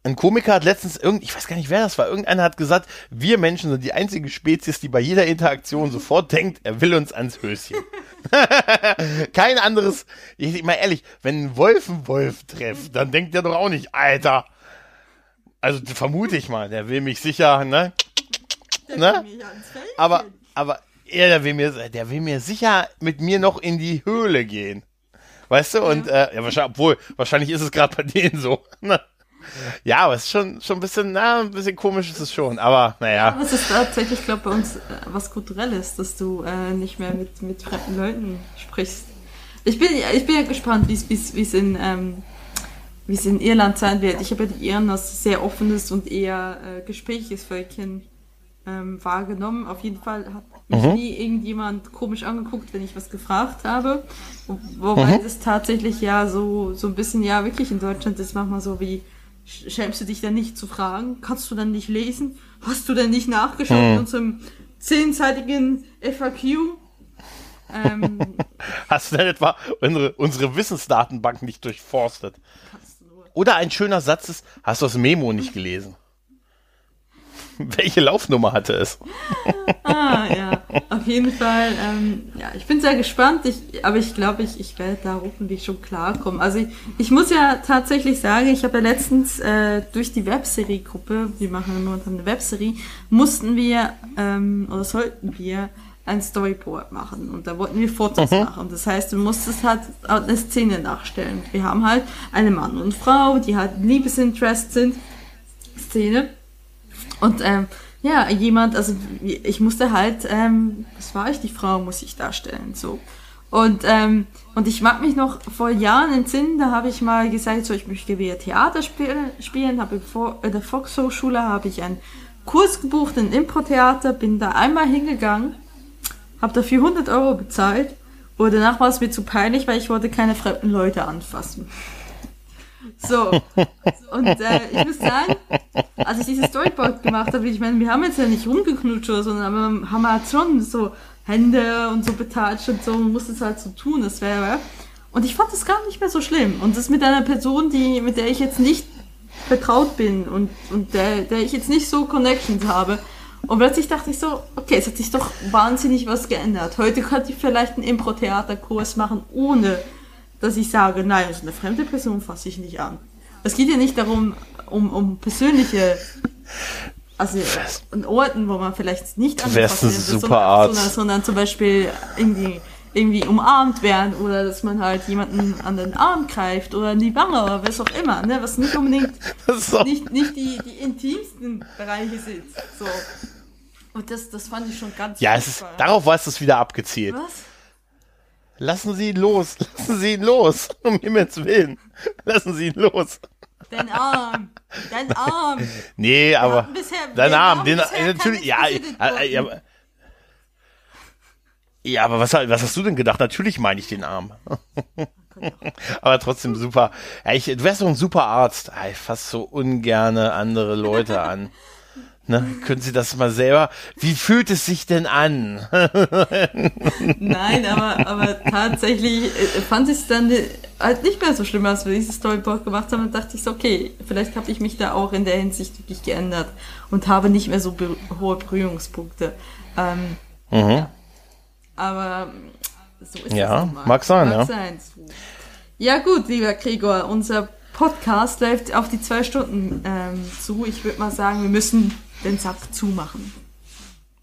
Ein Komiker hat letztens irgend, ich weiß gar nicht, wer das war, irgendeiner hat gesagt, wir Menschen sind die einzige Spezies, die bei jeder Interaktion sofort denkt, er will uns ans Höschen. Kein anderes, ich mal ehrlich, wenn ein Wolf einen Wolf trifft, dann denkt er doch auch nicht, Alter, also vermute ich mal, der will mich sicher, ne? ne? Aber, aber er, der will mir, der will mir sicher mit mir noch in die Höhle gehen. Weißt du? Und äh, ja, wahrscheinlich, obwohl, wahrscheinlich ist es gerade bei denen so. Ne? Ja, aber es ist schon, schon ein bisschen, na, ein bisschen komisch ist es schon, aber naja. Aber es ist tatsächlich, glaube ich, bei uns äh, was Kulturelles, dass du äh, nicht mehr mit, mit fremden Leuten sprichst. Ich bin, ich bin ja gespannt, wie es in ähm, in Irland sein wird. Ich habe ja die Iren als sehr offenes und eher äh, gesprächiges Völkchen ähm, wahrgenommen. Auf jeden Fall hat mich mhm. nie irgendjemand komisch angeguckt, wenn ich was gefragt habe. Wo, wobei mhm. das tatsächlich ja so, so ein bisschen, ja wirklich in Deutschland ist manchmal so wie, schämst du dich denn nicht zu fragen? Kannst du dann nicht lesen? Hast du denn nicht nachgeschaut mhm. in unserem zehnseitigen FAQ? Ähm, Hast du denn etwa unsere, unsere Wissensdatenbank nicht durchforstet? Oder ein schöner Satz ist, hast du das Memo nicht gelesen? Welche Laufnummer hatte es? ah, ja. Auf jeden Fall, ähm, ja, ich bin sehr gespannt, ich, aber ich glaube, ich, ich werde da hoffentlich schon klarkommen. Also ich, ich muss ja tatsächlich sagen, ich habe ja letztens äh, durch die Webserie-Gruppe, wir machen momentan eine Webserie, mussten wir ähm, oder sollten wir ein Storyboard machen und da wollten wir Fotos mhm. machen. Das heißt, du musstest halt eine Szene nachstellen. Wir haben halt eine Mann und Frau, die halt Liebesinterest sind, Szene. Und ähm, ja, jemand, also ich musste halt, ähm, was war ich, die Frau muss ich darstellen, so. Und, ähm, und ich mag mich noch vor Jahren entsinnen, da habe ich mal gesagt, so ich möchte wieder Theater spielen, spielen habe in der Volkshochschule habe ich einen Kurs gebucht in Impro-Theater, bin da einmal hingegangen habe dafür 100 Euro bezahlt. Und danach war es mir zu peinlich, weil ich wollte keine fremden Leute anfassen. So. Und äh, ich muss sagen, als ich dieses Storyboard gemacht habe, ich meine, wir haben jetzt ja nicht rumgeknutscht oder so, sondern haben halt schon so Hände und so betatscht und so und musste es halt so tun, das wäre. Und ich fand das gar nicht mehr so schlimm. Und das mit einer Person, die, mit der ich jetzt nicht vertraut bin und, und der, der ich jetzt nicht so Connections habe, und plötzlich dachte ich so, okay, es hat sich doch wahnsinnig was geändert. Heute könnte ich vielleicht einen Impro-Theater-Kurs machen, ohne dass ich sage, nein, also eine fremde Person fasse ich nicht an. Es geht ja nicht darum, um, um persönliche, also an Orten, wo man vielleicht nicht anfassen will, sondern, sondern, sondern zum Beispiel irgendwie irgendwie umarmt werden oder dass man halt jemanden an den Arm greift oder in die Wange oder was auch immer, ne? was nicht unbedingt so. nicht, nicht die, die intimsten Bereiche sind. So. Und das, das fand ich schon ganz Ja, es ist, darauf war es wieder abgezielt. Was? Lassen Sie ihn los, lassen Sie ihn los, um Himmels Willen. Lassen Sie ihn los. Dein Arm, dein Arm. Nee, aber dein Arm, den, natürlich, ja, ja, ja, ja, aber was, was hast du denn gedacht? Natürlich meine ich den Arm. aber trotzdem super. Ja, ich, du wärst so ein super Arzt. Ich fasse so ungerne andere Leute an. Ne? Können Sie das mal selber? Wie fühlt es sich denn an? Nein, aber, aber tatsächlich äh, fand ich es dann halt nicht mehr so schlimm, als wir dieses Storyboard gemacht haben. Und dachte ich so, okay, vielleicht habe ich mich da auch in der Hinsicht wirklich geändert und habe nicht mehr so hohe Berührungspunkte. Ähm, mhm. ja. Aber so ist ja, es mag sein, mag ja. Sein. Ja gut, lieber Gregor, unser Podcast läuft auf die zwei Stunden ähm, zu. Ich würde mal sagen, wir müssen den Sack zumachen.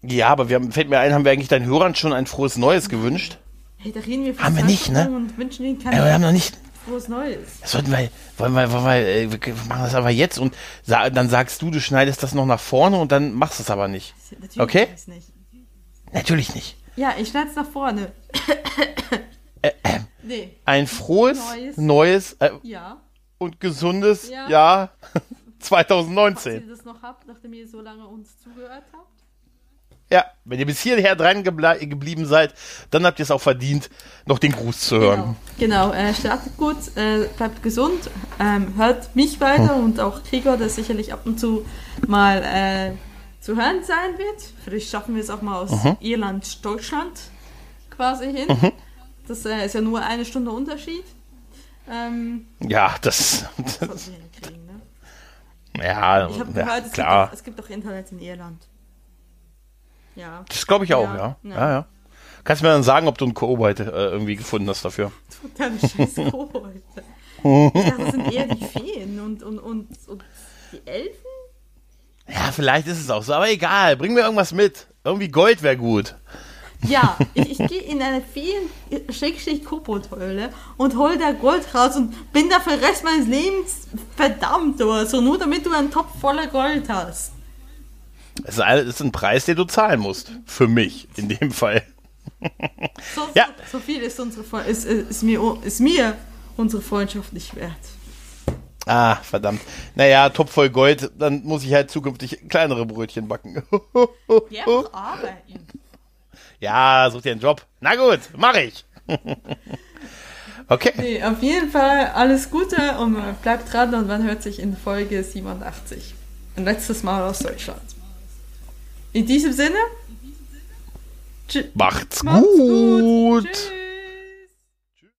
Ja, aber wir haben, fällt mir ein, haben wir eigentlich deinen Hörern schon ein frohes Neues gewünscht? Hey, da reden wir Haben wir nicht, ne? Und wünschen ihnen kein ja, wir haben noch nicht. Frohes Neues. Das sollten wir, wollen wir, wollen wir, äh, wir machen das aber jetzt und sa dann sagst du, du schneidest das noch nach vorne und dann machst du es aber nicht. Natürlich okay? Nicht. Natürlich nicht. Ja, ich schneide es nach vorne. Äh, äh, nee. Ein frohes, neues, neues äh, ja. und gesundes ja. Jahr 2019. Falls ihr das noch habt, nachdem ihr so lange uns zugehört habt. Ja, wenn ihr bis hierher dran geblieben seid, dann habt ihr es auch verdient, noch den Gruß zu hören. Genau, genau äh, startet gut, äh, bleibt gesund, ähm, hört mich weiter hm. und auch Gregor, der sicherlich ab und zu mal äh, zu hören sein wird. Vielleicht schaffen wir es auch mal aus mhm. Irland, Deutschland quasi hin. Mhm. Das äh, ist ja nur eine Stunde Unterschied. Ähm, ja, das. das? Ja, ich habe gehört, es, klar. Gibt auch, es gibt auch Internet in Irland. Ja. Das glaube ich auch, ja. Ja. ja. ja. Kannst du mir dann sagen, ob du einen Kobold äh, irgendwie gefunden hast dafür? Du deine scheiß Kobold. dachte, das sind eher die Feen und, und, und, und die Elfen? Ja, vielleicht ist es auch so, aber egal. Bring mir irgendwas mit. Irgendwie Gold wäre gut. Ja, ich, ich gehe in eine vielen Koboldhöhle und hole da Gold raus und bin da für den Rest meines Lebens verdammt oder so, nur damit du einen Topf voller Gold hast. Das ist ein Preis, den du zahlen musst. Für mich, in dem Fall. So, ja. so, so viel ist, unsere, ist, ist, mir, ist mir unsere Freundschaft nicht wert. Ah, verdammt. Naja, Topf voll Gold, dann muss ich halt zukünftig kleinere Brötchen backen. ja, auch arbeiten. Ja, such dir einen Job. Na gut, mach ich. okay. Nee, auf jeden Fall alles Gute und bleibt dran und man hört sich in Folge 87. Ein letztes Mal aus Deutschland. In diesem Sinne. Macht's, Macht's gut. gut.